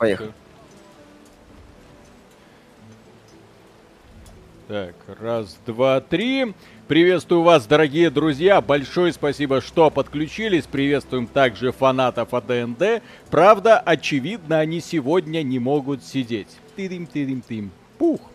Поехали. Так, раз, два, три. Приветствую вас, дорогие друзья. Большое спасибо, что подключились. Приветствуем также фанатов АДНД. Правда, очевидно, они сегодня не могут сидеть. Тырим-тырим-тым. Пух.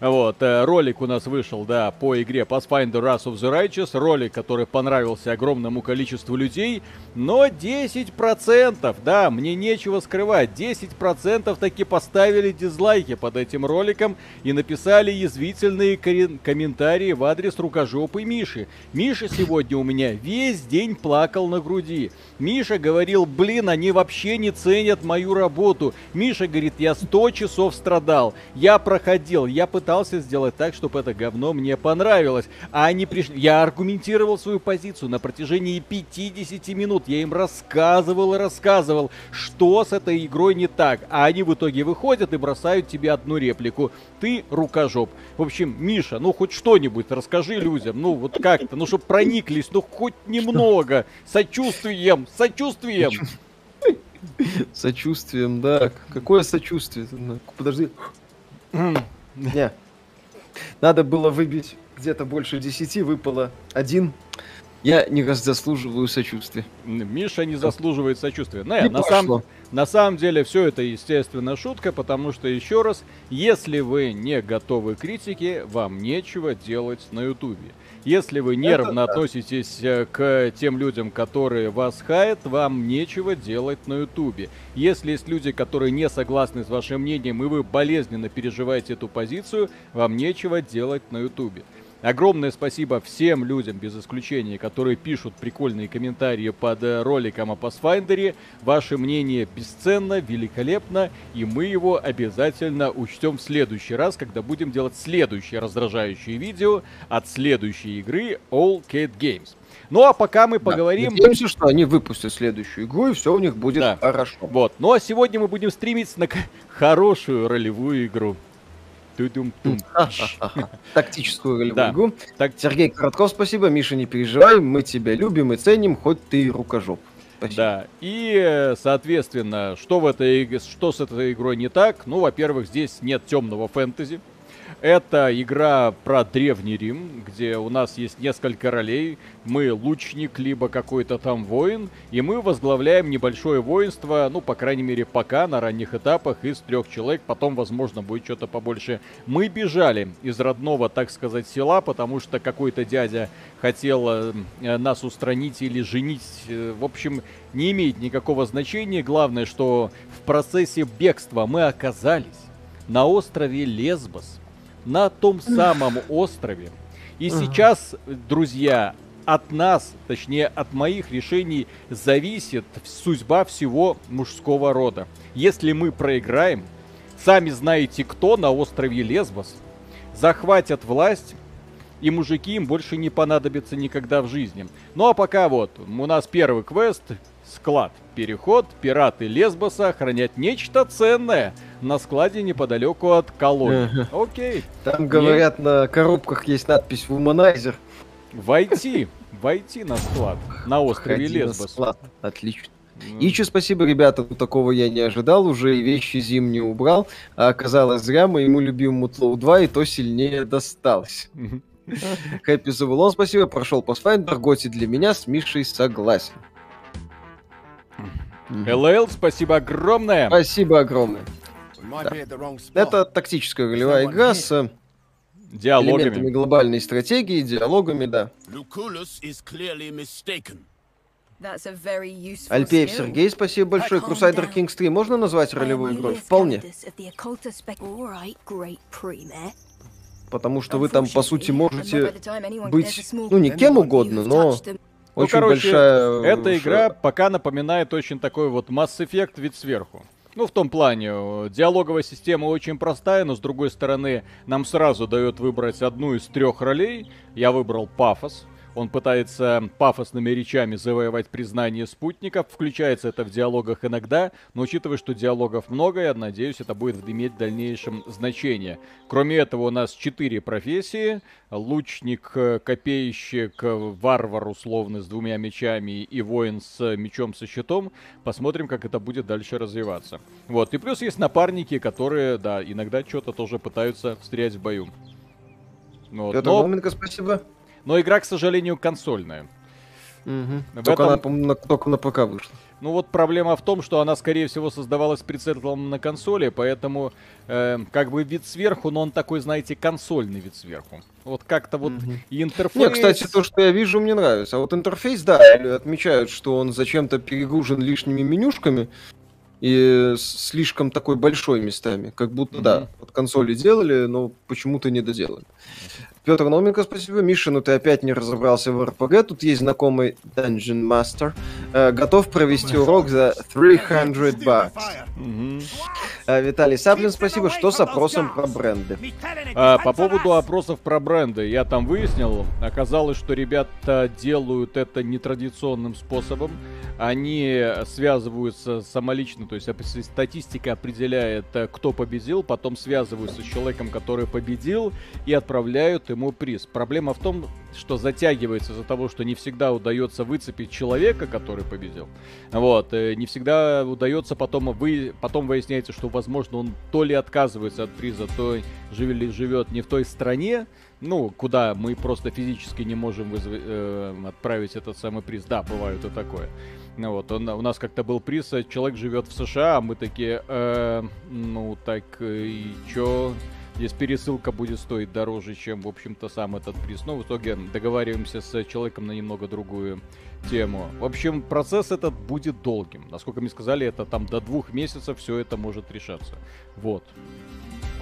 Вот, э, ролик у нас вышел, да, по игре Pathfinder Wrath of the Righteous, ролик, который понравился огромному количеству людей, но 10%, да, мне нечего скрывать, 10% таки поставили дизлайки под этим роликом и написали язвительные комментарии в адрес рукожопы Миши. Миша сегодня у меня весь день плакал на груди. Миша говорил, блин, они вообще не ценят мою работу. Миша говорит, я 100 часов страдал, я проходил, я пытался пытался сделать так, чтобы это говно мне понравилось. А они пришли... Я аргументировал свою позицию на протяжении 50 минут. Я им рассказывал и рассказывал, что с этой игрой не так. А они в итоге выходят и бросают тебе одну реплику. Ты рукожоп. В общем, Миша, ну хоть что-нибудь расскажи людям. Ну вот как-то, ну чтобы прониклись, ну хоть немного. Сочувствием, сочувствием. Сочувствием, да. Какое сочувствие? Подожди. Не. Надо было выбить где-то больше десяти, выпало один. Я не заслуживаю сочувствия. Миша не заслуживает сочувствия. Не, не на, сам, на самом деле все это, естественно, шутка, потому что, еще раз, если вы не готовы к критике, вам нечего делать на ютубе. Если вы нервно Это относитесь да. к тем людям, которые вас хаят, вам нечего делать на ютубе. Если есть люди, которые не согласны с вашим мнением, и вы болезненно переживаете эту позицию, вам нечего делать на ютубе. Огромное спасибо всем людям, без исключения, которые пишут прикольные комментарии под э, роликом о Pathfinder. Ваше мнение бесценно, великолепно, и мы его обязательно учтем в следующий раз, когда будем делать следующее раздражающее видео от следующей игры All Cat Games. Ну а пока мы поговорим... Да, надеемся, что они выпустят следующую игру, и все у них будет да. хорошо. Вот. Ну а сегодня мы будем стремиться на хорошую ролевую игру. Тактическую игру. Так... Сергей Коротков, спасибо. Миша, не переживай, мы тебя любим и ценим, хоть ты и рукожоп. Спасибо. Да, и, соответственно, что в этой, что с этой игрой не так? Ну, во-первых, здесь нет темного фэнтези. Это игра про Древний Рим, где у нас есть несколько ролей. Мы лучник, либо какой-то там воин, и мы возглавляем небольшое воинство, ну, по крайней мере, пока на ранних этапах из трех человек, потом, возможно, будет что-то побольше. Мы бежали из родного, так сказать, села, потому что какой-то дядя хотел э, нас устранить или женить. Э, в общем, не имеет никакого значения. Главное, что в процессе бегства мы оказались на острове Лесбос на том самом острове. И сейчас, друзья, от нас, точнее от моих решений, зависит судьба всего мужского рода. Если мы проиграем, сами знаете кто на острове Лесбос, захватят власть, и мужики им больше не понадобятся никогда в жизни. Ну а пока вот, у нас первый квест, склад, переход, пираты Лесбоса хранят нечто ценное – на складе неподалеку от колонии. Окей. Там, говорят, на коробках есть надпись «Вуманайзер». Войти, войти на склад, на острове Входи Лесбос. На склад. Отлично. И еще спасибо, ребята, такого я не ожидал, уже и вещи зимние убрал, а оказалось зря моему любимому Тлоу 2 и то сильнее досталось. Хэппи Завулон, спасибо, прошел Pathfinder, Готи для меня, с Мишей согласен. ЛЛ, спасибо огромное. Спасибо огромное. Да. Это тактическая ролевая игра с диалогами. элементами глобальной стратегии, диалогами, да. Альпеев Сергей, спасибо большое. Crusader Kings 3 можно назвать ролевой игрой? Вполне. Потому что вы там, по сути, можете быть, ну, не кем угодно, но ну, очень короче, большая... Эта игра пока напоминает очень такой вот Mass Effect вид сверху. Ну, в том плане, диалоговая система очень простая, но с другой стороны, нам сразу дает выбрать одну из трех ролей. Я выбрал пафос. Он пытается пафосными речами завоевать признание спутников. Включается это в диалогах иногда, но учитывая, что диалогов много, я надеюсь, это будет иметь в дальнейшем значение. Кроме этого, у нас четыре профессии. Лучник, копейщик, варвар условно с двумя мечами и воин с мечом со щитом. Посмотрим, как это будет дальше развиваться. Вот. И плюс есть напарники, которые, да, иногда что-то тоже пытаются встрять в бою. Вот. Петр Но... Моменко, спасибо. Но игра, к сожалению, консольная. Угу. Только, этом... она, на, только на ПК вышла. Ну вот проблема в том, что она, скорее всего, создавалась прицелом на консоли, поэтому э, как бы вид сверху, но он такой, знаете, консольный вид сверху. Вот как-то вот угу. интерфейс... Не, кстати, то, что я вижу, мне нравится. А вот интерфейс, да, отмечают, что он зачем-то перегружен лишними менюшками и слишком такой большой местами. Как будто, угу. да, от консоли делали, но почему-то не доделали. Петр Науменко, спасибо. Миша, ну ты опять не разобрался в РПГ. Тут есть знакомый Dungeon Master. Э, готов провести урок за 300 бакс. Э, Виталий Саплин, спасибо. Что с опросом про бренды? А, по поводу опросов про бренды. Я там выяснил. Оказалось, что ребята делают это нетрадиционным способом. Они связываются самолично, то есть статистика определяет, э, кто победил, потом связываются с человеком, который победил, и отправляют ему приз. Проблема в том, что затягивается из-за того, что не всегда удается выцепить человека, который победил. Вот, э, не всегда удается потом, вы, потом выясняется, что, возможно, он то ли отказывается от приза, то живет, живет не в той стране, ну, куда мы просто физически не можем вызв... э, отправить этот самый приз. Да, бывает и такое. Ну вот, он, у нас как-то был приз, э, человек живет в США, а мы такие, э, ну так э, и чё? Здесь пересылка будет стоить дороже, чем, в общем-то, сам этот приз. Но ну, в итоге договариваемся с человеком на немного другую тему. В общем, процесс этот будет долгим. Насколько мне сказали, это там до двух месяцев все это может решаться. Вот.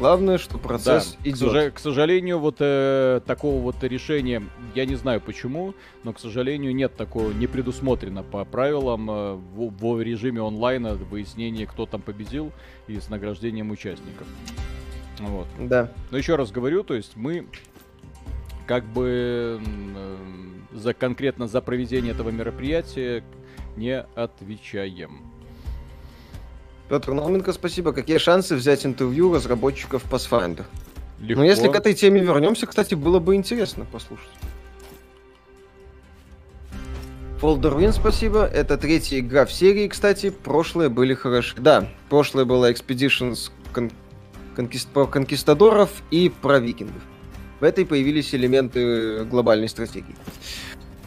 Главное, что процесс да, идет. К, к сожалению, вот э, такого вот решения, я не знаю почему, но, к сожалению, нет такого, не предусмотрено по правилам э, в, в режиме онлайна выяснение, кто там победил и с награждением участников. Вот. Да. Но еще раз говорю, то есть мы как бы за конкретно за проведение этого мероприятия не отвечаем. Петр Науменко, спасибо. Какие шансы взять интервью разработчиков Pathfinder? Легко. Ну, если к этой теме вернемся, кстати, было бы интересно послушать. Win, спасибо. Это третья игра в серии, кстати. Прошлые были хороши. Да, прошлое было Expeditions конкист- про конкистадоров и про викингов. В этой появились элементы глобальной стратегии.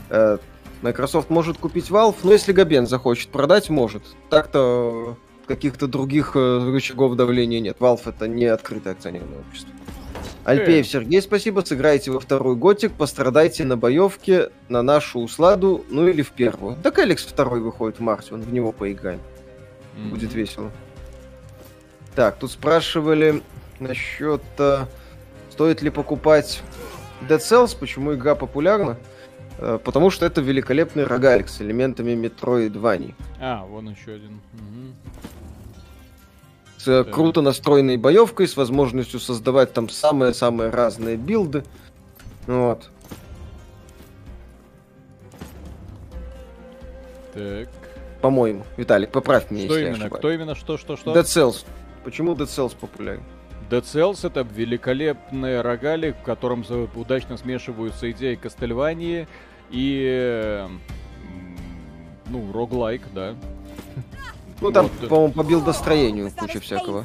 Э, Microsoft может купить Valve, но если Габен захочет продать, может. Так-то каких-то других э, рычагов давления нет. Valve это не открытое акционерное общество. Альпеев Сергей, спасибо. Сыграйте во второй готик, пострадайте на боевке, на нашу усладу, ну или в первую. Так Алекс второй выходит в марте, он в него поиграем. Mm-hmm. Будет весело. Так, тут спрашивали насчет, э, стоит ли покупать Dead Cells, почему игра популярна. Э, потому что это великолепный рогалик с элементами Metroidvania. А, вон еще один. Угу с да. круто настроенной боевкой, с возможностью создавать там самые-самые разные билды. Вот. Так. По-моему, Виталик, поправь меня, что если именно? Кто именно? Что, что, что? Dead Cells. Почему Dead Cells популярен? Dead Cells это великолепный рогалик, в котором удачно смешиваются идеи Кастельвании и ну, роглайк, да. Ну, там, вот. по-моему, по билдостроению куча всякого.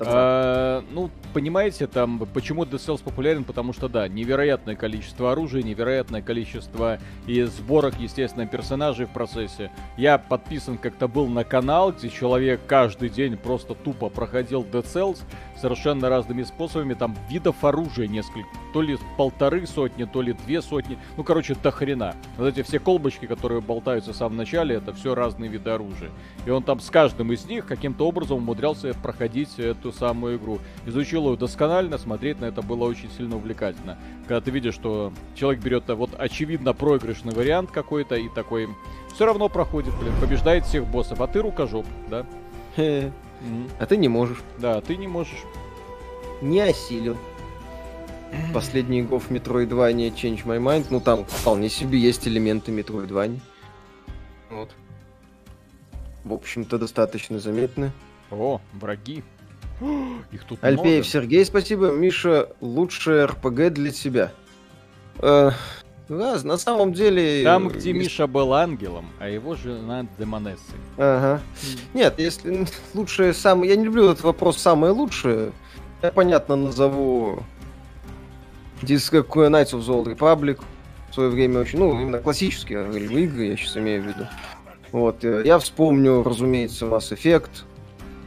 А, ну, понимаете, там, почему Dead Cells популярен? Потому что, да, невероятное количество оружия, невероятное количество и сборок, естественно, персонажей в процессе. Я подписан как-то был на канал, где человек каждый день просто тупо проходил Dead Cells совершенно разными способами. Там видов оружия несколько, то ли полторы сотни, то ли две сотни. Ну, короче, до хрена. Вот эти все колбочки, которые болтаются в самом начале, это все разные виды оружия. И он там с каждым из них каким-то образом умудрялся проходить эту самую игру. Изучил ее досконально, смотреть на это было очень сильно увлекательно. Когда ты видишь, что человек берет э, вот очевидно проигрышный вариант какой-то и такой все равно проходит, блин, побеждает всех боссов, а ты рукожоп, да? А ты не можешь. Да, ты не можешь. Не осилил. Последний гов Metroidvania Change My Mind. Ну, там вполне себе есть элементы Metroidvania. Вот. В общем-то, достаточно заметны. О, враги. Их тут Альпеев много. Сергей, спасибо. Миша, лучшее РПГ для тебя. Э, да, на самом деле... Там, где. Миша был ангелом, а его жена демонессой. Ага. Нет, если лучшее самое... Я не люблю этот вопрос «самое лучшее». Я, понятно, назову Disc Knights of the Old Republic. В свое время очень... Ну, именно классические игры, я сейчас имею в виду. Вот. Э, я вспомню, разумеется, Mass Effect.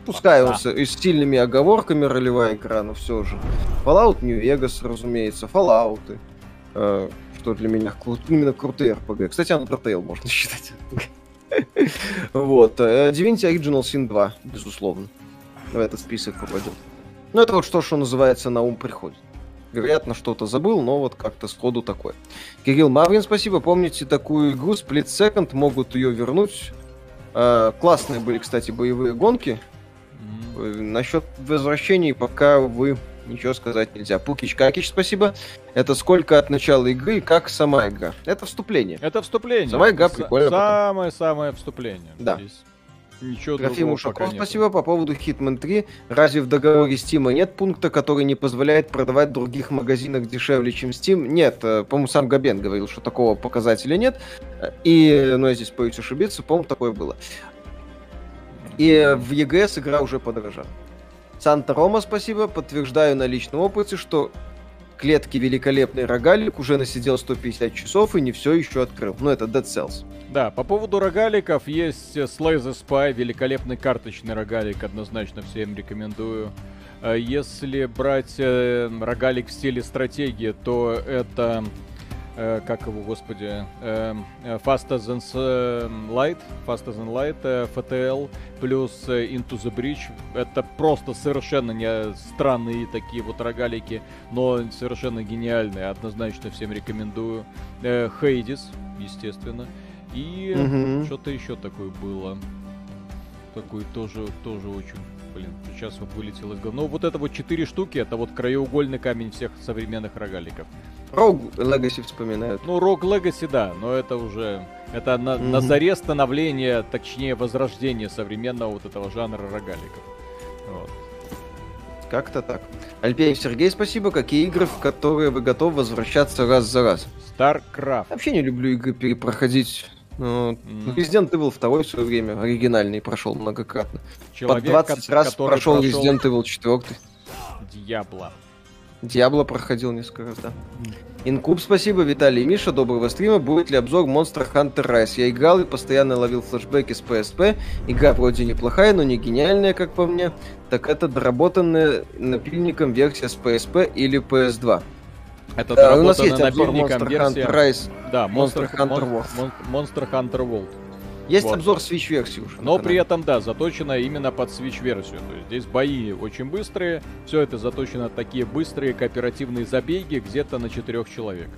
Пускай он с, с сильными оговорками ролевая игра, но все же. Fallout New Vegas, разумеется, Fallout. Э, что для меня именно крутые RPG. Кстати, Undertale можно считать. Вот. Э, Divinity Original Sin 2, безусловно. В этот список попадет. Ну, это вот что, что называется, на ум приходит. Вероятно, что-то забыл, но вот как-то сходу такое. Кирилл Маврин, спасибо. Помните такую игру Split Second? Могут ее вернуть. Э, классные были, кстати, боевые гонки. Mm-hmm. Насчет возвращений пока вы ничего сказать нельзя. Пукич Какич, спасибо. Это сколько от начала игры как сама игра? Это вступление. Это вступление. Сама игра прикольная. Самое-самое вступление. Да. Здесь ничего Трофим Ушаков, спасибо. По поводу Hitman 3. Разве в договоре Steam нет пункта, который не позволяет продавать в других магазинах дешевле, чем Steam? Нет. Э, по-моему, сам Габен говорил, что такого показателя нет. И, ну, я здесь боюсь ошибиться, по-моему, такое было. И в EGS игра уже подорожала. Санта-Рома, спасибо. Подтверждаю на личном опыте, что клетки великолепный рогалик уже насидел 150 часов и не все еще открыл. Ну, это Dead Cells. Да, по поводу рогаликов есть Slay the Spy, великолепный карточный рогалик, однозначно всем рекомендую. А если брать э, рогалик в стиле стратегии, то это э, как его, господи, э, э Faster Than Light, Faster Than Light, э, FTL, плюс э, Into the Bridge. Это просто совершенно не странные такие вот рогалики, но совершенно гениальные, однозначно всем рекомендую. Э, Hades, естественно. И угу. что-то еще такое было. Такой тоже, тоже очень блин, сейчас вот вылетел из головы. Но вот это вот четыре штуки, это вот краеугольный камень всех современных рогаликов. Рог Legacy вспоминают. Ну, Рог Legacy, да, но это уже... Это на, mm-hmm. на заре становления, точнее, возрождения современного вот этого жанра рогаликов. Вот. Как-то так. Альпеев Сергей, спасибо. Какие игры, в которые вы готовы возвращаться раз за раз? StarCraft. Вообще не люблю игры перепроходить. Ну, mm. Resident Evil 2 в свое время оригинальный прошел многократно. Человек, Под 20 раз прошел Resident Evil 4. Диабло. Диабло проходил несколько раз, да. Инкуб, спасибо, Виталий и Миша, доброго стрима. Будет ли обзор Monster Hunter Rise? Я играл и постоянно ловил флешбеки с PSP. Игра вроде неплохая, но не гениальная, как по мне. Так это доработанная напильником версия с PSP или PS2. Это да, у нас есть обзор Monster версия... Hunter Rise. Да, Monster, Monster Hunter World. Monster Hunter World. Есть вот. обзор Switch-версии уже. Но при этом, да, заточено именно под Switch-версию. То есть здесь бои очень быстрые, все это заточено такие быстрые кооперативные забеги где-то на четырех человек.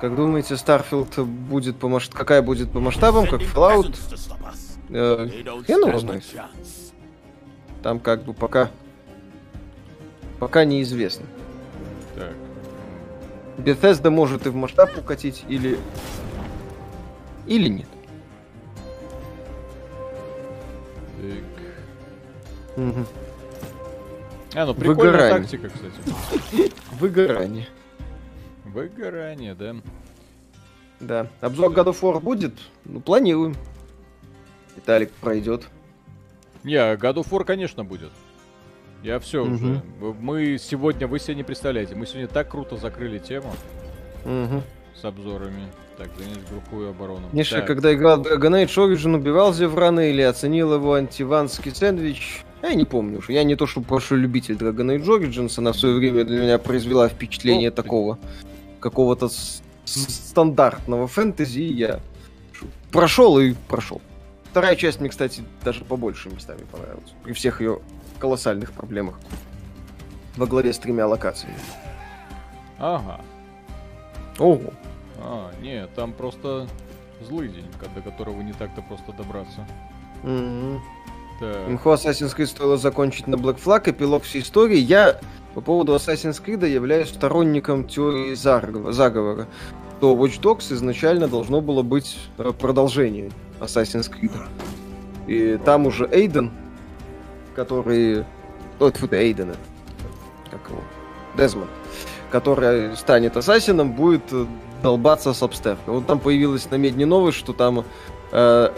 Как думаете, Starfield будет по масштабам, какая будет по масштабам, как Fallout? Э, хрен его знает. Там как бы пока пока неизвестно. Так. Bethesda может и в масштаб укатить, или... Или нет. Так. Угу. А, ну прикольная Выгорание. тактика, кстати. Выгорание. Выгорание, да. Да. Обзор God of War будет? Ну, планируем. Виталик пройдет. Не, God of War, конечно, будет. Я все угу. уже. Мы сегодня, вы себе не представляете, мы сегодня так круто закрыли тему. Угу. С обзорами. Так, занять глухую оборону. Миша, так. когда играл Dragon Age Origin, убивал Зеврана или оценил его антиванский сэндвич? Я не помню уже. Я не то, что большой любитель Dragon Age Origins, она в свое время для меня произвела впечатление ну, такого какого-то стандартного фэнтези. Я прошел и прошел. Вторая часть мне, кстати, даже по большим местами понравилась. При всех ее колоссальных проблемах. Во главе с тремя локациями. Ага. Ого. А, нет, там просто злый день, до которого не так-то просто добраться. Mm-hmm. Так. Имхо Assassin's Creed стоило закончить на Black Flag, эпилог всей истории. Я По поводу Assassin's Creed являюсь сторонником теории заговора, то Watch Dogs изначально должно было быть э, продолжение Assassin's Creed. И там уже Эйден, который... Ой, фу, Эйден это. Как его? Дезмонд. Который станет ассасином, будет э, долбаться с обстеркой. Вот там появилась на медне новость, что там э,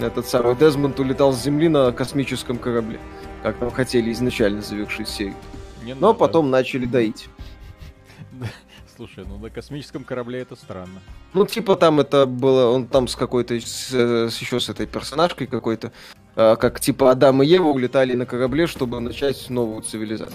этот самый Дезмонд улетал с Земли на космическом корабле. Как там хотели изначально завершить серию. Не Но надо. потом начали доить. Слушай, ну на космическом корабле это странно. Ну, типа там это было, он там с какой-то, с, с, еще с этой персонажкой какой-то, э, как типа Адам и Ева улетали на корабле, чтобы начать новую цивилизацию.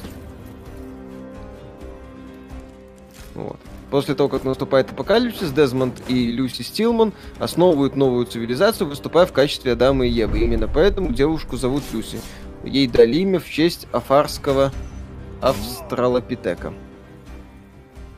Вот. После того, как наступает апокалипсис, Дезмонд и Люси Стилман основывают новую цивилизацию, выступая в качестве Адама и Евы. Именно поэтому девушку зовут Люси. Ей дали имя в честь афарского австралопитека.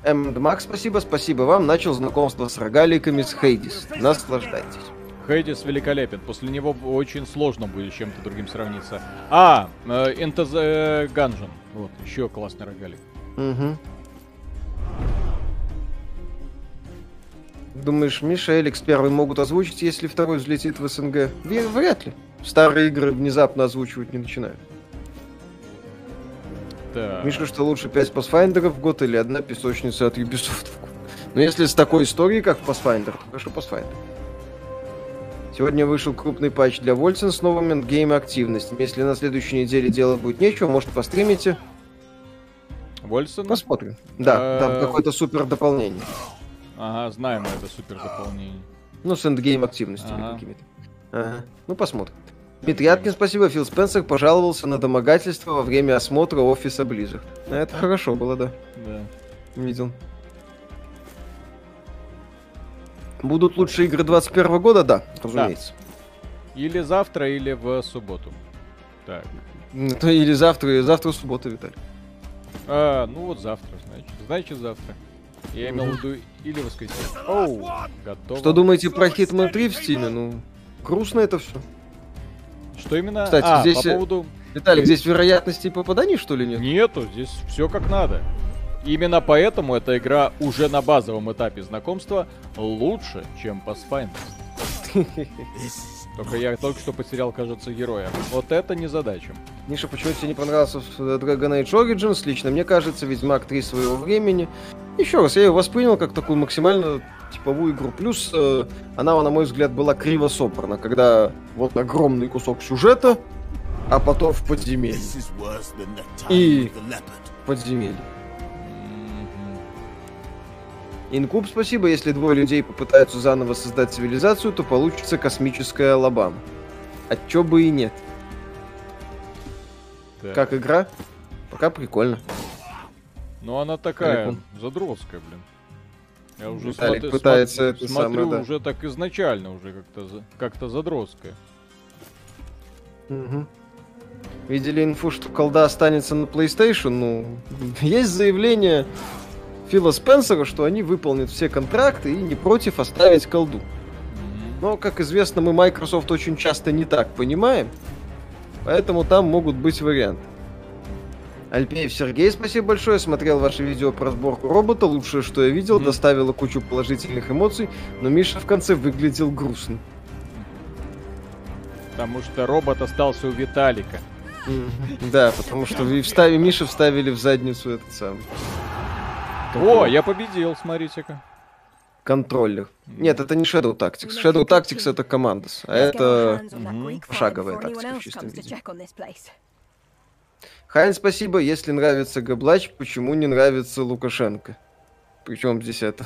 М. Макс, спасибо, спасибо вам. Начал знакомство с рогаликами с Хейдис. Наслаждайтесь. Хейдис великолепен. После него очень сложно будет с чем-то другим сравниться. А, э, the Gungeon. Вот, еще классный рогалик. Угу. Думаешь, Миша и Алекс первый могут озвучить, если второй взлетит в СНГ? Вряд ли. Старые игры внезапно озвучивать не начинают. Да. Миша, что лучше 5 Pathfinder в год или одна песочница от Ubisoft в год? Ну, если с такой историей, как Pathfinder, то, конечно, Pathfinder. Сегодня вышел крупный патч для Wolcen с новыми endgame активностями. Если на следующей неделе делать будет нечего, может, постримите. Wolcen? Посмотрим. Да, там какое-то супер дополнение. Ага, знаем это супер дополнение. Ну, с эндгейм активностями какими-то. Ага. Ну, посмотрим. Дмитрий Аткин, спасибо. Фил Спенсер пожаловался на домогательство во время осмотра офиса Blizzard. Это хорошо было, да. Да. Видел. Будут лучшие игры 21 года? Да, разумеется. Да. Или завтра, или в субботу. Так. Это или завтра, или завтра в субботу, Виталий. А, ну вот завтра, значит. Значит, завтра. Я имел в виду или воскресенье. Оу, готово. Что думаете про Hitman 3 в Steam? Ну, грустно это все. Что именно? Кстати, а, здесь... По поводу... Виталик, здесь вероятности попаданий, что ли, нет? Нету, здесь все как надо. Именно поэтому эта игра уже на базовом этапе знакомства лучше, чем Pathfinder. Только я только что потерял, кажется, героя. Вот это не задача. Миша, почему тебе не понравился Dragon Age Origins? Лично мне кажется, Ведьмак 3 своего времени. Еще раз, я ее воспринял как такую максимально типовую игру. Плюс э, она, на мой взгляд, была криво собрана, когда вот огромный кусок сюжета, а потом в подземелье. И подземелье. Инкуб, спасибо. Если двое людей попытаются заново создать цивилизацию, то получится космическая Алабама. А чё бы и нет. Так. Как игра? Пока прикольно. Ну она такая, Прикольно. задротская, блин. Я уже Виталик смотри, пытается смотрю, это смотрю самое, да. уже так изначально уже как-то как-то задротская. Угу. Видели инфу, что колда останется на PlayStation? Ну, есть заявление Фила Спенсера, что они выполнят все контракты и не против оставить колду. Но, как известно, мы Microsoft очень часто не так понимаем, поэтому там могут быть варианты. Альпеев Сергей, спасибо большое. Смотрел ваше видео про сборку робота. Лучшее, что я видел. Mm-hmm. Доставило кучу положительных эмоций. Но Миша в конце выглядел грустно. Потому что робот остался у Виталика. Да, потому что вы вставили, Миша вставили в задницу этот самый. О, я победил, смотрите-ка. Контроллер. Нет, это не Shadow Tactics. Shadow Tactics это Командос, а это шаговая тактика в чистом виде. Хайн, спасибо. Если нравится Габлач, почему не нравится Лукашенко? Причем здесь это?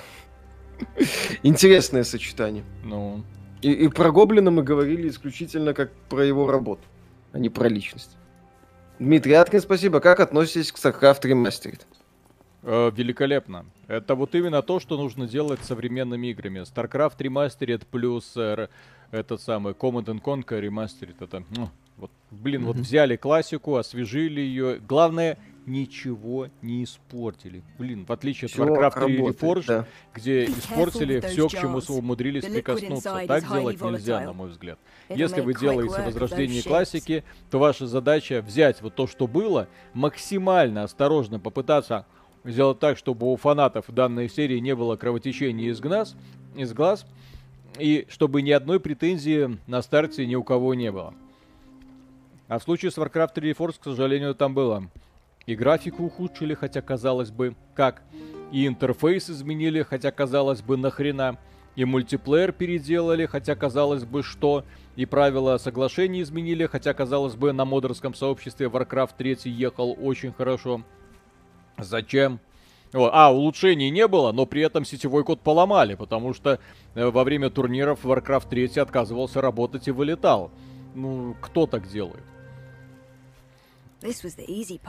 Интересное сочетание. Ну. И, и про Гоблина мы говорили исключительно как про его работу, а не про личность. Дмитрий Аткин, спасибо. Как относитесь к StarCraft Remastered? Э, великолепно. Это вот именно то, что нужно делать с современными играми. StarCraft Remastered плюс э, этот самый Command Conquer Remastered. Это ну, вот, блин, mm-hmm. вот взяли классику, освежили ее. Главное, ничего не испортили. Блин, в отличие от Warcraft 3 Reforged, да. где испортили все, к чему умудрились прикоснуться. Так делать нельзя, на мой взгляд. Если вы делаете возрождение классики, то ваша задача взять вот то, что было, максимально осторожно попытаться сделать так, чтобы у фанатов данной серии не было кровотечения из глаз, из глаз, и чтобы ни одной претензии на старте ни у кого не было. А в случае с Warcraft 3 Reforged, к сожалению, там было. И графику ухудшили, хотя казалось бы, как. И интерфейс изменили, хотя казалось бы, нахрена. И мультиплеер переделали, хотя казалось бы, что. И правила соглашений изменили, хотя казалось бы, на модерском сообществе Warcraft 3 ехал очень хорошо. Зачем? А, улучшений не было, но при этом сетевой код поломали, потому что э, во время турниров Warcraft 3 отказывался работать и вылетал. Ну, кто так делает?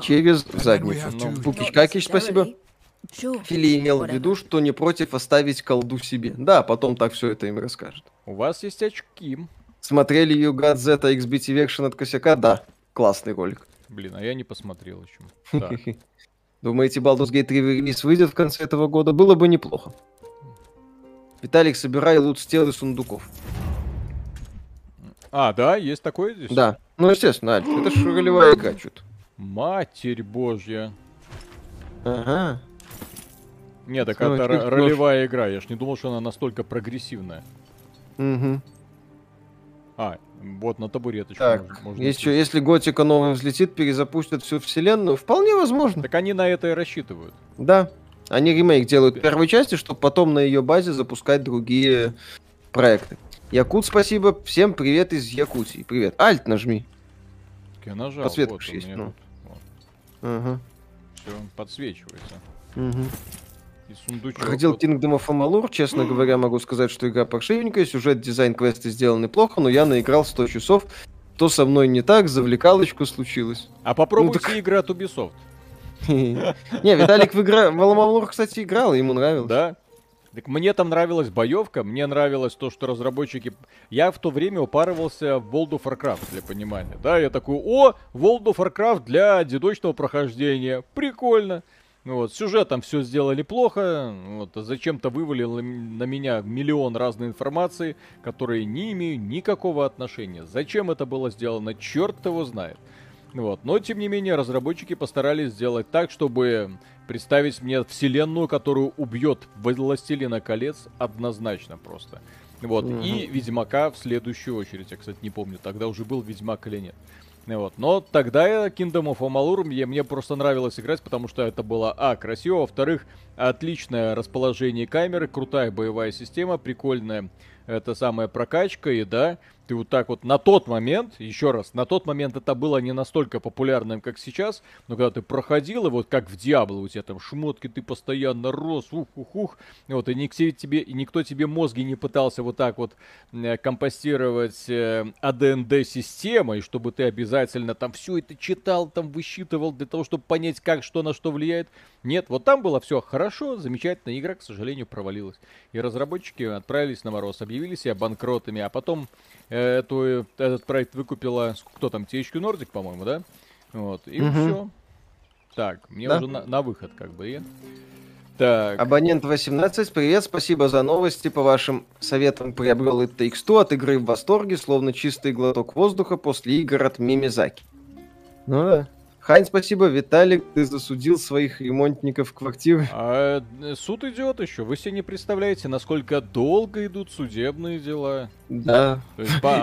Через задницу. Ну, Какич, спасибо. Фили имел в виду, что не против оставить колду себе. Да, потом так все это им расскажет. У вас есть очки. Смотрели You Got Z XBT Version от косяка? Да. Классный ролик. Блин, а я не посмотрел еще. Думаете, Baldur's Gate 3 релиз выйдет в конце этого года? Было бы неплохо. Виталик, собирай лут с тел и сундуков. А, да, есть такое здесь? Да. Ну, естественно, Альф, это же ролевая игра что-то. Матерь божья. Ага. Нет, так это ролевая игра. Я ж не думал, что она настолько прогрессивная. Угу. А, вот на табуреточку так, можно, можно если, если Готика новым взлетит, перезапустят всю вселенную, вполне возможно. Так они на это и рассчитывают. Да. Они ремейк делают первой части, чтобы потом на ее базе запускать другие проекты. Якут, спасибо. Всем привет из Якутии. Привет. Альт нажми. Я нажал. Подсветка вот есть. Ну. Вот. Ага. Все, подсвечивается. Угу. И сундучок. Проходил вот... Kingdom of Amalur. Честно говоря, могу сказать, что игра паршивенькая. Сюжет, дизайн, квесты сделаны плохо, но я наиграл 100 часов. То со мной не так, завлекалочку случилось. А попробуйте ну, так... игры от Ubisoft. Не, Виталик в игра... В Аламалур, кстати, играл, ему нравилось. Да? Так мне там нравилась боевка, мне нравилось то, что разработчики... Я в то время упарывался в World of Warcraft, для понимания. Да, я такой, о, World of Warcraft для дедочного прохождения. Прикольно. Ну вот, сюжетом все сделали плохо, вот, а зачем-то вывалил на меня миллион разной информации, которые не имеют никакого отношения. Зачем это было сделано, черт его знает. Вот. Но, тем не менее, разработчики постарались сделать так, чтобы представить мне вселенную, которую убьет Властелина колец однозначно просто. Вот. Угу. И Ведьмака в следующую очередь. Я, кстати, не помню, тогда уже был Ведьмак или нет. Вот. Но тогда Kingdom of Amalur мне, мне просто нравилось играть, потому что это было, а, красиво, во-вторых, отличное расположение камеры, крутая боевая система, прикольная это самая прокачка, и да, ты вот так вот на тот момент, еще раз, на тот момент это было не настолько популярным, как сейчас, но когда ты проходил, и вот как в Диабло, у тебя там шмотки, ты постоянно рос, ух-ух-ух, вот, и никто тебе, и никто тебе мозги не пытался вот так вот э, компостировать э, ADND-системой, чтобы ты обязательно там все это читал, там высчитывал для того, чтобы понять, как, что на что влияет. Нет, вот там было все хорошо, замечательно, игра, к сожалению, провалилась. И разработчики отправились на мороз, объявили себя банкротами, а потом эту, этот проект выкупила, кто там, THQ Nordic, по-моему, да? Вот, и угу. все. Так, мне да? уже на, на выход как бы. И... Так. Абонент 18, привет, спасибо за новости. По вашим советам приобрел Takes Two от игры в восторге, словно чистый глоток воздуха после игр от Мимизаки. Ну да. Хайн, спасибо. Виталик, ты засудил своих ремонтников квартиры. А э, суд идет еще. Вы себе не представляете, насколько долго идут судебные дела. Да.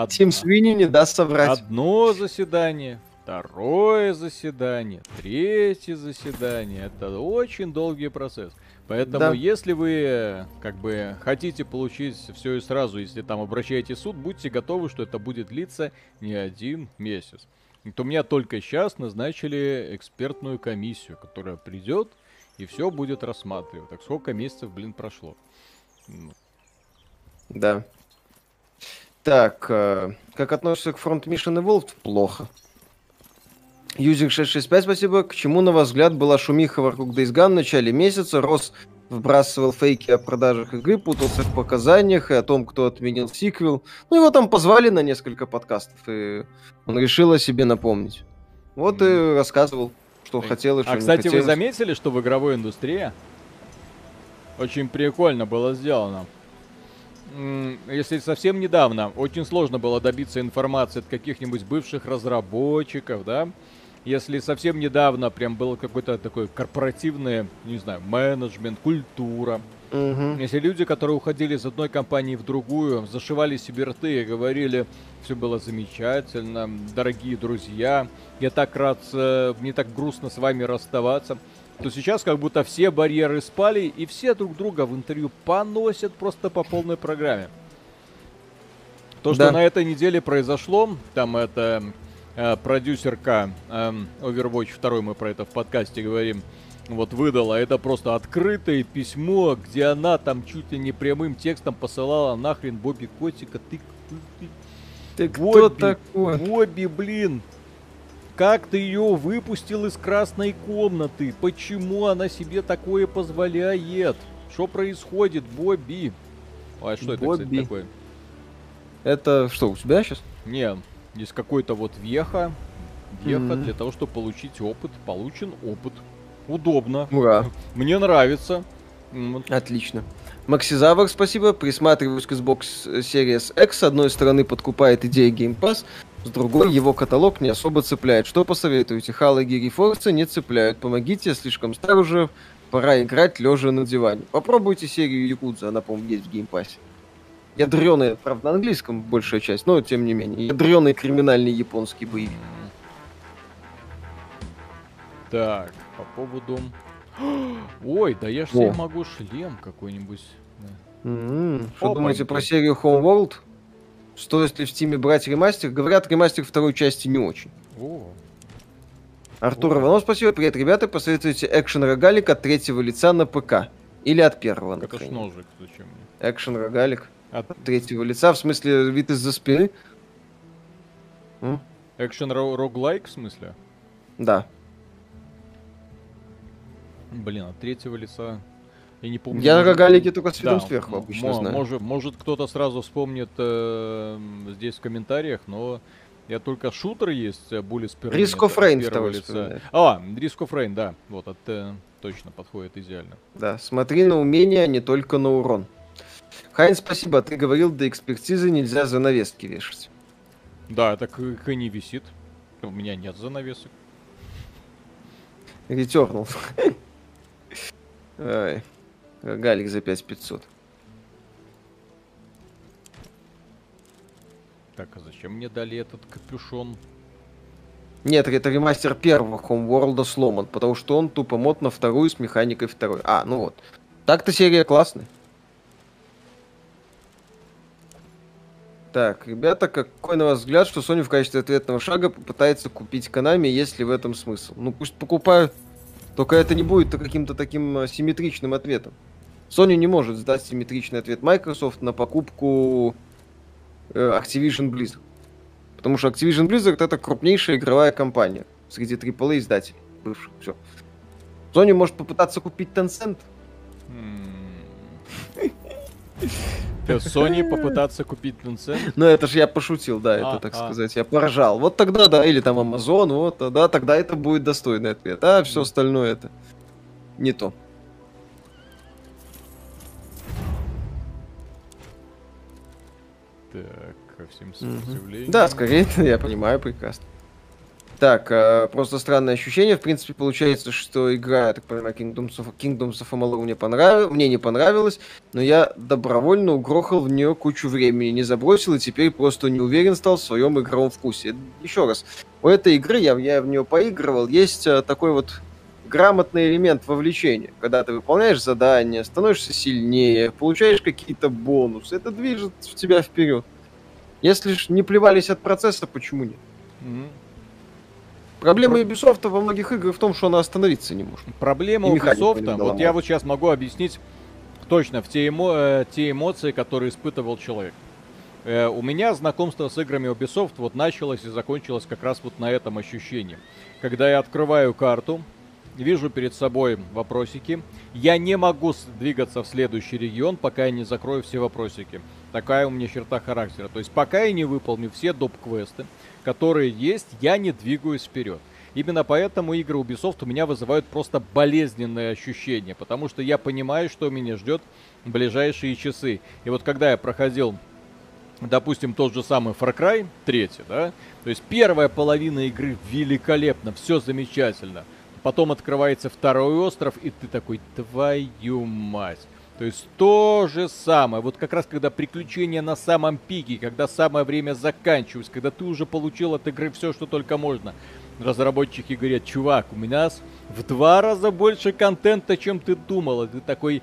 Тим Свини не даст соврать. Одно заседание, второе заседание, третье заседание. Это очень долгий процесс. Поэтому, да. если вы как бы хотите получить все и сразу, если там обращаете суд, будьте готовы, что это будет длиться не один месяц то меня только сейчас назначили экспертную комиссию, которая придет и все будет рассматривать. Так сколько месяцев, блин, прошло? Да. Так, э, как относишься к Front Mission Evolved? Плохо. Юзик 665, спасибо. К чему, на ваш взгляд, была шумиха вокруг Days Gone в начале месяца? Рос вбрасывал фейки о продажах игры, путался в показаниях и о том, кто отменил сиквел. Ну, его там позвали на несколько подкастов, и он решил о себе напомнить. Вот и рассказывал. что хотел и что А, кстати, вы хотелось. заметили, что в игровой индустрии очень прикольно было сделано. Если совсем недавно очень сложно было добиться информации от каких-нибудь бывших разработчиков, да, если совсем недавно прям было какой-то такой корпоративный, не знаю, менеджмент, культура, Мгм. если люди, которые уходили из одной компании в другую, зашивали себе рты и говорили, все было замечательно, дорогие друзья, я так рад, э, мне так грустно с вами расставаться, то сейчас как будто все барьеры спали, и все друг друга в интервью поносят просто по полной программе. То, что Да. на этой неделе произошло, там это продюсерка эм, Overwatch 2, мы про это в подкасте говорим, вот выдала, это просто открытое письмо, где она там чуть ли не прямым текстом посылала нахрен Бобби Котика, ты, ты, ты Ты кто Бобби, такой? Бобби, блин, как ты ее выпустил из красной комнаты? Почему она себе такое позволяет? Что происходит, Бобби? А что это, Бобби. кстати, такое? Это что, у тебя сейчас? Не, здесь какой-то вот веха. Веха Мгм. для того, чтобы получить опыт. Получен опыт. Удобно. Ура. Мне нравится. Отлично. Максизавр, спасибо. Присматриваюсь к Xbox Series X. С одной стороны, подкупает идея Game Pass, с другой, его каталог не особо цепляет. Что посоветуете? Halo, Gears и Forza не цепляют. Помогите, слишком стар уже. Пора играть лежа на диване. Попробуйте серию Якудза, она, по-моему, есть в Pass. Ядреный, правда, на английском большая часть, но тем не менее. Ядреный криминальный японский боевик. Так, по поводу... Ой, да я ж себе могу шлем какой-нибудь. М, Что думаете про серию Homeworld? Стоит ли в Стиме брать ремастер? Говорят, ремастер второй части не очень. О, Артур О. Иванов, спасибо. Привет, ребята. Посоветуйте экшен рогалик от третьего лица на ПК. Или от первого, на это ж ножик, зачем мне? Экшен рогалик От третьего лица, в смысле вид из-за спины? Экшен роглайк в смысле? Да. Блин, от третьего лица. Я не помню. Я рогалики только с видом Да, сверху обычно знаю. Может, может кто-то сразу вспомнит э, здесь в комментариях, но я только шутер есть, э, Bullet Spear Risk Unit of Rain второй лица. вспоминаю. А, Risk of Rain, да. Вот, от, э, точно подходит идеально. Да, смотри на умения, а не только на урон. Хайн, спасибо. Ты говорил, до экспертизы нельзя занавески вешать. Да, так и не висит. У меня нет занавесок. Ретернул. Ай. Рогалик за 5500. Так, а зачем мне дали этот капюшон? Нет, это ремастер первого Homeworld сломан, потому что он тупо мод на вторую с механикой второй. А, ну вот. Так-то серия классная. Так, ребята, какой на вас взгляд, что Sony в качестве ответного шага попытается купить Konami, есть ли в этом смысл? Ну пусть покупают, только это не будет каким-то таким э, симметричным ответом. Sony не может сдать симметричный ответ Microsoft на покупку э, Activision Blizzard. Потому что Activision Blizzard это крупнейшая игровая компания среди AAA издателей бывших. Все. Sony может попытаться купить Tencent. Sony попытаться купить Tencent? Но это же я пошутил, да, это, А, так а. сказать, я поржал. Вот тогда, да, или там Amazon, вот, да, тогда это будет достойный ответ. А все остальное это не то. Так, ко всем сопротивлениям. Да, скорее, я понимаю прекрасно. Так, э, просто странное ощущение. В принципе, получается, что игра, я так понимаю, Kingdoms of, Kingdoms of Amalur мне, понрав... мне не понравилась, но я добровольно угрохал в нее кучу времени, не забросил и теперь просто не уверен стал в своем игровом вкусе. Еще раз, у этой игры, я, я в нее поигрывал, есть э, такой вот грамотный элемент вовлечения. Когда ты выполняешь задания, становишься сильнее, получаешь какие-то бонусы, это движет тебя вперед. Если ж не плевались от процесса, почему нет? Мгм. Проблема Ubisoft во многих играх в том, что она остановиться не может. Проблема Ubisoft, вот я вот сейчас могу объяснить точно в те, эмо- э, те эмоции, которые испытывал человек. Э, у меня знакомство с играми Ubisoft вот началось и закончилось как раз вот на этом ощущении. Когда я открываю карту, вижу перед собой вопросики, я не могу двигаться в следующий регион, пока я не закрою все вопросики. Такая у меня черта характера. То есть пока я не выполню все доп-квесты, которые есть, я не двигаюсь вперед. Именно поэтому игры Ubisoft у меня вызывают просто болезненные ощущения, потому что я понимаю, что меня ждет в ближайшие часы. И вот когда я проходил допустим, тот же самый Far Cry 3, да, то есть первая половина игры великолепна, все замечательно. Потом открывается второй остров, и ты такой, твою мать. То есть то же самое. Вот как раз когда приключения на самом пике, когда самое время заканчивается, когда ты уже получил от игры все, что только можно. Разработчики говорят, чувак, у меня в два раза больше контента, чем ты думал. И ты такой,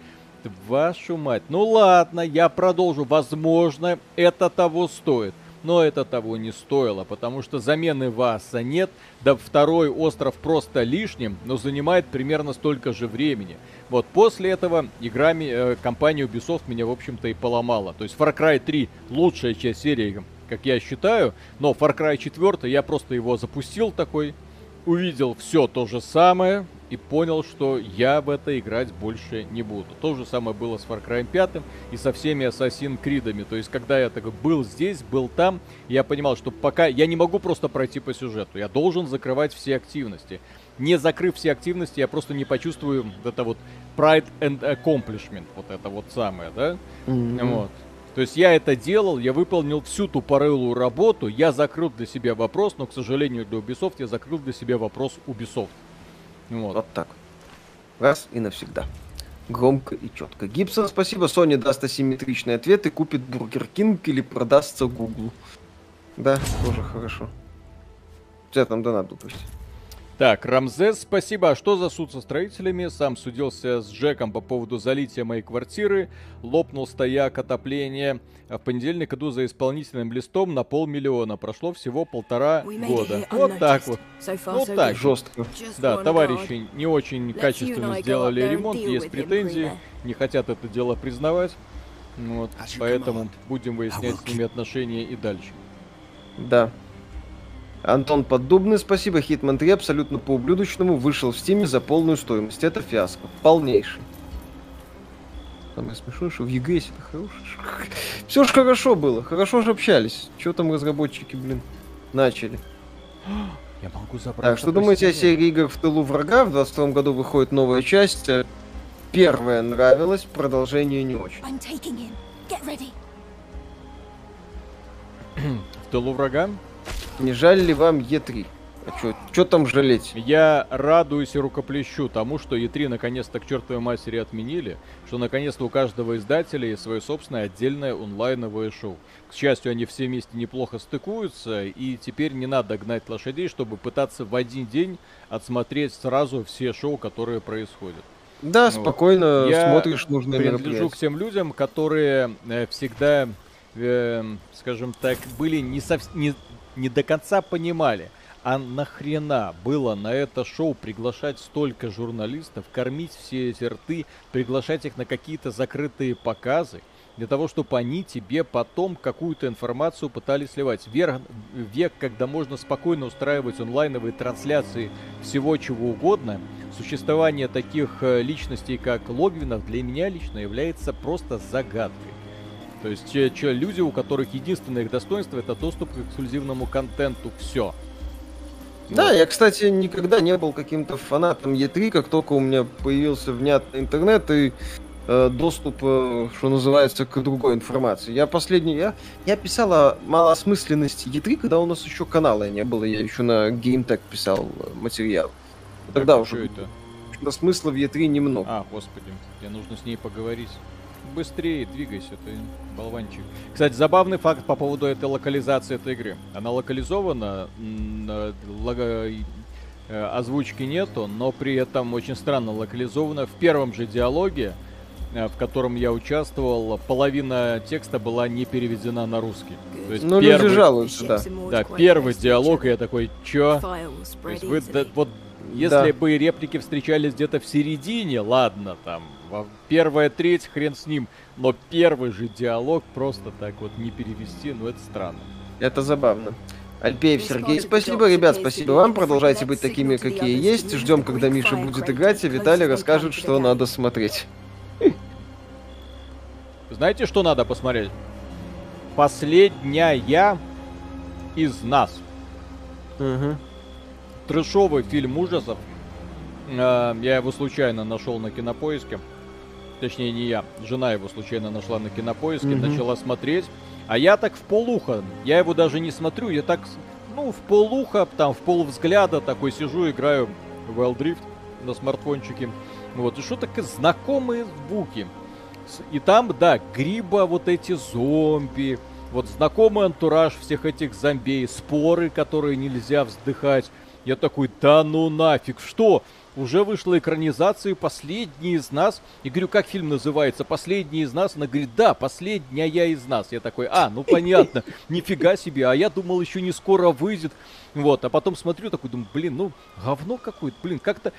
вашу мать. Ну ладно, я продолжу. Возможно, это того стоит но это того не стоило, потому что замены Васа нет, да второй остров просто лишним, но занимает примерно столько же времени. Вот после этого играми э, компания Ubisoft меня, в общем-то, и поломала. То есть Far Cry 3 лучшая часть серии, как я считаю, но Far Cry 4 я просто его запустил такой, увидел все то же самое, и понял, что я в это играть больше не буду. То же самое было с Far Cry 5 и со всеми Assassin's Creed. То есть, когда я такой был здесь, был там, я понимал, что пока я не могу просто пройти по сюжету, я должен закрывать все активности. Не закрыв все активности, я просто не почувствую это вот pride and accomplishment, вот это вот самое, да? Mm-hmm. Вот. То есть я это делал, я выполнил всю тупорылую работу, я закрыл для себя вопрос, но, к сожалению, для Ubisoft я закрыл для себя вопрос Ubisoft. Вот. вот так. Раз и навсегда. Громко и четко. Гибсон, спасибо. Sony даст асимметричный ответ и купит Burger King или продастся Google. Да, тоже хорошо. У тебя там донат пусть. Так, Рамзес, спасибо. А что за суд со строителями? Сам судился с Джеком по поводу залития моей квартиры. Лопнул стояк отопления. А в понедельник иду за исполнительным листом на полмиллиона. Прошло всего полтора года. Вот так вот. Вот так. Жестко. Да, товарищи не очень качественно сделали ремонт. Есть претензии. Не хотят это дело признавать. Вот, поэтому будем выяснять с ними отношения и дальше. Да, Антон Поддубный, спасибо. Hitman 3 абсолютно по ублюдочному вышел в стиме за полную стоимость. Это фиаско. Полнейший. Самое смешное, что в EGS это хорошо. Все же хорошо было. Хорошо же общались. Что там разработчики, блин, начали. Я могу забрать. Так, что думаете о серии игр в тылу врага? В 22 году выходит новая часть. Первая нравилась, продолжение не очень. в тылу врага? Не жаль ли вам Е3? А что там жалеть? Я радуюсь и рукоплещу тому, что E3 наконец-то к чертовой матери отменили, что наконец-то у каждого издателя есть свое собственное отдельное онлайновое шоу. К счастью, они все вместе неплохо стыкуются, и теперь не надо гнать лошадей, чтобы пытаться в один день отсмотреть сразу все шоу, которые происходят. Да, вот. спокойно Я смотришь нужные принадлежу к тем людям, которые э, всегда, э, скажем так, были не, сов... не не до конца понимали, а нахрена было на это шоу приглашать столько журналистов, кормить все эти рты, приглашать их на какие-то закрытые показы, для того, чтобы они тебе потом какую-то информацию пытались сливать. Вер, век, когда можно спокойно устраивать онлайновые трансляции всего чего угодно, существование таких э, личностей, как Логвинов, для меня лично является просто загадкой. То есть че, че, люди, у которых единственное их достоинство это доступ к эксклюзивному контенту. Все. Да, вот. я, кстати, никогда не был каким-то фанатом Е3, как только у меня появился внятный интернет и э, доступ, э, что называется, к другой информации. Я последний, я, я писал о малоосмысленности Е3, когда у нас еще канала не было, я еще на GameTech писал э, материал. Тогда так, уже это? смысла в Е3 немного. А, господи, мне нужно с ней поговорить быстрее двигайся, ты болванчик. Кстати, забавный факт по поводу этой локализации этой игры. Она локализована, лого... Э, озвучки нету, но при этом очень странно локализована. В первом же диалоге, э, в котором я участвовал, половина текста была не переведена на русский. То есть ну, первый... люди жалуются, да. Да, первый диалог, и я такой, чё? То есть вы, да, вот если да. бы реплики встречались где-то в середине, ладно, там, первая треть, хрен с ним, но первый же диалог просто так вот не перевести, ну это странно. Это забавно. Альпеев Сергей, спасибо, ребят, спасибо вам. Продолжайте быть такими, какие есть. Ждем, когда Миша будет играть, и Виталий расскажет, что надо смотреть. Знаете, что надо посмотреть? Последняя из нас. Угу. трэшовый фильм ужасов. Э, я его случайно нашел на кинопоиске. Точнее, не я. Жена его случайно нашла на кинопоиске, mm-hmm. начала смотреть. А я так в полуха. Я его даже не смотрю, я так, ну, в полуха, там, в полвзгляда такой сижу, играю в Wild Drift на смартфончике. Вот, и что такие знакомые звуки. И там, да, гриба, вот эти зомби, вот знакомый антураж всех этих зомбей, споры, которые нельзя вздыхать. Я такой, да ну нафиг, что? Уже вышла экранизация «Последний из нас». И говорю, как фильм называется? «Последний из нас». Она говорит, да, «Последняя из нас». Я такой, а, ну понятно, нифига себе. А я думал, еще не скоро выйдет. Вот, а потом смотрю, такой, думаю, блин, ну, говно какое-то, блин, как-то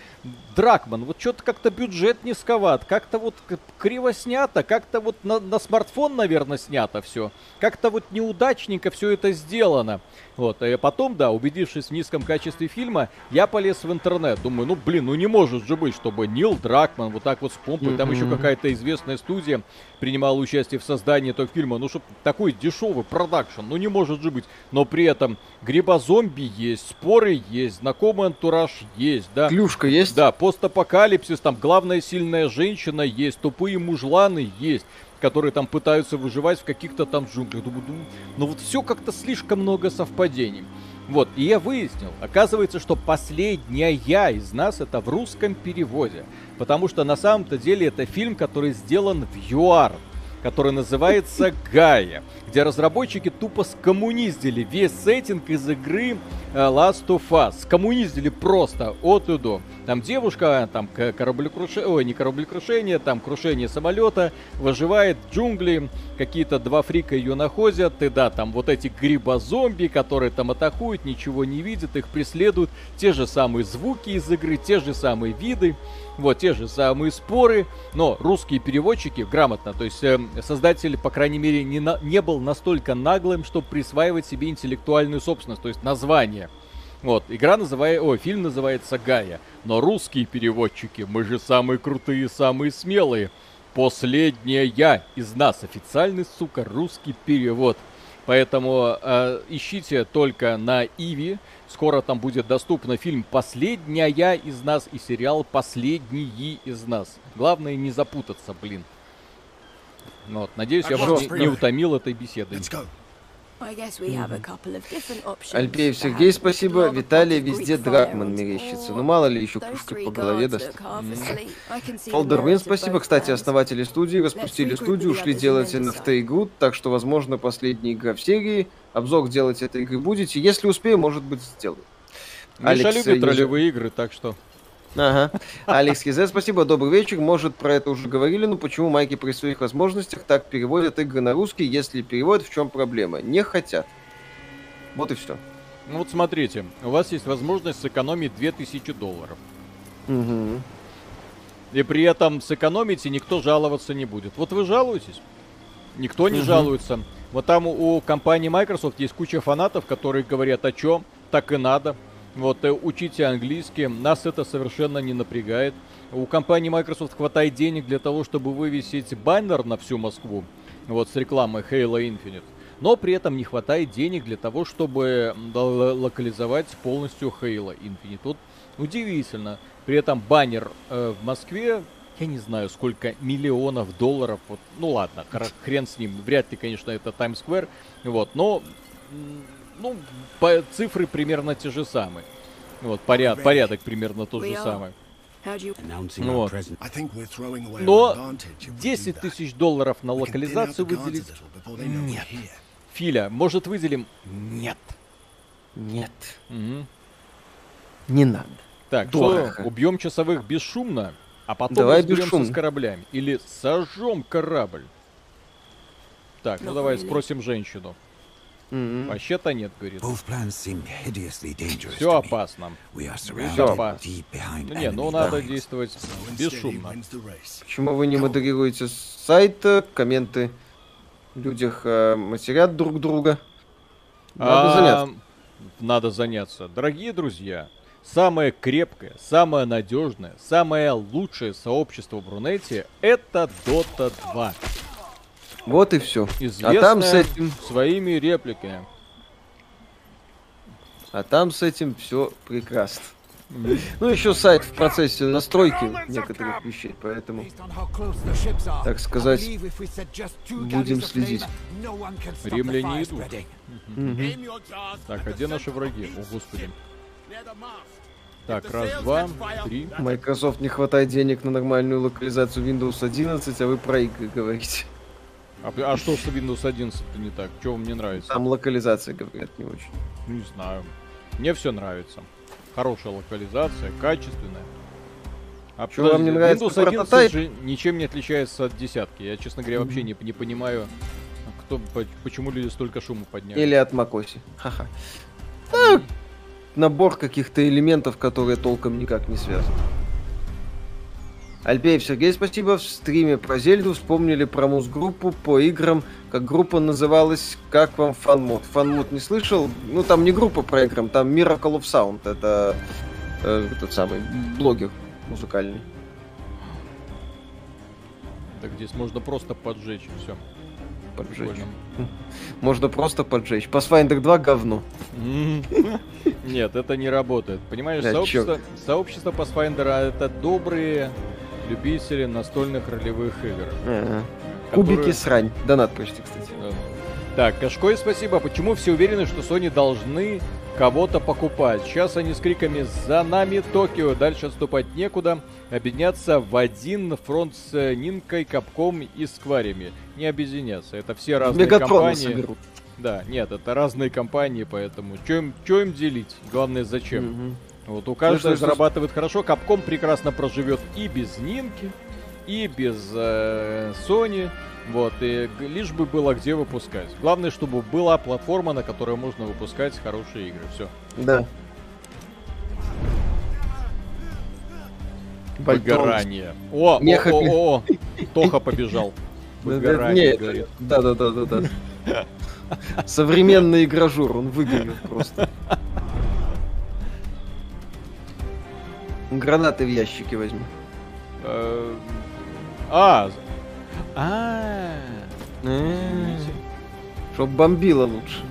Дракман, вот что-то как-то бюджет низковат, как-то вот криво снято, как-то вот на, на смартфон, наверное, снято все, как-то вот неудачненько все это сделано. Вот, и потом, да, убедившись в низком качестве фильма, я полез в интернет, думаю, ну, блин, ну не может же быть, чтобы Нил Дракман вот так вот с помпой, mm-hmm. там еще какая-то известная студия принимала участие в создании этого фильма, ну, чтобы такой дешевый продакшн, ну, не может же быть, но при этом грибозомби есть, споры есть, знакомый антураж есть, да. Клюшка есть? Да, постапокалипсис, там главная сильная женщина есть, тупые мужланы есть которые там пытаются выживать в каких-то там джунглях. Ну вот все как-то слишком много совпадений. Вот, и я выяснил, оказывается, что последняя из нас это в русском переводе. Потому что на самом-то деле это фильм, который сделан в ЮАР который называется Гая, где разработчики тупо скоммуниздили весь сеттинг из игры э, Last of Us. Скоммуниздили просто от и до. Там девушка, там кораблекрушение, ой, не кораблекрушение, там крушение самолета, выживает в джунгли, какие-то два фрика ее находят, и да, там вот эти грибозомби, которые там атакуют, ничего не видят, их преследуют, те же самые звуки из игры, те же самые виды. Вот те же самые споры, но русские переводчики грамотно, то есть э, создатель, по крайней мере, не, на, не был настолько наглым, чтобы присваивать себе интеллектуальную собственность, то есть название. Вот, игра называется, о, фильм называется Гая, но русские переводчики, мы же самые крутые, самые смелые. Последняя я из нас, официальный, сука, русский перевод. Поэтому э, ищите только на Иви, Скоро там будет доступно фильм «Последняя из нас» и сериал «Последние из нас». Главное не запутаться, блин. Ну вот, надеюсь, я вас не, не утомил этой беседой. Альпеев Сергей, спасибо. Виталий, везде Дракман мерещится. Ну, мало ли, еще кружка по голове даст. Фолдервин, спасибо. Кстати, основатели студии распустили студию, ушли делать NFT-игру, так что, возможно, последняя игра в серии. Обзор делать этой игры будете. Если успею, может быть, сделаю. Миша Алекс, любит ролевые игры, так что... Ага. Алекс Хизе, спасибо, добрый вечер. Может, про это уже говорили, но почему майки при своих возможностях так переводят игры на русский? Если переводят, в чем проблема? Не хотят. Вот и все. Ну вот смотрите, у вас есть возможность сэкономить 2000 долларов. Угу. И при этом сэкономите, никто жаловаться не будет. Вот вы жалуетесь, никто не угу. жалуется. Вот там у компании Microsoft есть куча фанатов, которые говорят, о чем так и надо. Вот, э, учите английский, нас это совершенно не напрягает. У компании Microsoft хватает денег для того, чтобы вывесить баннер на всю Москву, вот, с рекламой Halo Infinite. Но при этом не хватает денег для того, чтобы локализовать полностью Halo Infinite. Вот удивительно. При этом баннер э, в Москве, я не знаю, сколько миллионов долларов. Вот, ну ладно, хрен с ним. Вряд ли, конечно, это Times Square. Вот, но ну, по, цифры примерно те же самые. Вот, поряд, порядок примерно тот же самый. Вот. Но 10 тысяч долларов на локализацию выделить? Нет. Филя, может выделим? Нет. Нет. Угу. Не надо. Так, Дорого. что, убьем часовых бесшумно, а потом давай разберемся с кораблями. Или сожжем корабль. Так, ну давай спросим женщину. Mm-hmm. Вообще-то нет, говорит. Все опасно. Все опасно. Ну, не, ну надо действовать бесшумно. Почему вы не модерируете сайт, комменты людях э, матерят друг друга? Надо а, заняться. Надо заняться. Дорогие друзья, самое крепкое, самое надежное, самое лучшее сообщество в Рунете это Dota 2. Вот и все. а там с этим... своими репликами. А там с этим все прекрасно. Ну, еще сайт в процессе настройки некоторых вещей, поэтому, так сказать, будем следить. Римляне идут. Так, а где наши враги? О, господи. Так, раз, два, три. Microsoft не хватает денег на нормальную локализацию Windows 11, а вы про игры говорите. А, а что с Windows 11 не так? Что вам не нравится? Там локализация, говорят, не очень. Не знаю. Мне все нравится. Хорошая локализация, качественная. А что вам не нравится Windows 11 прототайп? же ничем не отличается от десятки. Я, честно говоря, вообще не, не понимаю, кто, почему люди столько шума подняли. Или от Макоси. Ха-ха. Набор каких-то элементов, которые толком никак не связаны. Альпеев Сергей, спасибо. В стриме про Зельду вспомнили про муз-группу по играм, как группа называлась «Как вам фанмод?» Фанмод не слышал? Ну, там не группа про играм, там Miracle of Sound. Это э, тот самый блогер музыкальный. Так здесь можно просто поджечь и все. Поджечь. Прикольно. Можно просто поджечь. Pathfinder 2 говно. Нет, это не работает. Понимаешь, сообщество, сообщество Pathfinder это добрые любители настольных ролевых игр. Ага. Которые... Кубики срань. Донат почти, кстати. Так, Кашкой спасибо. Почему все уверены, что Sony должны кого-то покупать? Сейчас они с криками «За нами Токио!» Дальше отступать некуда. Объединяться в один фронт с Нинкой, Капком и Скварями. Не объединяться. Это все разные Мегатрона компании. Соберут. Да, нет, это разные компании, поэтому что им, им делить? Главное, зачем? Угу. Вот у каждого ну, зарабатывает что... хорошо. Капком прекрасно проживет и без Нинки, и без э, Sony. Вот, и лишь бы было где выпускать. Главное, чтобы была платформа, на которой можно выпускать хорошие игры. Все. Да. Выгорание. О, о, о, о, о, Тоха побежал. Выгорание, говорит. Да, да, да, да, да. Современный игражур, он выгорел просто. Гранаты в ящике возьми. Э, а, а, Чтоб бомбило лучше.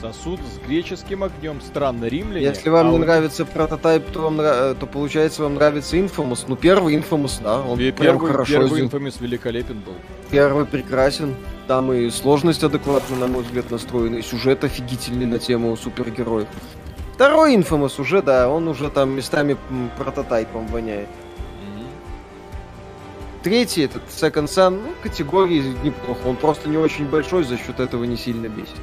Сосуд с греческим огнем. Странно, римляне. Если вам а не вот... нравится прототайп, то, вам, то получается вам нравится Infamous. Ну, первый Infamous, да, он первый, прям хорошо Первый Infamous великолепен был. Первый прекрасен. Там и сложность адекватно, на мой взгляд, настроена, и сюжет офигительный на тему супергероев. Второй Infamous уже, да, он уже там местами прототайпом воняет. Третий, этот Second Sun, ну, категории неплохо. Он просто не очень большой, за счет этого не сильно бесит.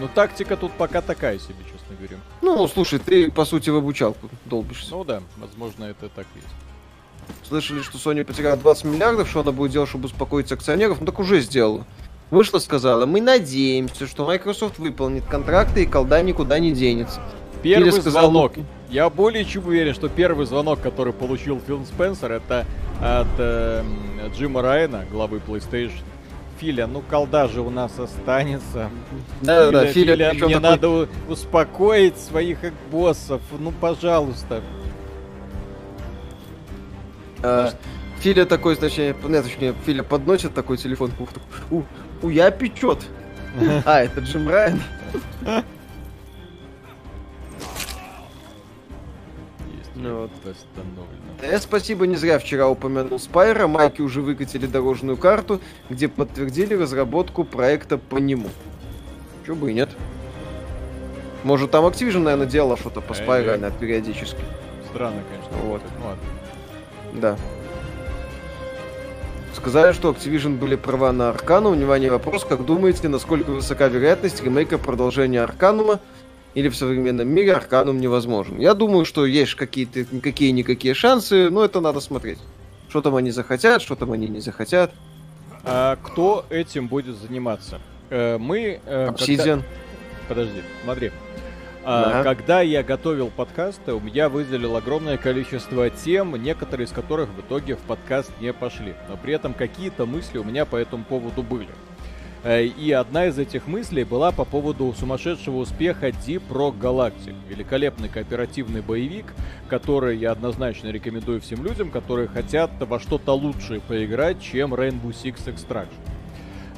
Ну, тактика тут пока такая себе, честно говоря. Ну, слушай, ты, по сути, в обучалку долбишься. Ну да, возможно, это так есть. Слышали, что Sony потеряла 20 миллиардов, что она будет делать, чтобы успокоить акционеров? Ну, так уже сделала. Вышла, сказала, мы надеемся, что Microsoft выполнит контракты и колда никуда не денется. Первый сказал, звонок. Я более чем уверен, что первый звонок, который получил Фил Спенсер, это от э, Джима Райана, главы PlayStation. Филя, ну колда же у нас останется. Да, да, да, Филя, Филя мне такой... надо успокоить своих боссов. Ну, пожалуйста. А, Филя такой, точнее, нет, точнее, Филя подносит такой телефон уху. У, у я печет. А, это Джим Райан. Ну, вот. Я спасибо не зря вчера упомянул Спайра. Майки уже выкатили дорожную карту, где подтвердили разработку проекта по нему. Чего бы и нет. Может, там Activision, наверное, делала что-то по Спайру периодически. Странно, конечно. Вот. Ну, ладно. Да. Сказали, что Activision были права на Аркану. Внимание, вопрос, как думаете, насколько высока вероятность ремейка продолжения Арканума или в современном мире Арканум невозможен? Я думаю, что есть какие-то какие-никакие шансы, но это надо смотреть. Что там они захотят, что там они не захотят. А кто этим будет заниматься? Э, мы... Э, Obsidian. Когда... Подожди, смотри. А, Когда я готовил подкасты, я выделил огромное количество тем, некоторые из которых в итоге в подкаст не пошли. Но при этом какие-то мысли у меня по этому поводу были. Э, и одна из этих мыслей была по поводу сумасшедшего успеха Deep Rock Galactic. Великолепный кооперативный боевик, который я однозначно рекомендую всем людям, которые хотят во что-то лучшее поиграть, чем Rainbow Six Extraction.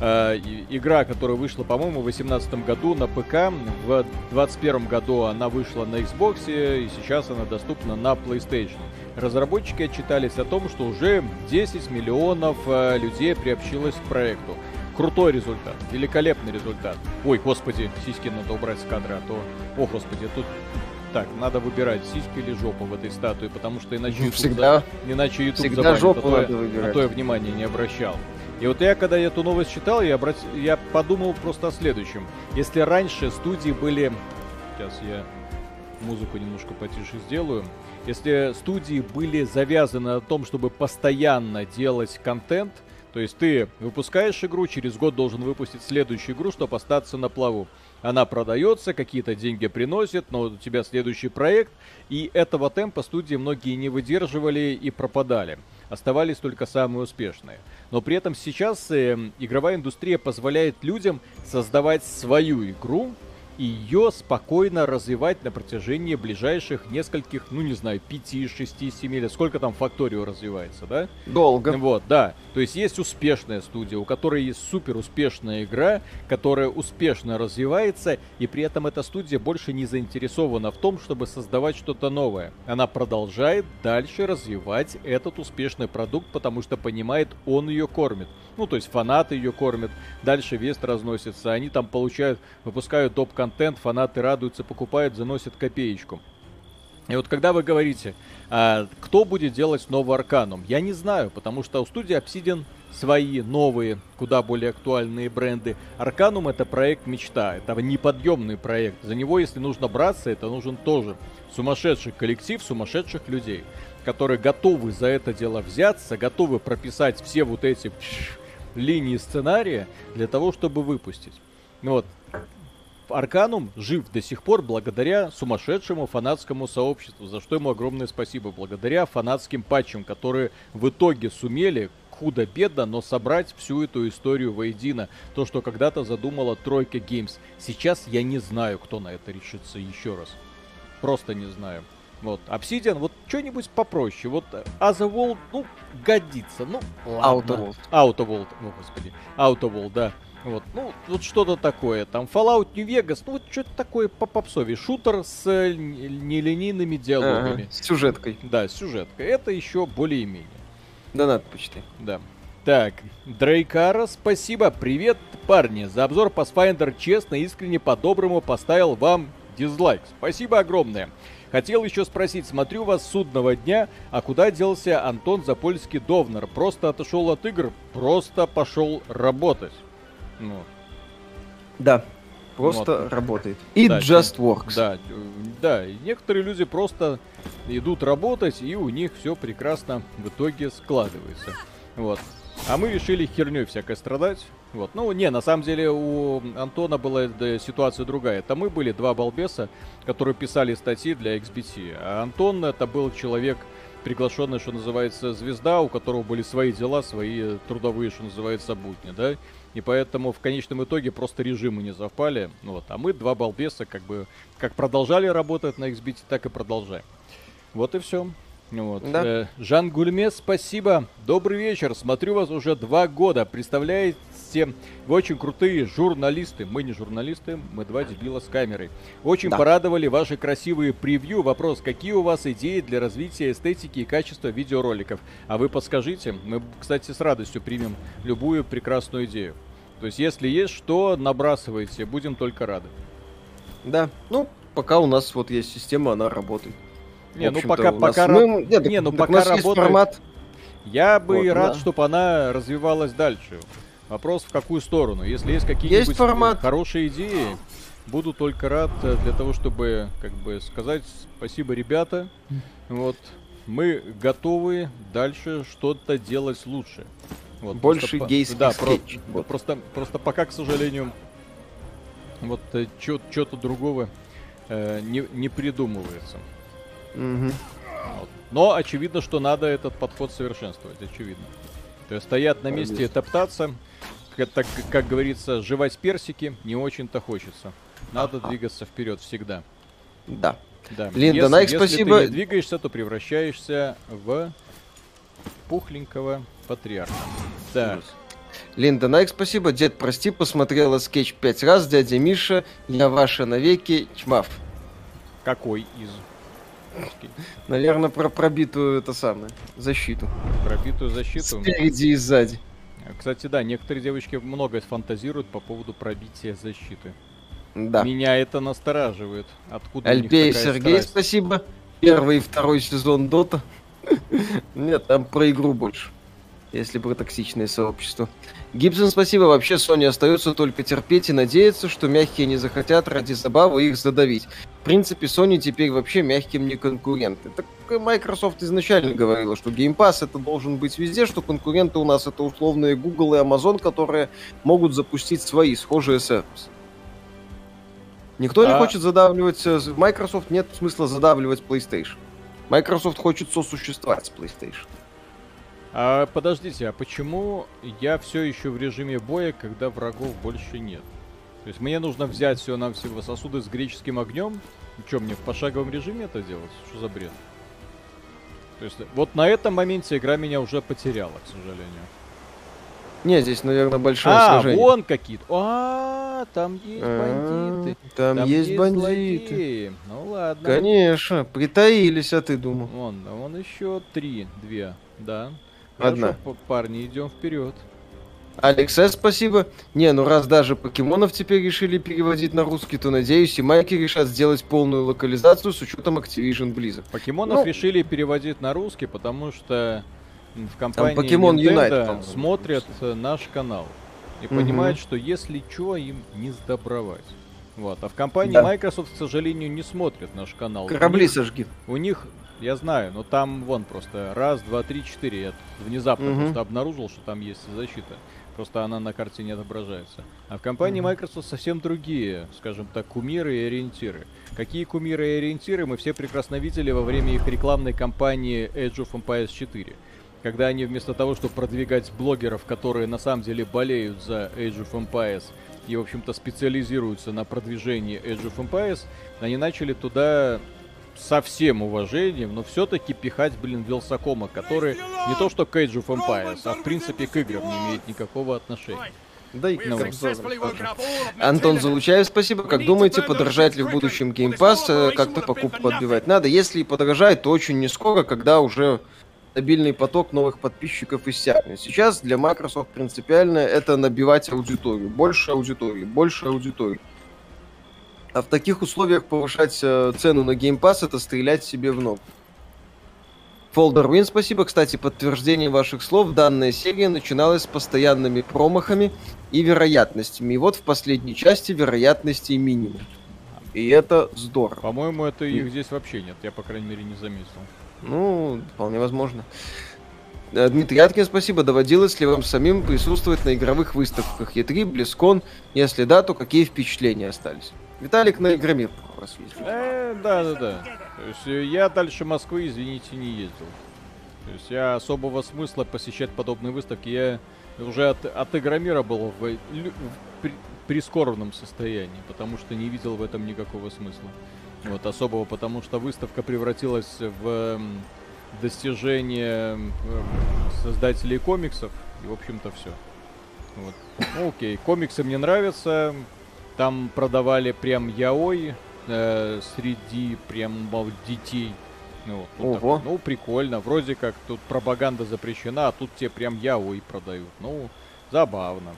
Э, игра, которая вышла, по-моему, в 2018 году на ПК, в 2021 году она вышла на Xbox, и сейчас она доступна на PlayStation. Разработчики отчитались о том, что уже 10 миллионов э, людей приобщилось к проекту. Крутой результат, великолепный результат. Ой, господи, сиськи надо убрать с кадра, а то... О, господи, тут так, надо выбирать, сиськи или жопу в этой статуе, потому что иначе YouTube, всегда, за... иначе YouTube всегда забанит, жопу а, то надо я, выбирать. а то я внимания не обращал. И вот я, когда эту новость читал, я, обрат... я подумал просто о следующем. Если раньше студии были... Сейчас я музыку немножко потише сделаю. Если студии были завязаны на том, чтобы постоянно делать контент, то есть ты выпускаешь игру, через год должен выпустить следующую игру, чтобы остаться на плаву. Она продается, какие-то деньги приносит, но у тебя следующий проект, и этого темпа студии многие не выдерживали и пропадали. Оставались только самые успешные. Но при этом сейчас э, игровая индустрия позволяет людям создавать свою игру, ее спокойно развивать на протяжении ближайших нескольких, ну не знаю, 5, 6, 7 лет. Сколько там Факторио развивается, да? Долго. Вот, да. То есть есть успешная студия, у которой есть супер успешная игра, которая успешно развивается, и при этом эта студия больше не заинтересована в том, чтобы создавать что-то новое. Она продолжает дальше развивать этот успешный продукт, потому что понимает, он ее кормит. Ну, то есть фанаты ее кормят, дальше вест разносится, они там получают, выпускают топ-контент, фанаты радуются, покупают, заносят копеечку. И вот когда вы говорите, а, кто будет делать новый Арканум, я не знаю, потому что у студии Obsidian свои новые, куда более актуальные бренды. Арканум это проект мечта, это неподъемный проект. За него, если нужно браться, это нужен тоже сумасшедший коллектив, сумасшедших людей, которые готовы за это дело взяться, готовы прописать все вот эти линии сценария для того, чтобы выпустить. Вот. Арканум жив до сих пор благодаря сумасшедшему фанатскому сообществу, за что ему огромное спасибо. Благодаря фанатским патчам, которые в итоге сумели худо-бедно, но собрать всю эту историю воедино. То, что когда-то задумала Тройка Геймс. Сейчас я не знаю, кто на это решится еще раз. Просто не знаю. Вот, Obsidian, вот что-нибудь попроще. Вот Otherworld, ну, годится. Ну, ладно. Outer World. Outer World, о господи. Outer World, да. Вот, ну, вот что-то такое. Там Fallout New Vegas, ну, вот что-то такое по попсове. Шутер с э, нелинейными диалогами. Ага, с сюжеткой. Да, с сюжеткой. Это еще более-менее. Донат почти. Да. Так, Дрейкара, спасибо. Привет, парни. За обзор Pathfinder честно, искренне, по-доброму поставил вам дизлайк. Спасибо огромное. Хотел еще спросить, смотрю вас судного дня, а куда делся Антон Запольский Довнер? Просто отошел от игр, просто пошел работать. Ну, Да. Просто Вот. работает. It Да, just works. да, да, некоторые люди просто идут работать, и у них все прекрасно в итоге складывается. Вот. А мы решили херней всякой страдать. Вот. Ну, не, на самом деле у Антона была да, ситуация другая. Это мы были два балбеса, которые писали статьи для XBT. А Антон это был человек, приглашенный, что называется, звезда, у которого были свои дела, свои трудовые, что называется, будни, да. И поэтому в конечном итоге просто режимы не совпали. Ну Вот. А мы два балбеса как бы как продолжали работать на XBT, так и продолжаем. Вот и все. Вот. Да. Э, Жан Гульме, спасибо. Добрый вечер. Смотрю вас уже два года. Представляете, вы очень крутые журналисты. Мы не журналисты, мы два дебила с камерой. Очень Да. порадовали ваши красивые превью. Вопрос, какие у вас идеи для развития эстетики и качества видеороликов? А вы подскажите. Мы, кстати, с радостью примем любую прекрасную идею. То есть, если есть что, набрасывайте. Будем только рады. Да. Ну, пока у нас вот есть система, она работает. Не, ну пока, нас- пока, ра- мы- нет, не, ну так пока нас работает. формат. Я бы Вот, рад, да. чтобы она развивалась дальше. Вопрос в какую сторону. Если есть какие-нибудь Есть формат. хорошие идеи, буду только рад э, для того, чтобы как бы сказать спасибо, ребята. Вот мы готовы дальше что-то делать лучше. Вот, Больше просто гейских да, про- скетчей. Вот. просто, просто пока, к сожалению, вот что-то другого э, не, не придумывается. Мгм. Вот. Но очевидно, что надо этот подход совершенствовать, очевидно. То есть стоять на месте и топтаться, как, так, как говорится, жевать персики не очень-то хочется. Надо двигаться вперед всегда. Да. Да. Лин, если, Донайк, если спасибо. ты не двигаешься, то превращаешься в пухленького патриарха. Да. Линда Найк, спасибо. Дед, прости, посмотрела скетч пять раз. Дядя Миша, я ваша навеки, чмав. Какой из? Наверное, про пробитую это самое, защиту. Пробитую защиту? Спереди и сзади. Кстати, да, некоторые девочки много фантазируют по поводу пробития защиты. Да. Меня это настораживает. Откуда Альпей Сергей, страсть? спасибо. Первый и второй сезон Дота. Нет, там про игру больше. Если про токсичное сообщество. Гибсон, спасибо. Вообще, Sony остается только терпеть и надеяться, что мягкие не захотят ради забавы их задавить. В принципе, Sony теперь вообще мягким не конкуренты. Так Microsoft изначально говорила, что Game Pass это должен быть везде, что конкуренты у нас это условные Google и Amazon, которые могут запустить свои схожие сервисы. Никто а... не хочет задавливать... Э, Microsoft нет смысла задавливать PlayStation. Microsoft хочет сосуществовать с PlayStation. А подождите, а почему я все еще в режиме боя, когда врагов больше нет? То есть мне нужно взять все на все сосуды с греческим огнем? Что, мне в пошаговом режиме это делать? Что за бред? То есть вот на этом моменте игра меня уже потеряла, к сожалению. Не, здесь, наверное, большое а, сражение. вон какие-то. А, там есть а, бандиты. Там, есть, бандиты. Злодеи. Ну ладно. Конечно, притаились, а ты думал. Вон, а вон еще три, две, да. Одна. Хорошо, парни, идем вперед. Алекс спасибо. Не, ну раз даже покемонов теперь решили переводить на русский, то надеюсь, и майки решат сделать полную локализацию с учетом Activision Blizzard. Покемонов ну, решили переводить на русский, потому что в компании Pokemon Nintendo Unite, смотрят наш канал и угу. понимают, что если что, им не сдобровать. Вот. А в компании да. Microsoft, к сожалению, не смотрят наш канал. Корабли у них, сожги. У них, я знаю, но там вон просто раз, два, три, четыре. Я внезапно угу. просто обнаружил, что там есть защита. Просто она на карте не отображается. А в компании Microsoft совсем другие, скажем так, кумиры и ориентиры. Какие кумиры и ориентиры мы все прекрасно видели во время их рекламной кампании Age of Empires 4 когда они вместо того, чтобы продвигать блогеров, которые на самом деле болеют за Age of Empires и, в общем-то, специализируются на продвижении Age of Empires, они начали туда со всем уважением, но все-таки пихать, блин, Вилсакома, который не то что к Age of Empires, а в принципе к играм не имеет никакого отношения. Да и к ну, Антон Залучаев, спасибо. Как думаете, подорожает ли в будущем Game Pass? Э, как-то покупку отбивать надо. Если и подорожает, то очень не скоро, когда уже стабильный поток новых подписчиков иссякнет. Сейчас для Microsoft принципиально это набивать аудиторию. Больше аудитории, больше аудитории. А в таких условиях повышать э, цену на Game Pass это стрелять себе в ногу. Folder Win, спасибо. Кстати, подтверждение ваших слов. Данная серия начиналась с постоянными промахами и вероятностями. И вот в последней части вероятностей минимум. И это здорово. По-моему, это их здесь вообще нет. Я, по крайней мере, не заметил. Ну, вполне возможно. Э, Дмитрий Аткин, спасибо. Доводилось ли вам самим присутствовать на игровых выставках E3, Близкон? Если да, то какие впечатления остались? Виталик на Игромир раз ездил. Э, да, да, да. То есть э, я дальше Москвы, извините, не ездил. То есть я особого смысла посещать подобные выставки. Я уже от, от Игромира был в, в, в прискорбном состоянии, потому что не видел в этом никакого смысла. Вот особого, потому что выставка превратилась в достижение создателей комиксов. И, в общем-то, все. Вот. Ну, окей, комиксы мне нравятся. Там продавали прям яой э, среди прям детей. Ну, вот, Ого. Так, ну, прикольно. Вроде как тут пропаганда запрещена, а тут тебе прям яой продают. Ну, забавно.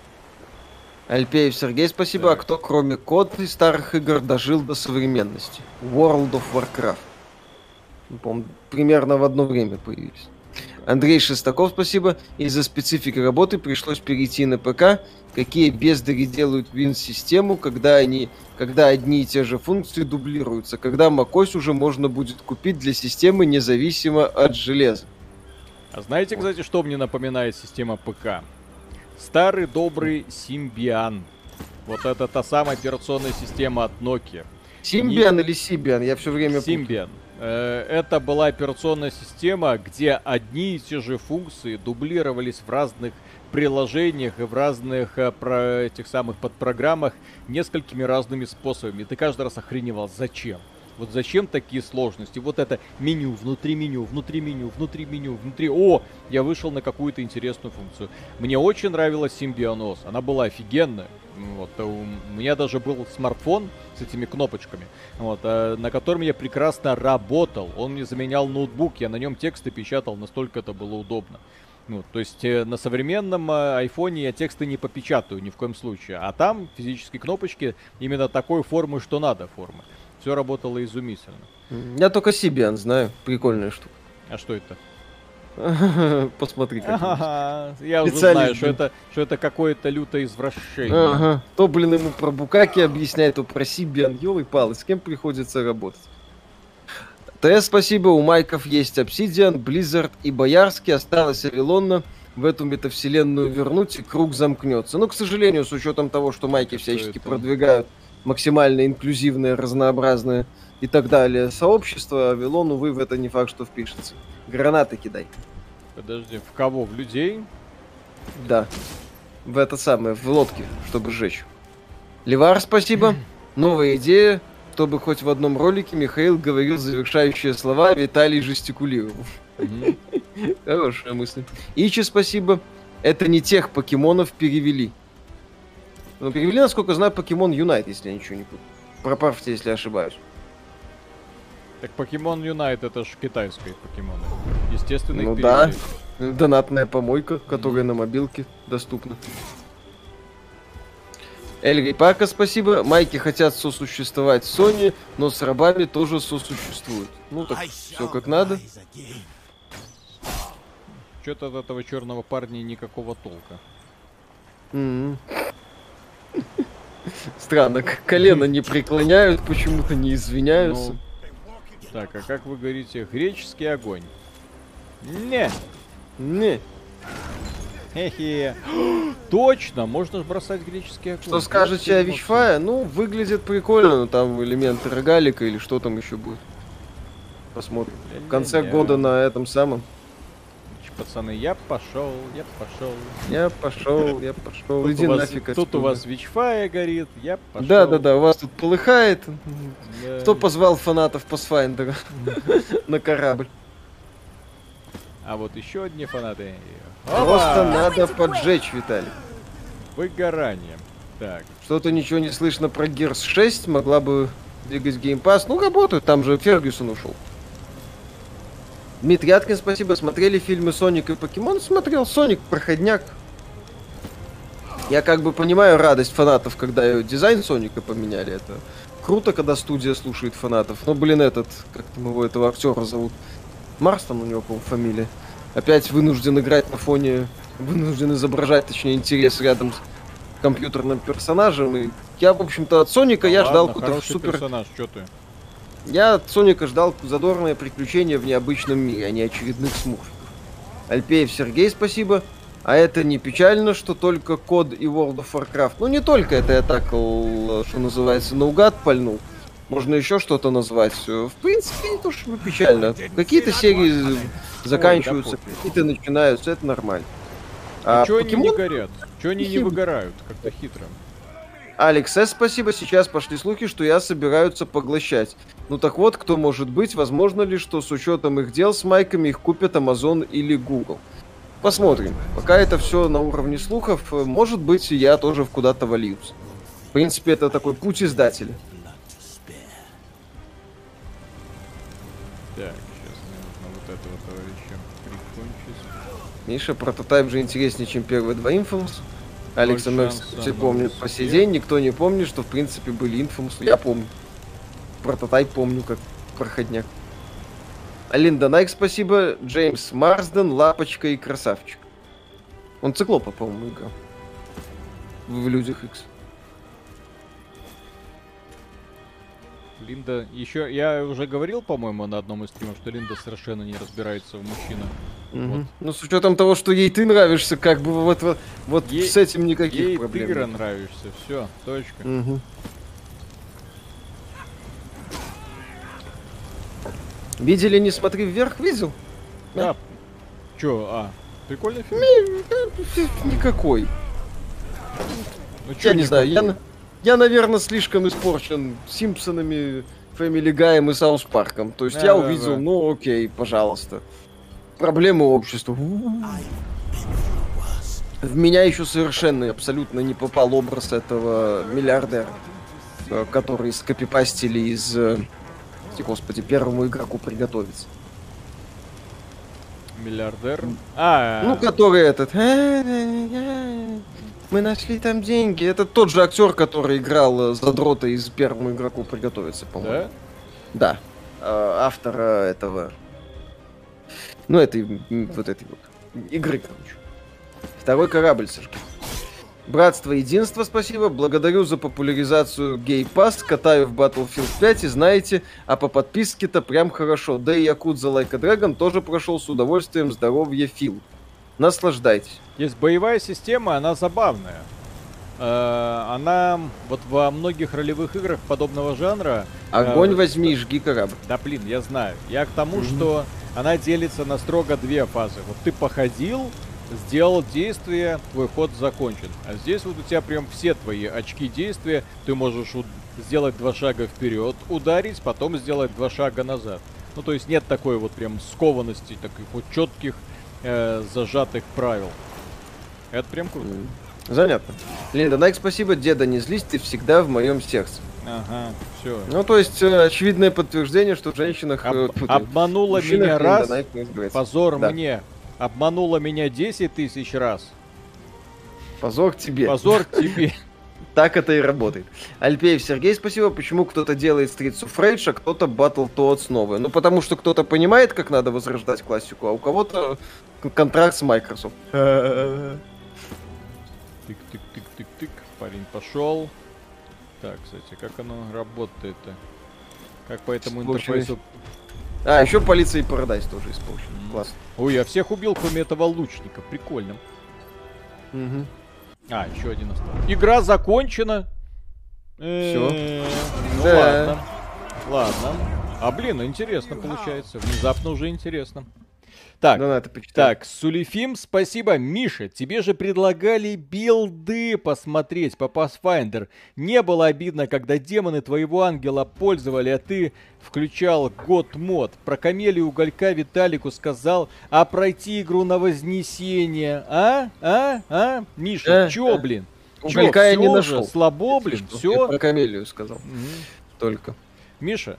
Альпеев Сергей, спасибо. Так. А кто, кроме код и старых игр, дожил до современности? World of Warcraft. Помню, примерно в одно время появились. Андрей Шестаков, спасибо. Из-за специфики работы пришлось перейти на ПК. Какие бездари делают Win-систему, когда они, когда одни и те же функции дублируются, когда macOS уже можно будет купить для системы независимо от железа. А знаете, кстати, что мне напоминает система ПК? Старый добрый Symbian. Вот это та самая операционная система от Nokia. Symbian И... или Symbian? Я все время Symbian. Э, это была операционная система, где одни и те же функции дублировались в разных приложениях и в разных э, про этих самых подпрограммах несколькими разными способами. И ты каждый раз охреневал, зачем? Вот зачем такие сложности? Вот это меню, внутри меню, внутри меню, внутри меню, внутри... О, я вышел на какую-то интересную функцию. Мне очень нравилась симбионоз. Она была офигенная. Вот, э, у меня даже был смартфон с этими кнопочками, вот, э, на котором я прекрасно работал. Он мне заменял ноутбук, я на нем тексты печатал, настолько это было удобно. Ну, то есть э, на современном э, айфоне я тексты не попечатаю ни в коем случае. А там физические кнопочки именно такой формы, что надо формы. Все работало изумительно. Я только Сибиан знаю. Прикольная штука. А что это? Посмотри, как ага, Я уже знаю, что это, что это какое-то лютое извращение. Ага. То, блин, ему про Букаки объясняет, то про Сибиан. Ёлы палы, с кем приходится работать? ТС спасибо, у Майков есть Обсидиан, Blizzard и Боярский, осталось Авилонна в эту метавселенную вернуть, и круг замкнется. Но, к сожалению, с учетом того, что Майки всячески это? продвигают максимально инклюзивное, разнообразное и так далее сообщество, Авилон, увы, в это не факт, что впишется. Гранаты кидай. Подожди, в кого? В людей? Да. В это самое, в лодке, чтобы сжечь. Левар, спасибо. Новая идея чтобы хоть в одном ролике Михаил говорил завершающие слова, Виталий жестикулировал. Хорошая мысль. Ичи, спасибо. Это не тех покемонов перевели. Ну, перевели, насколько знаю, покемон Юнайт, если я ничего не путаю. Проправьте, если ошибаюсь. Так покемон Юнайт это же китайские покемоны. Естественно, ну да. Донатная помойка, которая mm-hmm. на мобилке доступна. Эльгой Парка спасибо. Майки хотят сосуществовать с Sony, но с рабами тоже сосуществуют. Ну так, все как надо. Что-то от этого черного парня никакого толка. Mm-hmm. Странно, колено не преклоняют, почему-то не извиняются. Ну, так, а как вы говорите, греческий огонь? Не. Не. Хе-хе. Точно, можно бросать греческие огонь. Что скажете о Вичфае? Ну, выглядит прикольно, но там элементы рогалика или что там еще будет. Посмотрим. В конце года на этом самом. Пацаны, я пошел, я пошел. Я пошел, я пошел. Иди нафиг Тут у вас Вичфая горит, я пошел. Да, да, да, у вас тут полыхает. Кто позвал фанатов Pathfinder на корабль? А вот еще одни фанаты. Просто надо поджечь, Виталий. Выгорание. Так. Что-то ничего не слышно про Gears 6. Могла бы двигать Pass. Ну, работают. Там же Фергюсон ушел. Дмитрий Аткин, спасибо. Смотрели фильмы Соник и Покемон? Смотрел. Соник, проходняк. Я как бы понимаю радость фанатов, когда дизайн Соника поменяли. Это круто, когда студия слушает фанатов. Но, блин, этот, как там его, этого актера зовут? Марс там у него, по фамилия опять вынужден играть на фоне, вынужден изображать, точнее, интерес рядом с компьютерным персонажем. И я, в общем-то, от Соника я ждал какой-то супер... персонаж, что ты? Я от Соника ждал задорное приключение в необычном мире, а не очередных смурфиков. Альпеев Сергей, спасибо. А это не печально, что только код и World of Warcraft. Ну, не только это я так, что называется, наугад пальнул. Можно еще что-то назвать. В принципе, не то чтобы печально. Какие-то серии заканчиваются, какие-то начинаются, это нормально. А, а чё покемон... они не горят? Чё они не выгорают? Как-то хитро. Алекс С, спасибо. Сейчас пошли слухи, что я собираются поглощать. Ну так вот, кто может быть? Возможно ли, что с учетом их дел с майками их купят Amazon или Google? Посмотрим. Пока это все на уровне слухов, может быть, я тоже в куда-то вольюсь. В принципе, это такой путь издателя. Так, сейчас мне нужно вот этого товарища прикончить. Миша, прототайп же интереснее, чем первые два Infamous. Алекс Мэркс все помнит по сей день, никто не помнит, что в принципе были Infamous. Я помню. Прототайп помню как проходняк. Алинда Найк, спасибо. Джеймс Марсден, Лапочка и Красавчик. Он циклопа, по-моему, играл. В Людях X. Линда еще, я уже говорил, по-моему, на одном из стримов, что Линда совершенно не разбирается в мужчинах. Угу. Вот. Ну, с учетом того, что ей ты нравишься, как бы вот, вот, вот ей, с этим никаких ей проблем. Ей ты нравишься, все, точка. Угу. Видели, не смотри вверх, видел? Да. Че, а, прикольный фильм? Никакой. Ну, чё, я не знаю, я, я, наверное, слишком испорчен Симпсонами, Family Guy и Саус Парком. То есть да, я да, увидел, да. ну окей, пожалуйста. Проблемы общества. В меня еще совершенно абсолютно не попал образ этого миллиардера, э, который скопипастили из... Э, господи, первому игроку приготовиться. Миллиардер? А, ну, который этот... Мы нашли там деньги. Это тот же актер, который играл задрота из первому игроку приготовиться, по-моему. Да? Да. Автора этого. Ну, этой вот этой вот игры, короче. Второй корабль, Сашка. Братство Единство, спасибо. Благодарю за популяризацию Гей Пас. Катаю в Battlefield 5 и знаете, а по подписке-то прям хорошо. Да и Якудза a Dragon тоже прошел с удовольствием. Здоровье, Фил. Наслаждайтесь. Есть боевая система, она забавная. Э, она вот во многих ролевых играх подобного жанра... Огонь э, возьми, жги корабль. Да блин, я знаю. Я к тому, mm-hmm. что она делится на строго две фазы. Вот ты походил, сделал действие, твой ход закончен. А здесь вот у тебя прям все твои очки действия. Ты можешь сделать два шага вперед, ударить, потом сделать два шага назад. Ну, то есть нет такой вот прям скованности, таких вот четких э, зажатых правил. Это прям круто. Занятно. Линда, Найк, спасибо, деда, не злись, ты всегда в моем сердце. Ага, все. Ну, то есть, э, очевидное подтверждение, что в женщинах... Об, э, обманула меня раз, позор да. мне. Обманула меня 10 тысяч раз. Позор тебе. Позор тебе. Так это и работает. Альпеев Сергей, спасибо. Почему кто-то делает Streets of Rage, а кто-то Battletoads новые? Ну, потому что кто-то понимает, как надо возрождать классику, а у кого-то контракт с Microsoft. Тык-тык-тык-тык-тык. Парень пошел. Так, кстати, как оно работает-то? Как по этому интерфейсу... А, еще полиция и Paradise тоже исполнен. Mm. Классно. Ой, я всех убил, кроме этого лучника. Прикольно. Угу. А, еще один остался. Игра закончена. Все. Ну ладно. Ладно. А блин, интересно получается. Внезапно уже интересно. Так, ну, это так, Сулифим, спасибо. Миша, тебе же предлагали билды посмотреть по Pathfinder. Не было обидно, когда демоны твоего ангела пользовали, а ты включал год мод. Про камелию уголька Виталику сказал, а пройти игру на вознесение. А? А? А? Миша, э, чё, э. блин? Уголька чё, я не нашел. Слабо, блин, все. про камелию сказал. Угу. Только. Миша,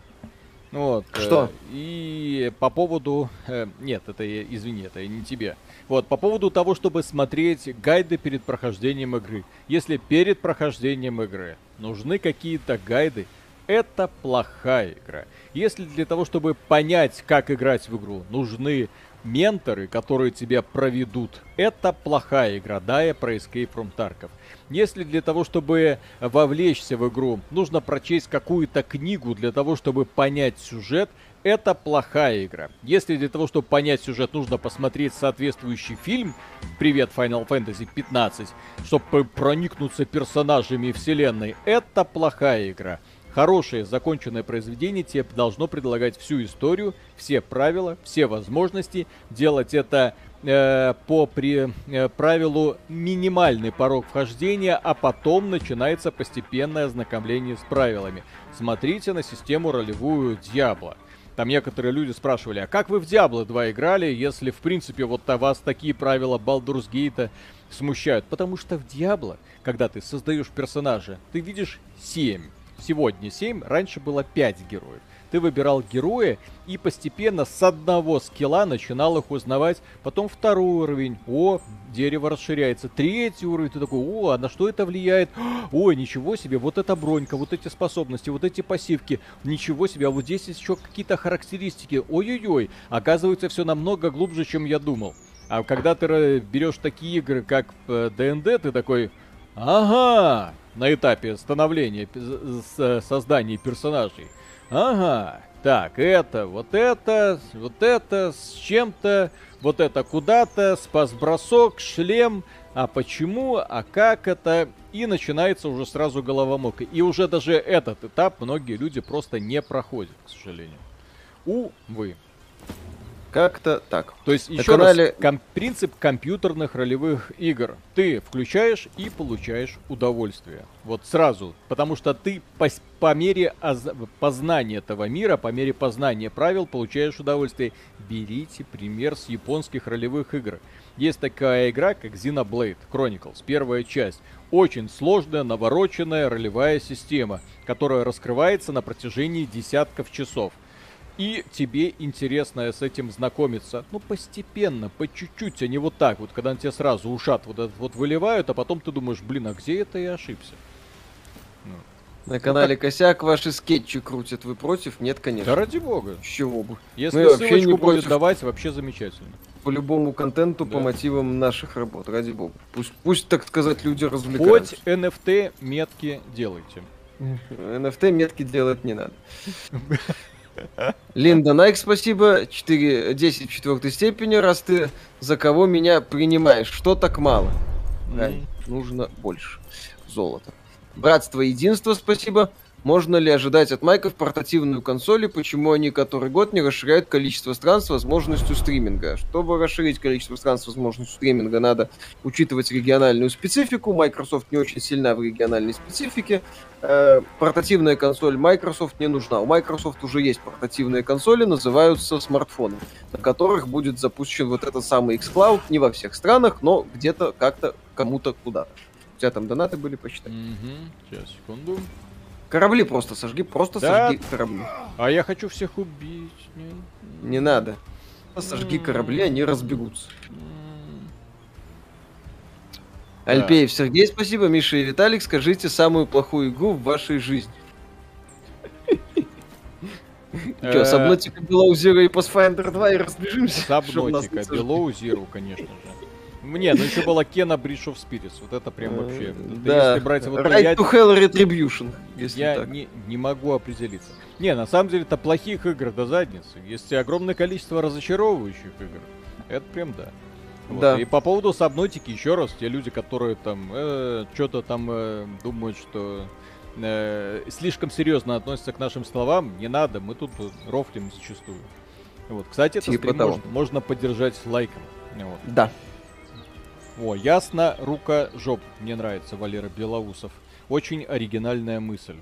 вот. Что? Э, и по поводу... Э, нет, это, извини, это не тебе. Вот, по поводу того, чтобы смотреть гайды перед прохождением игры. Если перед прохождением игры нужны какие-то гайды, это плохая игра. Если для того, чтобы понять, как играть в игру, нужны менторы, которые тебя проведут, это плохая игра. Да, я про Escape from Tarkov. Если для того, чтобы вовлечься в игру, нужно прочесть какую-то книгу для того, чтобы понять сюжет, это плохая игра. Если для того, чтобы понять сюжет, нужно посмотреть соответствующий фильм «Привет, Final Fantasy 15», чтобы проникнуться персонажами вселенной, это плохая игра. Хорошее законченное произведение тебе должно предлагать всю историю, все правила, все возможности, делать это э, по при, э, правилу минимальный порог вхождения, а потом начинается постепенное ознакомление с правилами. Смотрите на систему ролевую Диабло. Там некоторые люди спрашивали, а как вы в Diablo 2 играли, если в принципе вот вас такие правила Baldur's Gate смущают? Потому что в Diablo, когда ты создаешь персонажа, ты видишь 7. Сегодня 7, раньше было 5 героев ты выбирал героя и постепенно с одного скилла начинал их узнавать. Потом второй уровень. О, дерево расширяется. Третий уровень. Ты такой, о, а на что это влияет? Ой, ничего себе, вот эта бронька, вот эти способности, вот эти пассивки. Ничего себе, а вот здесь еще какие-то характеристики. Ой-ой-ой, оказывается все намного глубже, чем я думал. А когда ты берешь такие игры, как ДНД, э, ты такой, ага, на этапе становления, создания персонажей. Ага, так, это, вот это, вот это, с чем-то, вот это куда-то, спас-бросок, шлем, а почему, а как это, и начинается уже сразу головомолка. И уже даже этот этап многие люди просто не проходят, к сожалению. Увы. Как-то так. То есть, еще канале... раз, ком- принцип компьютерных ролевых игр. Ты включаешь и получаешь удовольствие. Вот сразу. Потому что ты по, по мере оз... познания этого мира, по мере познания правил получаешь удовольствие. Берите пример с японских ролевых игр. Есть такая игра, как Xenoblade Chronicles, первая часть. Очень сложная, навороченная ролевая система, которая раскрывается на протяжении десятков часов и тебе интересно с этим знакомиться. Ну, постепенно, по чуть-чуть, а не вот так вот, когда на тебя сразу ушат вот этот вот выливают, а потом ты думаешь, блин, а где это я ошибся? Ну. На канале ну, Косяк ваши скетчи крутят. Вы против? Нет, конечно. Да ради бога. Чего бы? Если Мы ссылочку вообще не будет против... давать, вообще замечательно. По любому контенту, да. по мотивам наших работ, ради бога. Пусть, пусть так сказать, люди развлекаются. Хоть NFT метки делайте. NFT метки делать не надо. Линда Найк, спасибо. 4, 10 в четвертой степени, раз ты за кого меня принимаешь. Что так мало? Mm. нужно больше золота. Братство единство, спасибо. Можно ли ожидать от Майков портативную консоль и почему они который год не расширяют количество стран с возможностью стриминга? Чтобы расширить количество стран с возможностью стриминга, надо учитывать региональную специфику. Microsoft не очень сильна в региональной специфике. Э, портативная консоль Microsoft не нужна. У Microsoft уже есть портативные консоли, называются смартфоны, на которых будет запущен вот этот самый xCloud. Не во всех странах, но где-то как-то кому-то куда-то. У тебя там донаты были, почитай. Угу. Сейчас, секунду. Корабли просто сожги, просто да? сожги корабли. А я хочу всех убить. Не, не надо. Сожги корабли, они разбегутся. Да. Альпеев Сергей, спасибо. Миша и Виталик, скажите самую плохую игру в вашей жизни. Че, Сабнотика, Below Zero и Pathfinder 2 и разбежимся? Сабнотика, Below Zero, конечно же. Не, ну еще была Кена Bridge of Spirits. Вот это прям вообще. Да. Если брать вот right я... to Hell Retribution. Если я так. Не, не могу определиться. Не, на самом деле это плохих игр до задницы. Есть огромное количество разочаровывающих игр. Это прям да. Вот. Да. И по поводу сабнотики, еще раз, те люди, которые там э, что-то там э, думают, что э, слишком серьезно относятся к нашим словам, не надо, мы тут рофлим зачастую. Вот. Кстати, это типа стрим можно, можно поддержать лайком. Вот. Да. О, ясно, рука, жоп. Мне нравится Валера Белоусов. Очень оригинальная мысль.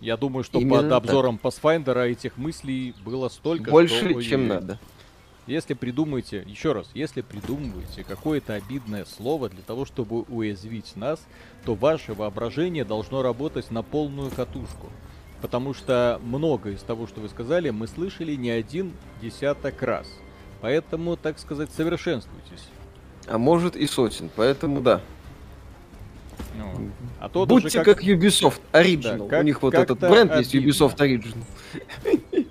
Я думаю, что Именно под обзором так. Pathfinder этих мыслей было столько, Больше, что... чем надо. Если придумаете, еще раз, если придумываете какое-то обидное слово для того, чтобы уязвить нас, то ваше воображение должно работать на полную катушку. Потому что многое из того, что вы сказали, мы слышали не один десяток раз. Поэтому, так сказать, совершенствуйтесь. А может и сотен, поэтому да. Ну, а то Будьте как... как Ubisoft Original. Да, как, У них вот этот бренд обидно. есть Ubisoft Original.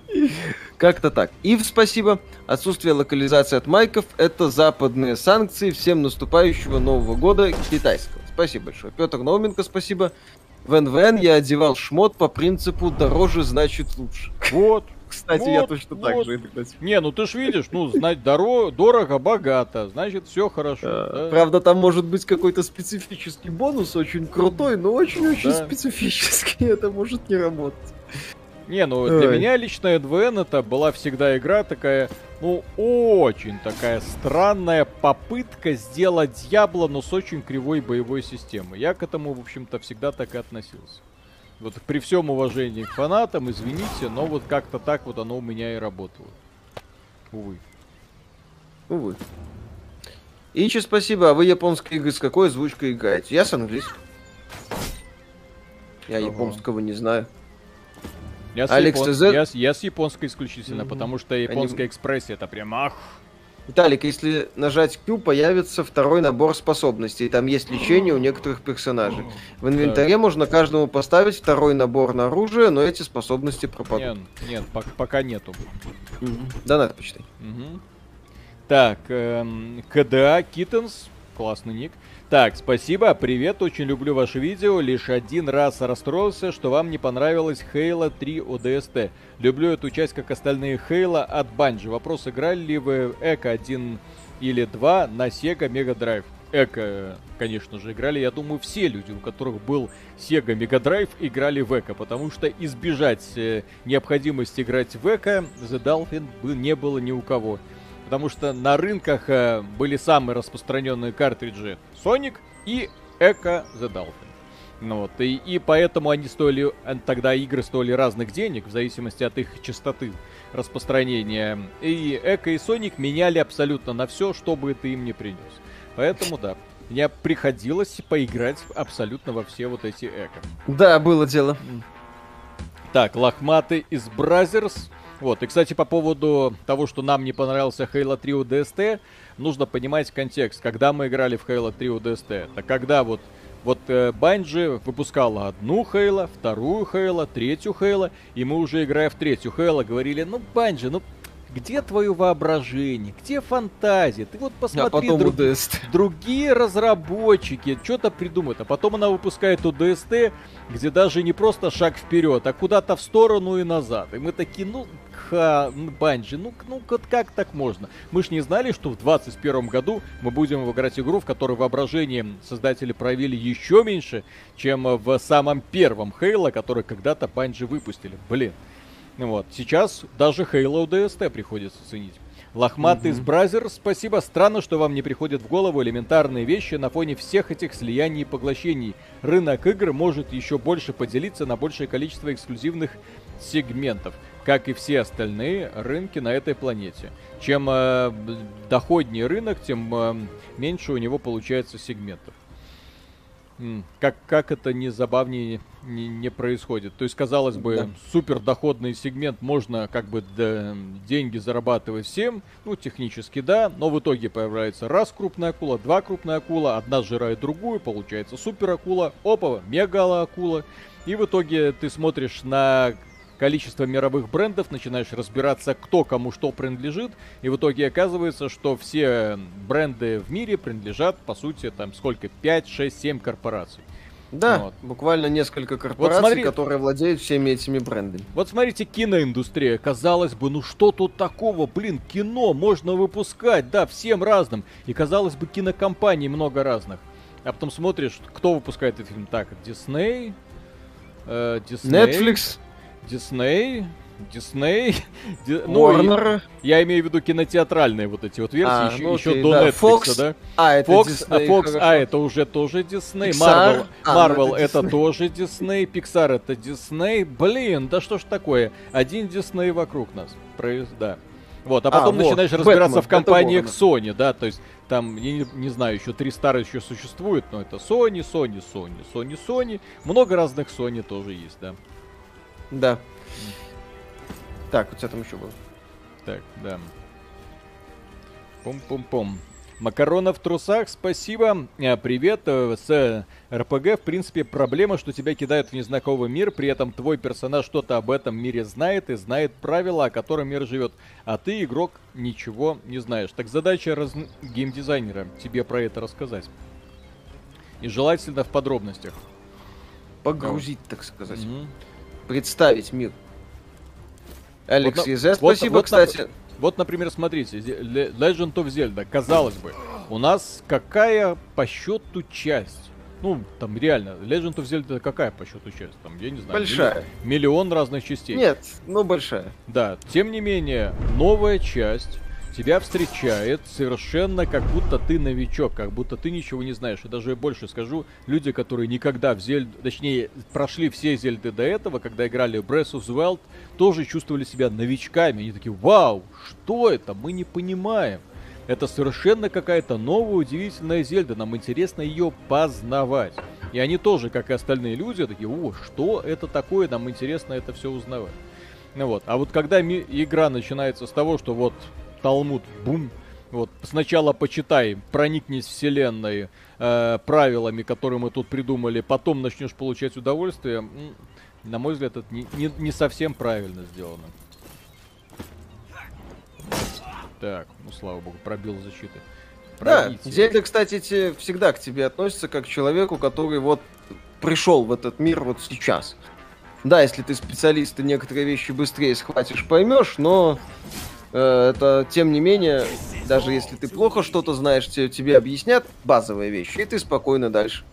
Как-то так. Ив, спасибо. Отсутствие локализации от майков — это западные санкции. Всем наступающего Нового года китайского. Спасибо большое. Петр Науменко, спасибо. В НВН я одевал шмот по принципу «дороже значит лучше». Вот, кстати, вот, я точно вот. так же иногда. Не, ну ты ж видишь, ну, знать доро- дорого, богато, значит, все хорошо. Да. Да? Правда, там может быть какой-то специфический бонус, очень крутой, но очень-очень да. специфический, это может не работать. Не, ну для Ой. меня лично НВН это была всегда игра такая, ну, очень такая странная попытка сделать Дьябло, но с очень кривой боевой системой. Я к этому, в общем-то, всегда так и относился. Вот при всем уважении к фанатам, извините, но вот как-то так вот оно у меня и работало. Увы. Увы. Ичи, спасибо. А вы японские игры с какой озвучкой играете? Я с английским. Я ага. японского не знаю. Я с, Алекс япон... я, я с японской исключительно, mm-hmm. потому что японская Они... экспрессия это прям ах. Виталик, если нажать Q, появится второй набор способностей. Там есть лечение у некоторых персонажей. В инвентаре да. можно каждому поставить второй набор на оружие, но эти способности пропадут. Нет, нет пока нету. Угу. Донат почитай. Угу. Так, эм, КДА Kittens, классный ник. Так, спасибо, привет, очень люблю ваше видео. Лишь один раз расстроился, что вам не понравилась Halo 3 ODST. Люблю эту часть, как остальные Halo от Bungie. Вопрос, играли ли вы Эко 1 или 2 на Sega Mega Drive? Эко, конечно же, играли, я думаю, все люди, у которых был Sega Mega Drive, играли в Эко, потому что избежать э, необходимости играть в Эко The Dolphin не было ни у кого. Потому что на рынках э, были самые распространенные картриджи Sonic и Echo The Dolphin. Ну, вот, и, и поэтому они стоили, э, тогда игры стоили разных денег, в зависимости от их частоты распространения. И Эко и Соник меняли абсолютно на все, что бы ты им не принес. Поэтому да, мне приходилось поиграть абсолютно во все вот эти Эко. Да, было дело. Так, лохматый из Brothers. Вот, и, кстати, по поводу того, что нам не понравился Halo 3 ODST, нужно понимать контекст. Когда мы играли в Halo 3 ODST, это когда вот вот э, Bungie выпускала одну Halo, вторую Halo, третью Halo, и мы уже играя в третью Хейла говорили, ну Bungie, ну где твое воображение, где фантазия? Ты вот посмотри, а друг... другие разработчики что-то придумают, а потом она выпускает УДСТ, где даже не просто шаг вперед, а куда-то в сторону и назад. И мы такие, ну, ха, Банджи, ну, ну вот как так можно? Мы ж не знали, что в 2021 году мы будем играть игру, в которой воображение создатели проявили еще меньше, чем в самом первом Хейла, который когда-то Банджи выпустили. Блин. Вот. Сейчас даже Halo DST приходится ценить. Лохматый из mm Бразер, спасибо. Странно, что вам не приходят в голову элементарные вещи на фоне всех этих слияний и поглощений. Рынок игр может еще больше поделиться на большее количество эксклюзивных сегментов, как и все остальные рынки на этой планете. Чем э, доходнее рынок, тем э, меньше у него получается сегментов. Как, как это не забавнее не, не происходит. То есть, казалось бы, да. супер доходный сегмент, можно как бы да, деньги зарабатывать всем, ну, технически да, но в итоге появляется раз крупная акула, два крупная акула, одна сжирает другую, получается супер акула, опа, мега акула, и в итоге ты смотришь на количество мировых брендов, начинаешь разбираться, кто кому что принадлежит, и в итоге оказывается, что все бренды в мире принадлежат, по сути, там сколько, 5, 6, 7 корпораций. Да, вот. буквально несколько корпораций, вот смотри, которые владеют всеми этими брендами. Вот смотрите, киноиндустрия. Казалось бы, ну что тут такого? Блин, кино можно выпускать, да, всем разным. И казалось бы, кинокомпаний много разных. А потом смотришь, кто выпускает этот фильм. Так, Дисней, э, Disney, Netflix, Дисней, Дисней, ну, я имею в виду кинотеатральные вот эти вот версии, а, еще, ну, еще до да. Netflix, Fox, да? А, это Fox, Disney, Fox, хорошо. а, это уже тоже Дисней, Marvel, а, Marvel ну, это, это тоже Дисней, Pixar это Дисней, блин, да что ж такое, один Дисней вокруг нас, да. Вот, а, а потом а, начинаешь вот, разбираться Бэтмен, в компаниях Sony, да, то есть там, я не, не знаю, еще три старых еще существуют, но это Sony, Sony, Sony, Sony, Sony, много разных Sony тоже есть, да. Да. Так, у тебя там еще было. Так, да. Пум-пум-пум. Макарона в трусах, спасибо. А, привет. Э, с РПГ, в принципе, проблема, что тебя кидают в незнакомый мир, при этом твой персонаж что-то об этом мире знает и знает правила, о котором мир живет. А ты, игрок, ничего не знаешь. Так задача раз... геймдизайнера тебе про это рассказать. И желательно в подробностях. Погрузить, да. так сказать. Угу. Представить мир. Алекс вот, Езе, спасибо, вот, кстати. Вот, вот, например, смотрите, Legend of Zelda, казалось бы, у нас какая по счету часть? Ну, там реально, Legend of Zelda какая по счету часть? Там, я не знаю. Большая. Миллион, миллион разных частей. Нет, ну большая. Да, тем не менее, новая часть тебя встречает совершенно как будто ты новичок, как будто ты ничего не знаешь. И даже я больше скажу, люди, которые никогда в Зельду, точнее, прошли все Зельды до этого, когда играли в Breath of the Wild, тоже чувствовали себя новичками. Они такие, вау, что это? Мы не понимаем. Это совершенно какая-то новая, удивительная Зельда. Нам интересно ее познавать. И они тоже, как и остальные люди, такие, о, что это такое? Нам интересно это все узнавать. Ну вот. А вот когда ми- игра начинается с того, что вот Талмуд, бум. Вот, сначала почитай, проникнись вселенной э, правилами, которые мы тут придумали, потом начнешь получать удовольствие. На мой взгляд, это не, не, не совсем правильно сделано. Так, ну слава богу, пробил защиты. Пробить. Да, Зельда, кстати, те, всегда к тебе относится как к человеку, который вот пришел в этот мир вот сейчас. Да, если ты специалист, ты некоторые вещи быстрее схватишь, поймешь, но это, тем не менее, даже если ты плохо что-то знаешь, тебе, тебе объяснят базовые вещи, и ты спокойно дальше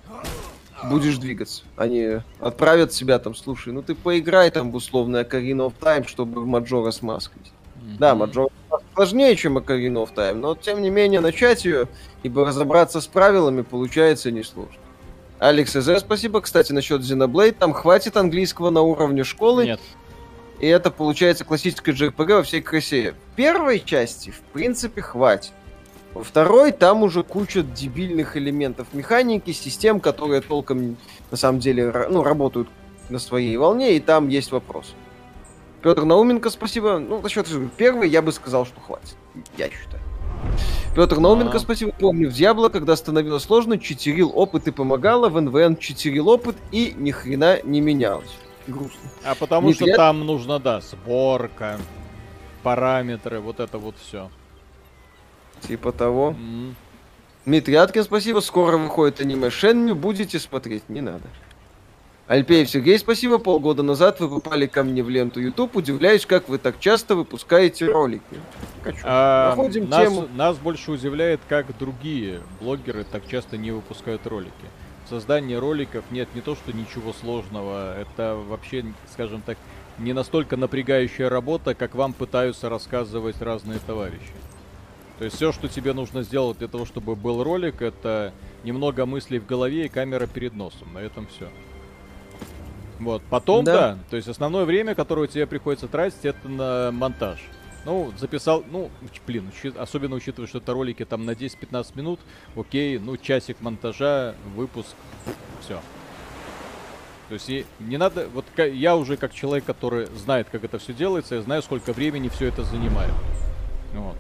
будешь двигаться. Они отправят себя там, слушай, ну ты поиграй там в условное Ocarina of Time, чтобы в Маджора смаскать. Mm-hmm. Да, Маджора сложнее, чем Ocarina of Time, но тем не менее начать ее, ибо разобраться с правилами получается несложно. Алекс ЗР, спасибо. Кстати, насчет Xenoblade, там хватит английского на уровне школы. Нет. И это получается классическая JRPG во всей красе. Первой части, в принципе, хватит. Во второй там уже куча дебильных элементов механики, систем, которые толком на самом деле ну, работают на своей волне, и там есть вопрос. Петр Науменко, спасибо. Ну, насчет первой я бы сказал, что хватит. Я считаю. Петр Науменко, а. спасибо. Помню, в Дьябло, когда становилось сложно, читерил опыт и помогало, в НВН читерил опыт и ни хрена не менялось. Грустно. А потому не что для... там нужно, да, сборка, параметры, вот это вот все. Типа того. Mm. Дмитрий Аткин, спасибо. Скоро выходит аниме Шенми. Будете смотреть? Не надо. Альпеев Сергей, спасибо. Полгода назад вы попали ко мне в ленту YouTube. Удивляюсь, как вы так часто выпускаете ролики. А, нас, тему. Нас больше удивляет, как другие блогеры так часто не выпускают ролики. В создании роликов нет не то, что ничего сложного. Это вообще, скажем так, не настолько напрягающая работа, как вам пытаются рассказывать разные товарищи. То есть все, что тебе нужно сделать для того, чтобы был ролик, это немного мыслей в голове и камера перед носом. На этом все. Вот, потом, да. да, то есть основное время, которое тебе приходится тратить, это на монтаж. Ну, записал, ну, блин, особенно учитывая, что это ролики там на 10-15 минут, окей, ну, часик монтажа, выпуск, все. То есть и не надо, вот я уже как человек, который знает, как это все делается, я знаю, сколько времени все это занимает. Вот.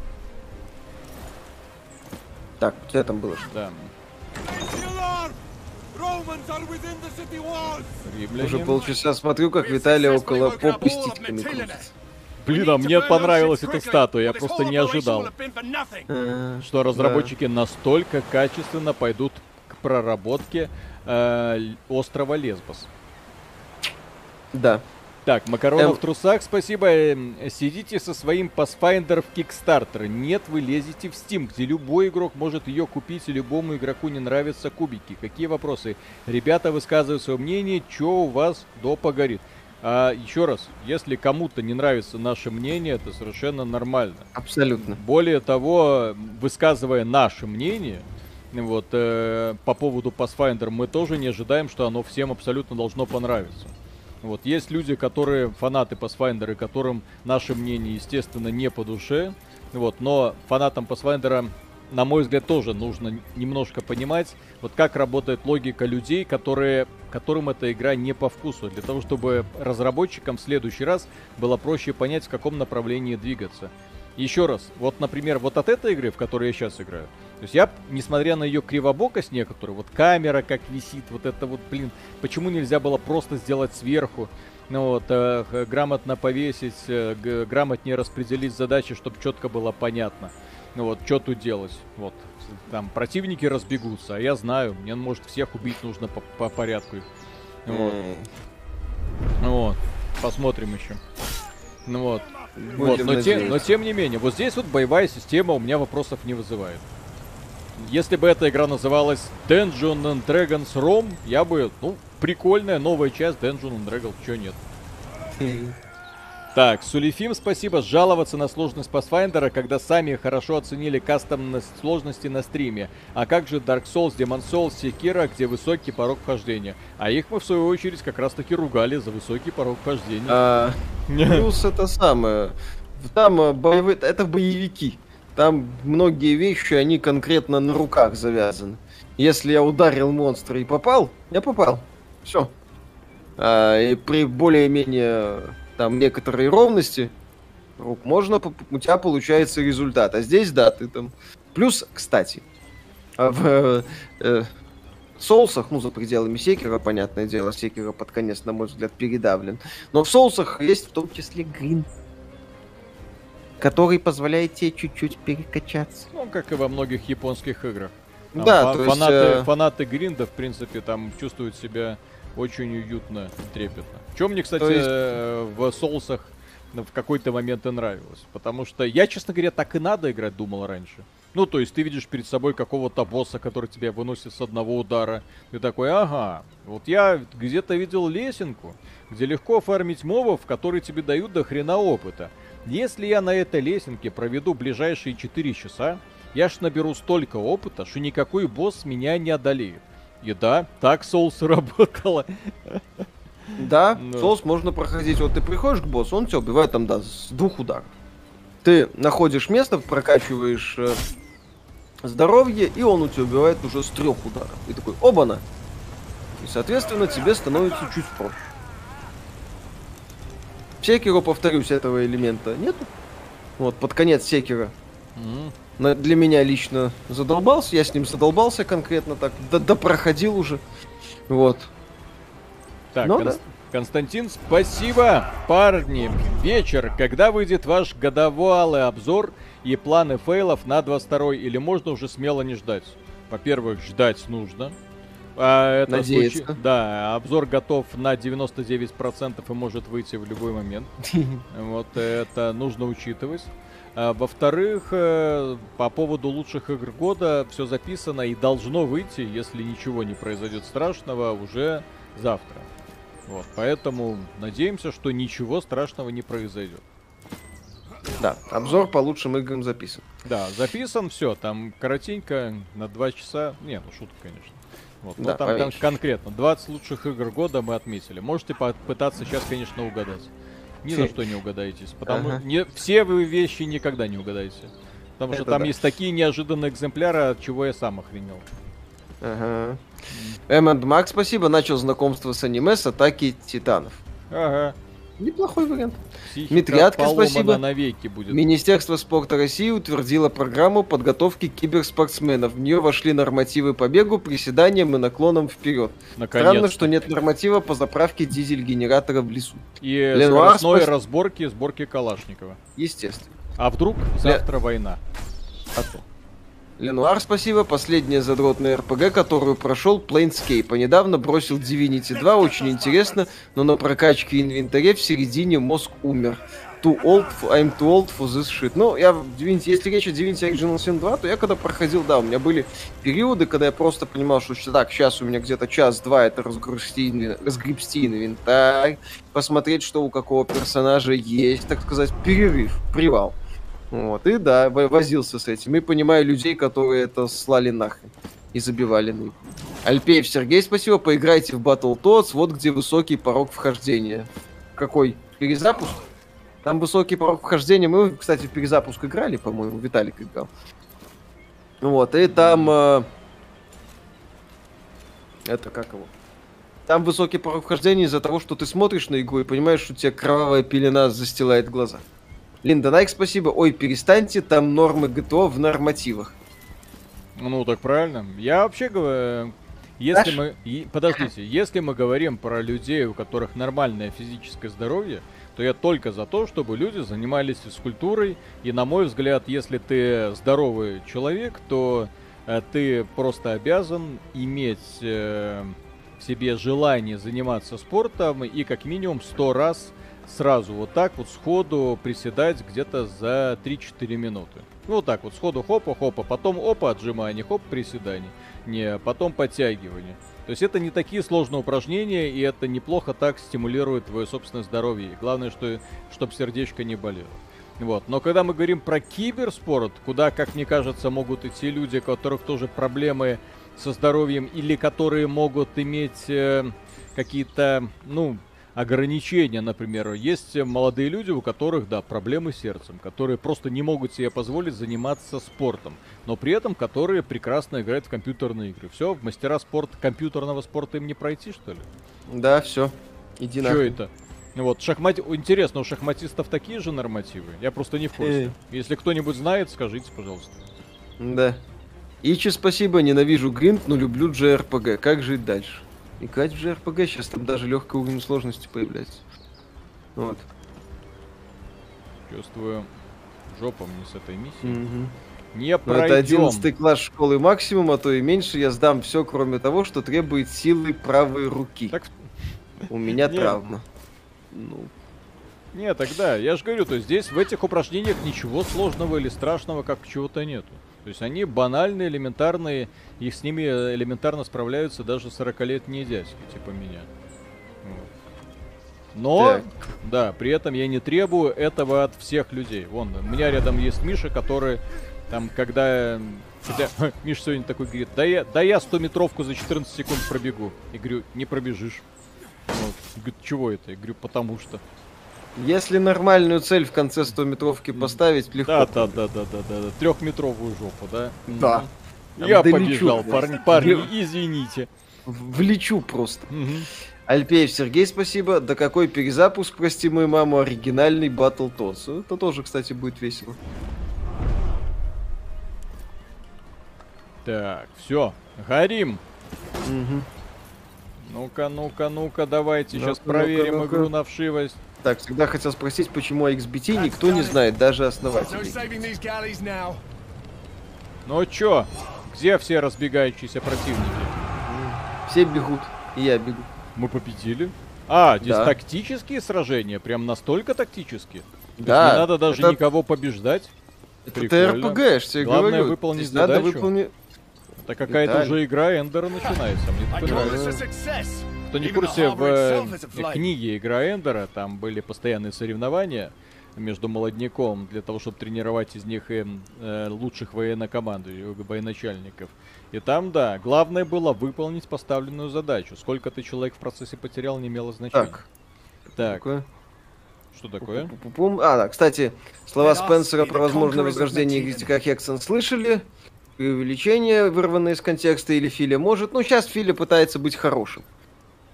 Так, у тебя там было что? Да. Уже полчаса смотрю, как Виталий около попы с титьками Блин, а мне понравилась эта статуя, я просто не ожидал, а, что разработчики настолько качественно пойдут к проработке э, острова Лесбос. Да. Так, Макаронов эм... в трусах, спасибо. Эм, сидите со своим Pathfinder в Kickstarter. Нет, вы лезете в Steam, где любой игрок может ее купить, и любому игроку не нравятся кубики. Какие вопросы? Ребята высказывают свое мнение, что у вас допа горит. А еще раз, если кому-то не нравится наше мнение, это совершенно нормально. Абсолютно. Более того, высказывая наше мнение, вот, э, по поводу Pathfinder, мы тоже не ожидаем, что оно всем абсолютно должно понравиться. Вот есть люди, которые фанаты Pathfinder, которым наше мнение, естественно, не по душе. Вот, но фанатам Pathfinder, на мой взгляд, тоже нужно немножко понимать, вот как работает логика людей, которые, которым эта игра не по вкусу, для того, чтобы разработчикам в следующий раз было проще понять, в каком направлении двигаться. Еще раз, вот, например, вот от этой игры, в которой я сейчас играю, то есть я, несмотря на ее кривобокость некоторую, вот камера как висит, вот это вот, блин, почему нельзя было просто сделать сверху, ну вот, э, грамотно повесить, э, грамотнее распределить задачи, чтобы четко было понятно. Вот, что тут делать? Вот, там противники разбегутся, а я знаю, мне может всех убить нужно по, по порядку. Вот. Ну вот, посмотрим еще. Ну вот. вот но, те, но тем не менее, вот здесь вот боевая система у меня вопросов не вызывает. Если бы эта игра называлась Dungeon and Dragons ROM, я бы, ну, прикольная новая часть Dungeon and Dragons, чё нет. Так, Сулифим, спасибо. Жаловаться на сложность Pathfinder, когда сами хорошо оценили кастомность сложности на стриме. А как же Dark Souls, Demon Souls, Sekiro, где высокий порог вхождения? А их мы, в свою очередь, как раз-таки ругали за высокий порог вхождения. А, плюс это самое. Там э, боевые... Это боевики. Там многие вещи, они конкретно на руках завязаны. Если я ударил монстра и попал, я попал. Все. А, и при более-менее там некоторой ровности рук можно, у тебя получается результат. А здесь, да, ты там... Плюс, кстати, а в э, э, соусах, ну, за пределами секера, понятное дело, секера под конец, на мой взгляд, передавлен. Но в соусах есть в том числе грин который позволяет тебе чуть-чуть перекачаться. Ну, как и во многих японских играх. Там да, фа- фанаты, есть, э... фанаты Гринда, в принципе, там чувствуют себя очень уютно и трепетно. Чем мне, кстати, есть... Э, в соусах в какой-то момент и нравилось. Потому что я, честно говоря, так и надо играть, думал раньше. Ну, то есть ты видишь перед собой какого-то босса, который тебя выносит с одного удара. Ты такой, ага, вот я где-то видел лесенку, где легко фармить мобов, которые тебе дают до хрена опыта. Если я на этой лесенке проведу ближайшие 4 часа, я ж наберу столько опыта, что никакой босс меня не одолеет. И да, так Souls работало. Да, no. Souls можно проходить. Вот ты приходишь к боссу, он тебя убивает там, да, с двух ударов. Ты находишь место, прокачиваешь э, здоровье, и он у тебя убивает уже с трех ударов. И такой, оба-на! И, соответственно, тебе становится чуть проще. В Секиро, повторюсь, этого элемента нету. Вот, под конец Секира. Mm-hmm. Для меня лично задолбался, я с ним задолбался конкретно так, да, да проходил уже. Вот. Так, Но, Кон- да. Константин, спасибо, парни. Вечер, когда выйдет ваш годовалый обзор и планы фейлов на 22 или можно уже смело не ждать? Во-первых, ждать нужно. А это Надеяться. Случай... Да, обзор готов на 99% и может выйти в любой момент. Вот это нужно учитывать. А, во-вторых, э, по поводу лучших игр года все записано и должно выйти, если ничего не произойдет страшного, уже завтра. Вот, поэтому надеемся, что ничего страшного не произойдет. Да, обзор по лучшим играм записан. Да, записан, все, там коротенько, на 2 часа. Не, ну шутка, конечно. Вот, да, там кон- конкретно 20 лучших игр года мы отметили. Можете попытаться сейчас, конечно, угадать. Ни за что не угадаетесь. Потому ага. не, все вы вещи никогда не угадаете. Потому Это что там да. есть такие неожиданные экземпляры, от чего я сам охренел. Ага. Эм Макс, спасибо. Начал знакомство с аниме с атаки титанов. Ага. Неплохой вариант. Митрятка, спасибо. навеки будет. Министерство спорта России утвердило программу подготовки киберспортсменов. В нее вошли нормативы по бегу, приседаниям и наклонам вперед. Странно, что нет норматива по заправке дизель-генератора в лесу. И Ленуар, скоростной спас... разборки сборки Калашникова. Естественно. А вдруг завтра Ле... война? А то. Ленуар, спасибо. Последняя задротная РПГ, которую прошел Planescape. А недавно бросил Divinity 2, очень интересно, но на прокачке инвентаря в середине мозг умер. Too old, I'm too old for this shit. Ну, я Divinity, если речь о Divinity Original Sin 2, то я когда проходил, да, у меня были периоды, когда я просто понимал, что так, сейчас у меня где-то час-два это разгрузти, разгребсти инвентарь, посмотреть, что у какого персонажа есть, так сказать, перерыв, привал. Вот, и да, возился с этим. И понимаю людей, которые это слали нахрен и забивали на Альпеев Сергей, спасибо. Поиграйте в Battletoads, вот где высокий порог вхождения. Какой? Перезапуск? Там высокий порог вхождения. Мы, кстати, в перезапуск играли, по-моему, Виталик играл. Вот, и там... Э, это как его? Там высокий порог вхождения из-за того, что ты смотришь на игру и понимаешь, что тебе кровавая пелена застилает глаза. Линда Найк, спасибо. Ой, перестаньте, там нормы ГТО в нормативах. Ну, так правильно. Я вообще говорю, если мы... Подождите, если мы говорим про людей, у которых нормальное физическое здоровье, то я только за то, чтобы люди занимались физкультурой. И на мой взгляд, если ты здоровый человек, то э, ты просто обязан иметь э, в себе желание заниматься спортом и как минимум сто раз сразу вот так вот сходу приседать где-то за 3-4 минуты. Ну вот так вот, сходу хопа, хопа, потом опа, отжимание, хоп, приседание. Не, потом подтягивание. То есть это не такие сложные упражнения, и это неплохо так стимулирует твое собственное здоровье. Главное, что, чтобы сердечко не болело. Вот. Но когда мы говорим про киберспорт, куда, как мне кажется, могут идти люди, у которых тоже проблемы со здоровьем, или которые могут иметь э, какие-то, ну, ограничения, например. Есть молодые люди, у которых, да, проблемы с сердцем, которые просто не могут себе позволить заниматься спортом, но при этом которые прекрасно играют в компьютерные игры. Все, в мастера спорта, компьютерного спорта им не пройти, что ли? Да, все. Иди Что это? Вот, шахмат... Интересно, у шахматистов такие же нормативы? Я просто не в курсе. Э. Если кто-нибудь знает, скажите, пожалуйста. Да. Ичи, спасибо, ненавижу Гринт, но люблю JRPG. Как жить дальше? Играть в JRPG, сейчас там даже легкий уровень сложности появляется. Вот. Чувствую жопом не с этой миссией. Угу. Не пройдем. Это 11 класс школы максимум, а то и меньше. Я сдам все, кроме того, что требует силы правой руки. Так... У меня травма. Ну. Не, тогда, я же говорю, то здесь в этих упражнениях ничего сложного или страшного как чего-то нету. То есть они банальные, элементарные, и с ними элементарно справляются даже 40-летние дядьки, типа меня. Но, так. да, при этом я не требую этого от всех людей. Вон, у меня рядом есть Миша, который там, когда... Хотя, Миша сегодня такой говорит, да я, да я 100-метровку за 14 секунд пробегу. И говорю, не пробежишь. Вот. Говорит, чего это? Я говорю, потому что. Если нормальную цель в конце 100-метровки поставить, легко. Да, да, да, да, да, да, да. Трехметровую жопу, да? Да. Я побежал, парни, парни, извините. Влечу просто. Угу. Альпеев Сергей, спасибо. Да какой перезапуск, прости мою маму, оригинальный Battle Tots. Это тоже, кстати, будет весело. Так, все, горим. Угу. Ну-ка, ну-ка, ну-ка, давайте ну сейчас проверим ну игру на вшивость. Так, всегда хотел спросить, почему XBT никто не знает, даже основатели. Ну чё, где все разбегающиеся противники? Все бегут, и я бегу. Мы победили? А, здесь да. тактические сражения, прям настолько тактические? Да. не надо даже это... никого побеждать? Это Прикольно. ТРПГ, я тебе Главное говорю. выполнить Здесь задачу. Надо выполнить... Это какая-то уже игра Эндера начинается. Мне Кто не в курсе, в э, книге «Игра Эндера» там были постоянные соревнования между молодняком для того, чтобы тренировать из них э, э, лучших военно-командующих, военачальников. И там, да, главное было выполнить поставленную задачу. Сколько ты человек в процессе потерял, не имело значения. Так. Так. Такое? Что такое? А, да, кстати, слова Спенсера про возможное возрождение Гритика Хексен слышали? преувеличение, вырванное из контекста, или Филя может. Ну, сейчас Филя пытается быть хорошим.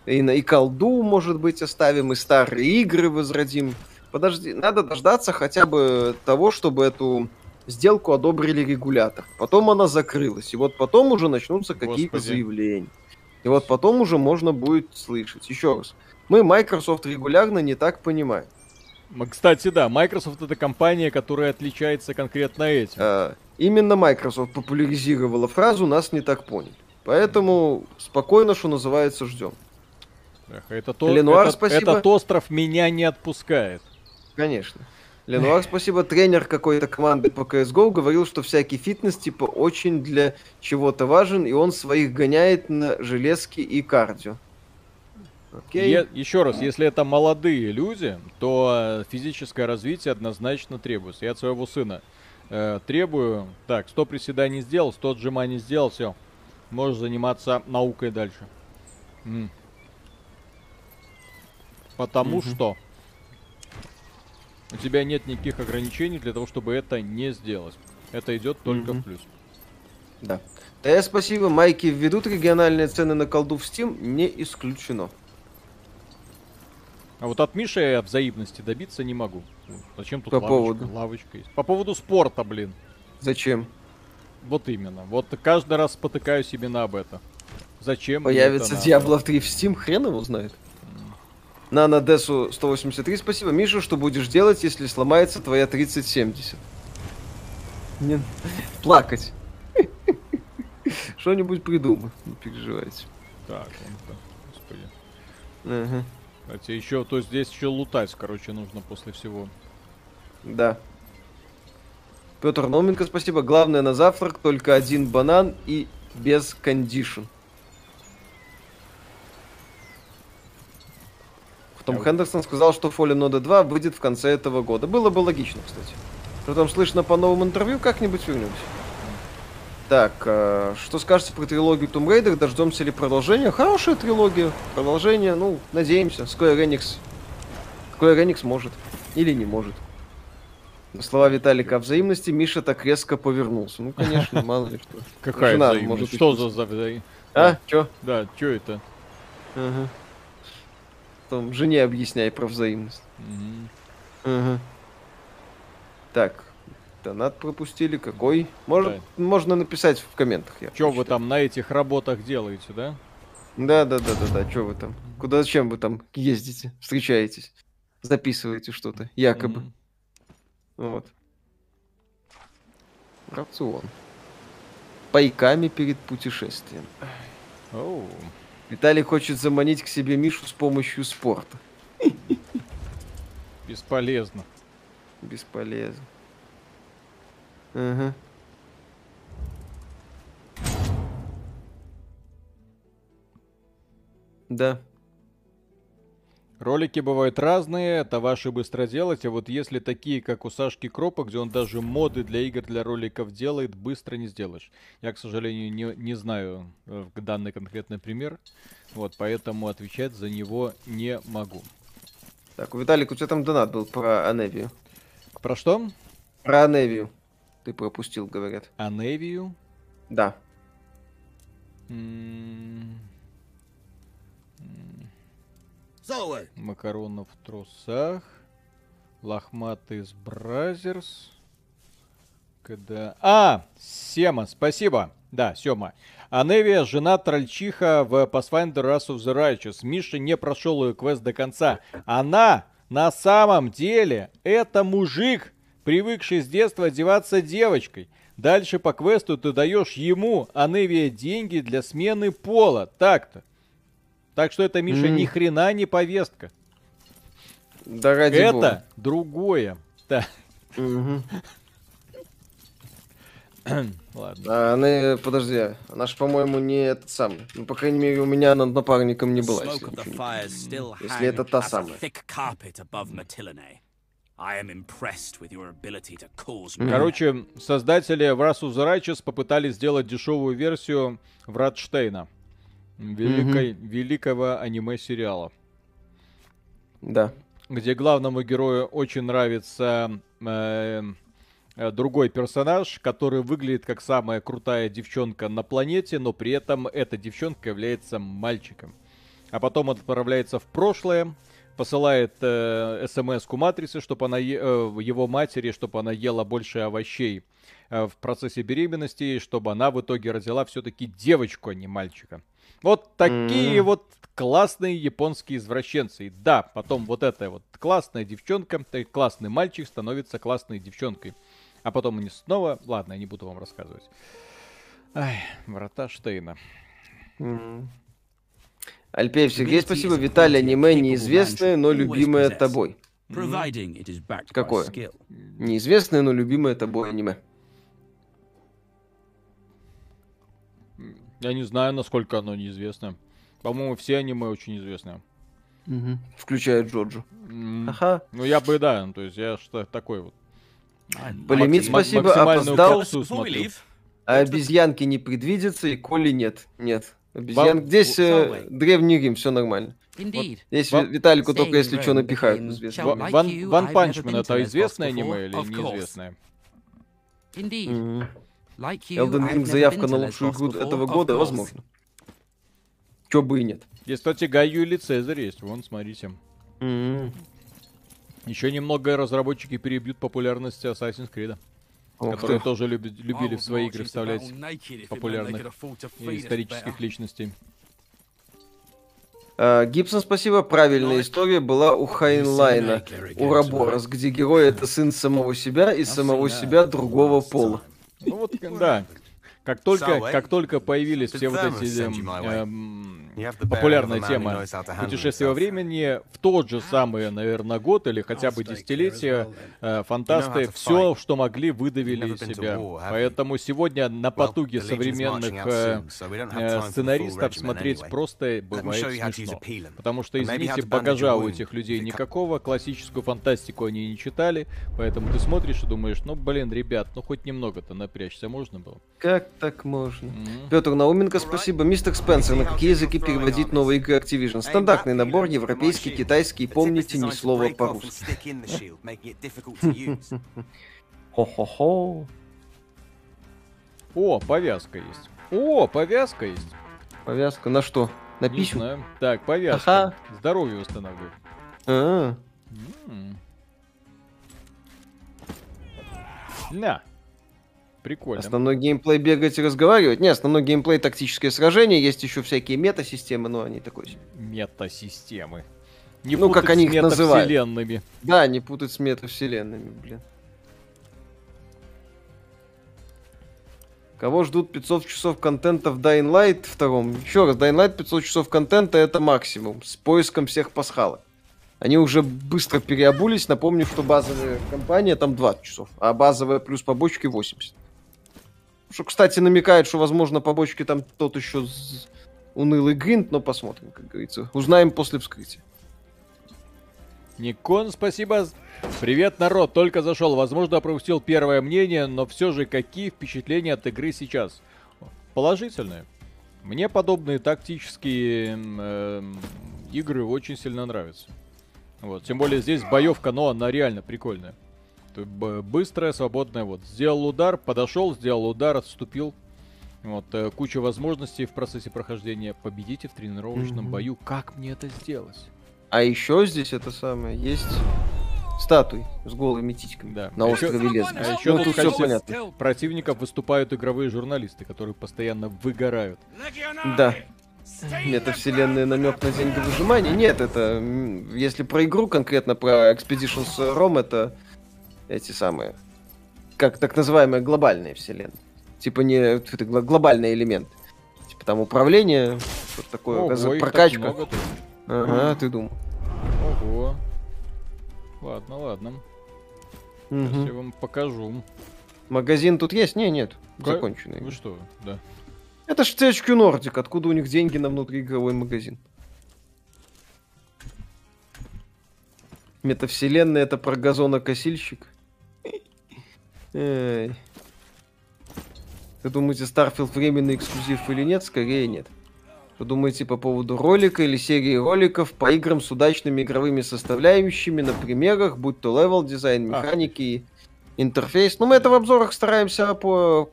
И, и колду, может быть, оставим, и старые игры возродим. Подожди, надо дождаться хотя бы того, чтобы эту сделку одобрили регулятор. Потом она закрылась. И вот потом уже начнутся какие-то заявления. И вот потом уже можно будет слышать. Еще раз. Мы Microsoft регулярно не так понимаем. Кстати, да, Microsoft это компания, которая отличается конкретно этим. А, именно Microsoft популяризировала фразу «нас не так поняли». Поэтому спокойно, что называется, ждем. Эх, этот, Ленуар, этот, спасибо. этот остров меня не отпускает. Конечно. Ленуар, спасибо. Тренер какой-то команды по CSGO говорил, что всякий фитнес типа очень для чего-то важен, и он своих гоняет на железки и кардио. Окей. Я, еще раз, если это молодые люди, то э, физическое развитие однозначно требуется. Я от своего сына э, требую. Так, 100 приседаний сделал, 100 отжиманий сделал, все. Можешь заниматься наукой дальше. М. Потому угу. что у тебя нет никаких ограничений для того, чтобы это не сделать. Это идет только угу. в плюс. Да. Да, спасибо. Майки введут региональные цены на колду в Steam, не исключено. А вот от Миши я взаимности добиться не могу. Зачем тут По лавочка? поводу? лавочка есть? По поводу спорта, блин. Зачем? Вот именно. Вот каждый раз спотыкаюсь именно об этом. Зачем? Появится Diablo 3 в Steam, хрен его знает. На на Десу 183, спасибо. Миша, что будешь делать, если сломается твоя 3070? Не... Плакать. Что-нибудь придумай, не переживайте. Так, он господи. Ага. Кстати, еще, то здесь еще лутать, короче, нужно после всего. Да. Петр Науменко, спасибо. Главное на завтрак только один банан и без кондишн. Том Хендерсон сказал, что Fallen Order 2 выйдет в конце этого года. Было бы логично, кстати. Там слышно по новому интервью, как-нибудь вернемся. Так, э, что скажете про трилогию Tomb Raider? Дождемся ли продолжения? Хорошая трилогия. Продолжение, ну, надеемся. Square Enix. Square Enix может. Или не может. Слова Виталика о взаимности, Миша так резко повернулся. Ну, конечно, мало ли что. Какая Жена, взаимность? Может, что за взаимность? А? Чё? Да, чё это? Ага. Там жене объясняй про взаимность. Угу. Ага. Так, Донат пропустили. Какой? Может, да. Можно написать в комментах. Что вы там на этих работах делаете, да? Да, да, да, да, да. Что вы там? Куда зачем вы там ездите? Встречаетесь? Записываете что-то, якобы. Mm-hmm. Вот. Рацион. Пайками перед путешествием. Oh. Виталий хочет заманить к себе Мишу с помощью спорта. Бесполезно. Бесполезно. Ага. Да. Ролики бывают разные, это ваши быстро делать, а вот если такие, как у Сашки Кропа, где он даже моды для игр, для роликов делает, быстро не сделаешь. Я, к сожалению, не, не знаю э, данный конкретный пример, вот, поэтому отвечать за него не могу. Так, у Виталик, у тебя там донат был про Аневию. Про что? Про Аневию. Ты пропустил, говорят. Аневию? Да. М- Макаронов в трусах. Лохматый с Бразерс. Когда... А! Сема, спасибо. Да, Сема. Аневия, жена трольчиха в Pathfinder Wrath of the Righteous. Миша не прошел ее квест до конца. Она на самом деле это мужик, привыкший с детства одеваться девочкой. Дальше по квесту ты даешь ему, Аневия, деньги для смены пола. Так-то. Так что это, Миша, mm. ни хрена не повестка. Да ради Это бога. другое. Да. Ладно. А она, подожди, она ж, по-моему, не этот самый. Ну, по крайней мере, у меня над напарником не была. Если, это та самая. thick carpet above Matilene. I am impressed with your ability to cause Короче, создатели Wrath of the Righteous попытались сделать дешевую версию Вратштейна. Великой, великого аниме-сериала. Да. где главному герою очень нравится э, э, другой персонаж, который выглядит как самая крутая девчонка на планете, но при этом эта девчонка является мальчиком. А потом он отправляется в прошлое, посылает э, смс-ку матрице, чтобы она е- э, его матери, чтобы она ела больше овощей э, в процессе беременности, чтобы она в итоге родила все-таки девочку, а не мальчика. Вот такие М. вот классные японские извращенцы. И да, потом вот эта вот классная девчонка, классный мальчик становится классной девчонкой. А потом они снова... Ладно, я не буду вам рассказывать. Ай, врата Штейна. Мгм. Альпеев Сергей, спасибо. Виталий, аниме неизвестное, но любимое тобой. Какое? Неизвестное, но любимое тобой аниме. Я не знаю, насколько оно неизвестно. По-моему, все аниме очень известны. Включая Джоджо. М, Ага. Ну, я бы, да, то есть я что такой вот. Полимит, Макси- спасибо, опоздал. А обезьянки не предвидится, и Коли нет. Нет. Обезьян... Вам- Здесь э. Древний Рим, все нормально. Indeed. Здесь Вам- Ви- Виталику только если что напихают Ван, Панчмен это известное аниме или неизвестное? Indeed. Мгм. Elden Ring заявка на лучшую игру этого года, возможно. Чё бы и нет. Здесь, кстати, Гай Юлий Цезарь есть. Вон, смотрите. Мгм. Еще немного разработчики перебьют популярность Assassin's Creed, которые ты. тоже люби- любили в свои игры вставлять популярных и исторических better. личностей. А, Гибсон, спасибо. Правильная история была у Хайнлайна, у Раборос, где герой это сын самого себя и самого себя другого пола. Ну вот, да. Как только, как только появились все вот эти send популярная тема путешествия во времени, в тот же самый, наверное, год или хотя бы десятилетие э, фантасты все, что могли, выдавили из себя. Поэтому сегодня на потуге современных э, э, сценаристов смотреть просто бывает смешно. Потому что, извините, багажа у этих людей никакого, классическую фантастику они не читали, поэтому ты смотришь и думаешь, ну, блин, ребят, ну хоть немного-то напрячься можно было. Как так можно? Петр Науменко, спасибо. Мистер Спенсер, на какие языки переводить новые игры Activision? Стандартный набор, европейский, китайский, помните ни слова по-русски. Хо-хо-хо. О, повязка есть. О, повязка есть. Повязка на что? На пищу? Так, повязка. Ага. Здоровье восстанавливает. А. На. Прикольно. Основной геймплей бегать и разговаривать. Не, основной геймплей тактическое сражение. Есть еще всякие мета-системы, но они такой. Метасистемы. Не Ну, как они их называют. Да, не путать с метавселенными, блин. Кого ждут 500 часов контента в Dying Light втором? Еще раз, Dying Light 500 часов контента это максимум. С поиском всех пасхалок. Они уже быстро переобулись. Напомню, что базовая компания там 20 часов, а базовая плюс побочки 80. Что, кстати, намекает, что, возможно, побочки там тот еще унылый гринд, но посмотрим, как говорится. Узнаем после вскрытия. Никон, спасибо. Привет, народ, только зашел. Возможно, пропустил первое мнение, но все же какие впечатления от игры сейчас? Положительные. Мне подобные тактические э, игры очень сильно нравятся. Вот, тем более здесь боевка, но она реально прикольная. Быстрая, свободная. Вот, сделал удар, подошел, сделал удар, отступил. Вот, э, куча возможностей в процессе прохождения. Победите в тренировочном mm-hmm. бою. Как мне это сделать? А еще здесь это самое, есть статуи с голыми титьками да. на острове Лес. А еще ну, тут все понятно. противников выступают игровые журналисты, которые постоянно выгорают. Да. Это вселенная намек на деньги выжимания. Нет, это если про игру конкретно про Expeditions Rome, это эти самые как так называемая глобальная вселенная. Типа не это глобальный элемент. Типа там управление, что-то такое, Ого, прокачка. Ага, mm. ты думал. Ого. Ладно, ладно. Угу. Сейчас я вам покажу. Магазин тут есть? Не, нет. Как? Законченный. Вы что? Да. Это ж THQ Nordic. Откуда у них деньги на внутриигровой магазин? Метавселенная это про газонокосильщик? Эй. Вы думаете, Starfield временный эксклюзив или нет? Скорее нет. Что думаете по поводу ролика или серии роликов по играм с удачными игровыми составляющими на примерах, будь то level design, механики, а. интерфейс? Ну, мы это в обзорах стараемся по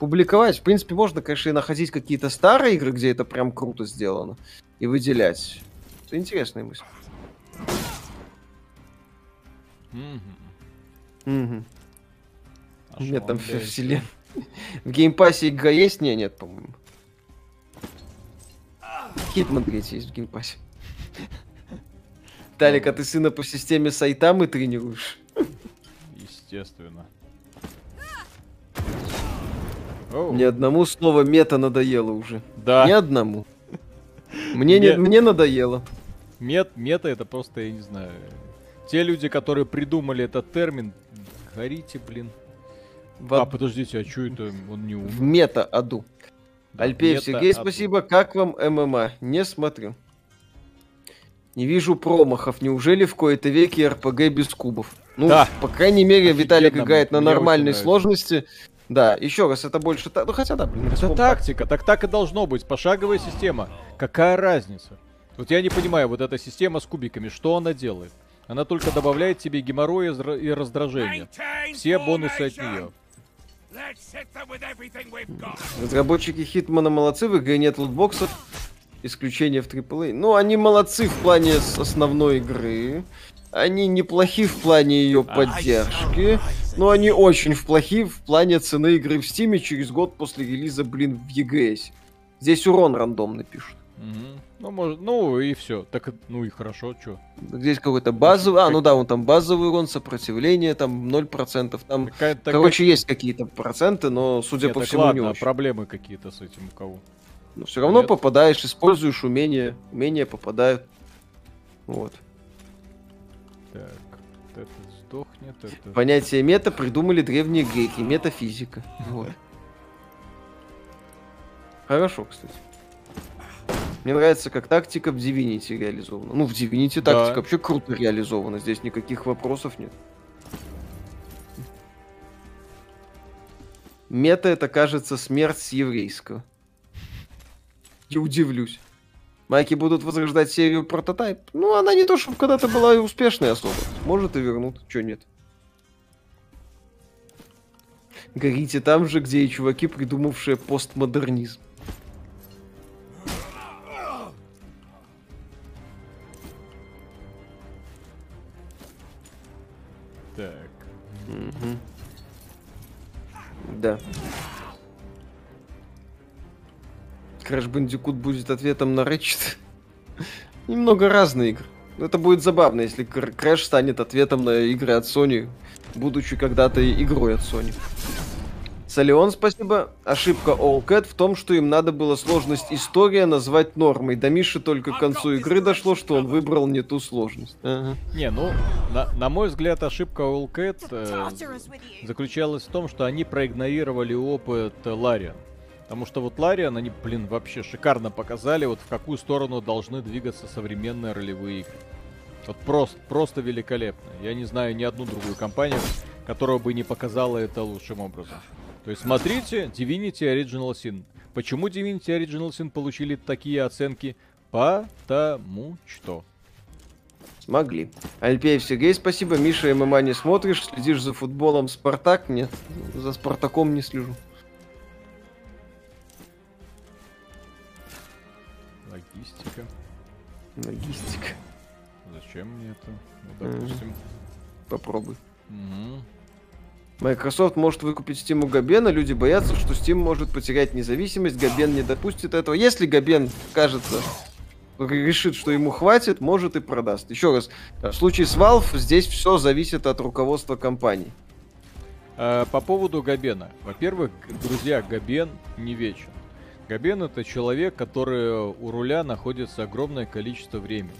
публиковать. В принципе, можно, конечно, и находить какие-то старые игры, где это прям круто сделано, и выделять. Это интересная мысль. Угу. А Нет, там вселенная. В Game Pass е игра есть? Не, нет, по-моему. Hitman 3 есть в Game Pass е. Талик, а ты сына по системе Сайтамы тренируешь? Естественно. Ни одному слово мета надоело уже. Да. Ни одному. Мне, не, мне надоело. Мет, мета это просто, я не знаю. Те люди, которые придумали этот термин, горите, блин. В... А, подождите, а что это? Он не умер. В мета-аду. Альпеев Сергей, спасибо. Как вам ММА? Не смотрю. Не вижу промахов. Неужели в кои-то веке РПГ без кубов? Ну, да. по крайней мере, Офигенно, Виталик играет на нормальной сложности. Да, еще раз, это больше... Ну, хотя да, блин, Это тактика, так так и должно быть. Пошаговая система. Какая разница? Вот я не понимаю, вот эта система с кубиками, что она делает? Она только добавляет тебе геморроя и раздражения. Все бонусы от нее. Разработчики Хитмана молодцы, в игре нет лутбоксов. Исключение в AAA. Ну, они молодцы в плане основной игры. Они неплохи в плане ее поддержки. Но они очень плохи в плане цены игры в Стиме через год после релиза, блин, в EGS. Здесь урон рандомно пишут. Угу. Ну, может, ну и все. Так, ну и хорошо, что. Здесь какой-то базовый, а, ну да, он там базовый урон, сопротивление, там 0%, там, Какая-то, короче, как... есть какие-то проценты, но, судя Нет, по всему, ладно, не очень. проблемы какие-то с этим у кого? Но все равно Нет. попадаешь, используешь умения, умения попадают. Вот. Так, это сдохнет, это... Понятие мета придумали древние греки, метафизика. Вот. Хорошо, кстати. Мне нравится, как тактика в Divinity реализована. Ну, в Divinity да. тактика вообще круто реализована. Здесь никаких вопросов нет. Мета это, кажется, смерть с еврейского. Не удивлюсь. Майки будут возрождать серию прототайп. Ну, она не то, чтобы когда-то была и успешной особо. Может и вернут, чё нет. Горите там же, где и чуваки, придумавшие постмодернизм. Угу. Да. Crash Bandicoot будет ответом на Ratchet. Немного разные игры. Это будет забавно, если Crash станет ответом на игры от Sony, будучи когда-то игрой от Sony. Салион, спасибо. Ошибка Allcat в том, что им надо было сложность история назвать нормой. До Миши только к концу игры дошло, что он выбрал не ту сложность. Ага. Не, ну, на, на мой взгляд, ошибка Allcat э, заключалась в том, что они проигнорировали опыт Лариан. Потому что вот Лариан, они, блин, вообще шикарно показали, вот в какую сторону должны двигаться современные ролевые игры. Вот просто, просто великолепно. Я не знаю ни одну другую компанию, которая бы не показала это лучшим образом. То есть смотрите, Divinity Original Sin. Почему Divinity Original Sin получили такие оценки? Потому что. Смогли. Альпеев Сергей, спасибо. Миша, ММА не смотришь, следишь за футболом Спартак? Нет, за Спартаком не слежу. Логистика. Логистика. Зачем мне это? Ну, допустим. Попробуй. Мгм. Microsoft может выкупить Steam у Габена. Люди боятся, что Steam может потерять независимость. Габен не допустит этого. Если Габен, кажется, решит, что ему хватит, может и продаст. Еще раз, в случае с Valve здесь все зависит от руководства компании. А, По поводу Габена. Во-первых, друзья, Габен не вечен. Габен это человек, который у руля находится огромное количество времени.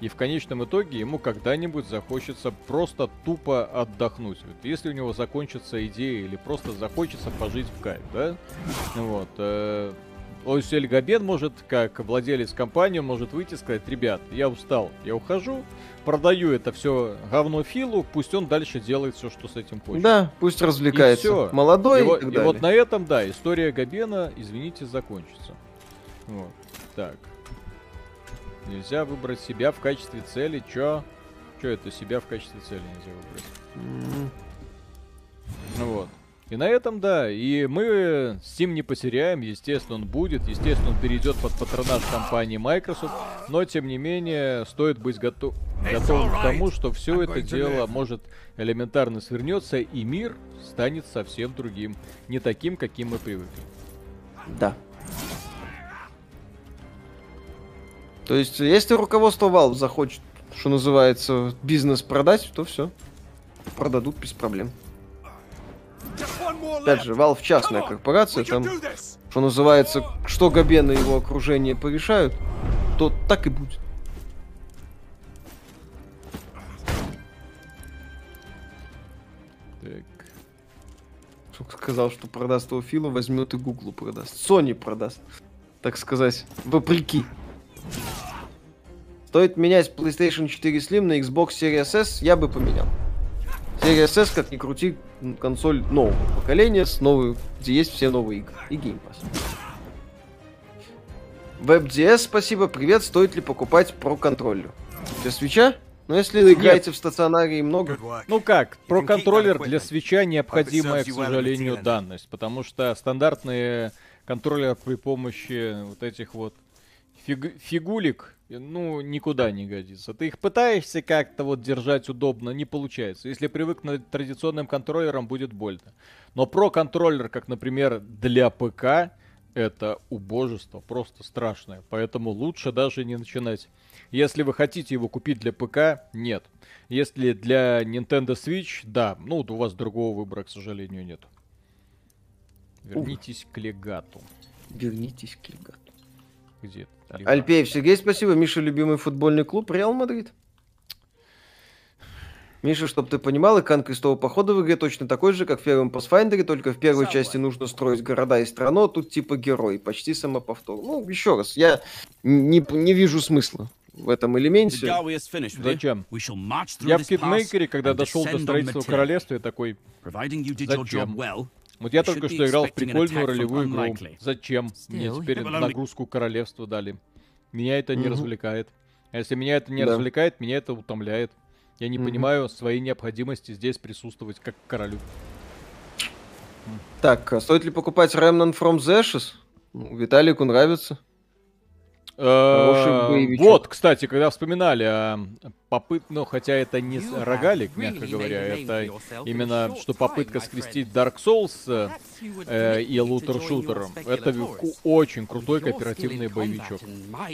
И в конечном итоге ему когда-нибудь захочется просто тупо отдохнуть. Вот если у него закончится идея или просто захочется пожить в кайф, да? Вот. э, Осель Габен может, как владелец компании, может выйти и сказать, ребят, я устал, я ухожу, продаю это все говно Филу, пусть он дальше делает все, что с этим хочет. Да, пусть развлекается. И всё. Молодой И, и, и далее. вот на этом, да, история Габена, извините, закончится. Вот. Так. Нельзя выбрать себя в качестве цели. Чё? Чё это себя в качестве цели нельзя выбрать? Ну вот. И на этом, да, и мы Steam не потеряем, естественно, он будет, естественно, он перейдет под патронаж компании Microsoft, но, тем не менее, стоит быть готов, готовым к тому, что все это дело может элементарно свернется, и мир станет совсем другим, не таким, каким мы привыкли. Да. То есть, если руководство Valve захочет, что называется, бизнес продать, то все. Продадут без проблем. Опять же, Valve частная корпорация, там, что называется, что Габен и его окружение порешают, то так и будет. Так. Сказал, что продаст его Филу, возьмет и Гуглу продаст. Sony продаст. Так сказать, вопреки. Стоит менять PlayStation 4 Slim на Xbox Series S, я бы поменял. Series S, как ни крути, консоль нового поколения, с новой, где есть все новые игры и Game Pass. WebDS, спасибо, привет. Стоит ли покупать Pro контроллер? Для свеча? Ну, если вы играете в стационаре и много, Ну как, про that контроллер для свеча необходимая, к сожалению, данность, потому что стандартные контроллеры при помощи вот этих вот фиг- фигулек, ну, никуда не годится. Ты их пытаешься как-то вот держать удобно, не получается. Если привык к традиционным контроллерам, будет больно. Но про контроллер, как, например, для ПК, это убожество, просто страшное. Поэтому лучше даже не начинать. Если вы хотите его купить для ПК, нет. Если для Nintendo Switch, да. Ну, у вас другого выбора, к сожалению, нет. Вернитесь к легату. вернитесь к легату. Где это? Легат. Альпеев, Сергей, спасибо. Миша, любимый футбольный клуб Реал Мадрид. Миша, чтобы ты понимал, экран крестового похода в игре точно такой же, как в первом Pathfinder, только в первой части нужно строить города и страну, а тут типа герой, почти самоповтор. Ну, еще раз, я не, не вижу смысла в этом элементе. Зачем? Я в Kingmaker 'е, когда дошел до строительства королевства, я такой, Зачем? Вот я только что играл в прикольную ролевую игру. Зачем? Мне теперь нагрузку королевства дали. Меня это не развлекает. А если меня это не Да. развлекает, меня это утомляет. Я не понимаю своей необходимости здесь присутствовать как королю. Так, а стоит ли покупать Remnant from the Ashes? Ну, Виталику нравится. Э. Вот, кстати, когда вспоминали о попыт, ну, хотя это не рогалик, мягко говоря, это именно что попытка скрестить Dark Souls э, и лутер-шутером. Это очень крутой кооперативный боевичок.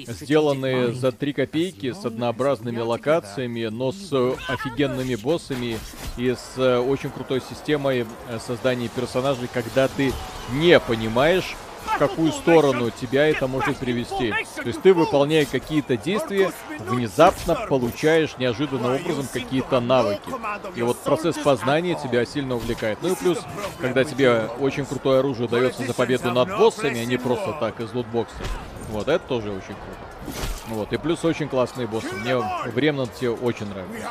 Сделанный за 3 копейки с однообразными локациями, но с э, офигенными боссами и с э, очень крутой системой э, создания персонажей, когда ты не понимаешь, в какую сторону тебя это может привести. То есть ты, выполняя какие-то действия, внезапно получаешь неожиданным образом какие-то навыки. И вот процесс познания тебя сильно увлекает. Ну и плюс, когда тебе очень крутое оружие дается за победу над боссами, а не просто так из лутбокса. Вот, это тоже очень круто. Вот, и плюс очень классные боссы. Мне в Ремнанте очень нравится.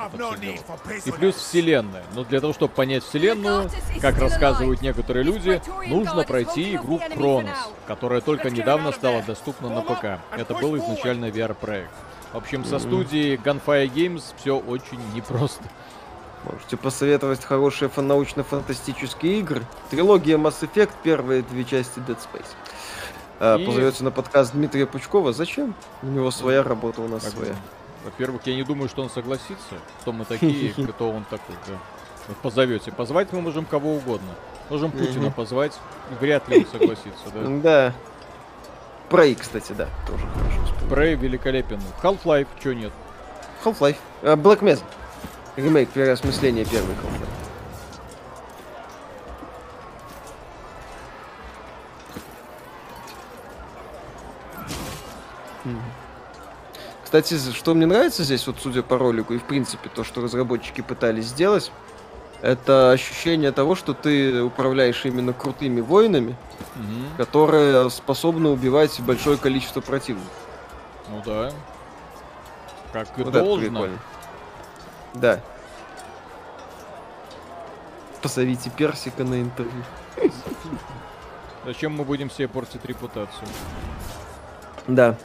И плюс вселенная. Но для того, чтобы понять вселенную, как рассказывают некоторые люди, нужно пройти игру Кронос, которая только недавно стала доступна на ПК. Это был изначально VR-проект. В общем, со студией Gunfire Games все очень непросто. Можете посоветовать хорошие фан- научно-фантастические игры. Трилогия Mass Effect, первые две части Dead Space. А, И- Позовете на подкаст Дмитрия Пучкова. Зачем? У него своя работа, у нас Как своя. Во-первых, я не думаю, что он согласится. Кто мы такие, кто он такой, да. Вот позовете. Позвать мы можем кого угодно. Можем Путина позвать. Вряд ли он согласится, да. Да. Prey, кстати, да, тоже хорошо. Prey великолепен. Half-Life, чё нет? Half-Life. А, Black Mesa. Ремейк, переосмысление первый Half-Life. Кстати, что мне нравится здесь, вот судя по ролику, и в принципе то, что разработчики пытались сделать, это ощущение того, что ты управляешь именно крутыми воинами, Мгм. которые способны убивать большое количество противников. Ну да. Как и Вот это должно. прикольно. Да. Позовите Персика на интервью. Зачем мы будем себе портить репутацию? Да.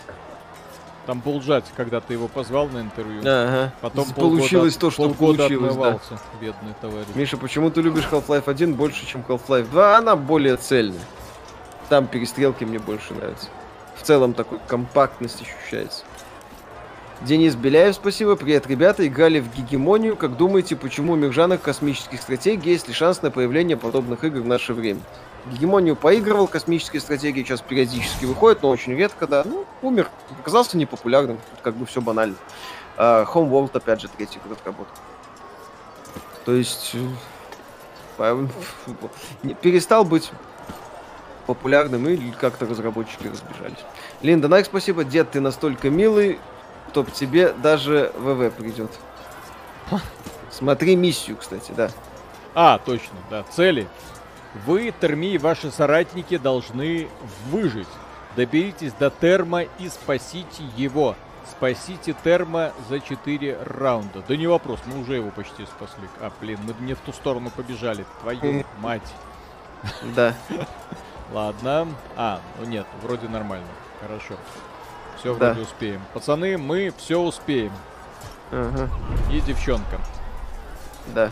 Там Булджать, когда ты его позвал на интервью. Ага. Потом З- полгода- получилось то, что полгода получилось, да. отмывался, бедный товарищ. Миша, почему ты любишь Half-Life 1 больше, чем Half-Life 2? Она более цельная. Там перестрелки мне больше нравятся. В целом такой компактность ощущается. Денис Беляев, спасибо. Привет, ребята. Играли в Гегемонию. Как думаете, почему у миржанок космических стратегий есть ли шанс на появление подобных игр в наше время? Гегемонию поигрывал, космические стратегии сейчас периодически выходят, но очень редко, да. Ну, умер. Оказался непопулярным. Тут как бы все банально. А, Homeworld, опять же, третий год работы. То есть... э, не- Перестал быть популярным и как-то разработчики разбежались. Линда Найк, спасибо. Дед, ты настолько милый, что к тебе даже ВВ придет. Смотри миссию, кстати, да. А, точно, да. Цели. Вы, Терми и ваши соратники должны выжить. Доберитесь до Терма и спасите его. Спасите Терма за 4 раунда. Да не вопрос, мы уже его почти спасли. А, блин, мы не в ту сторону побежали. Твою мать. Да. Ладно. А, ну нет, вроде нормально. Хорошо. Все Да. вроде успеем. Пацаны, мы все успеем. Ага, И девчонка. да.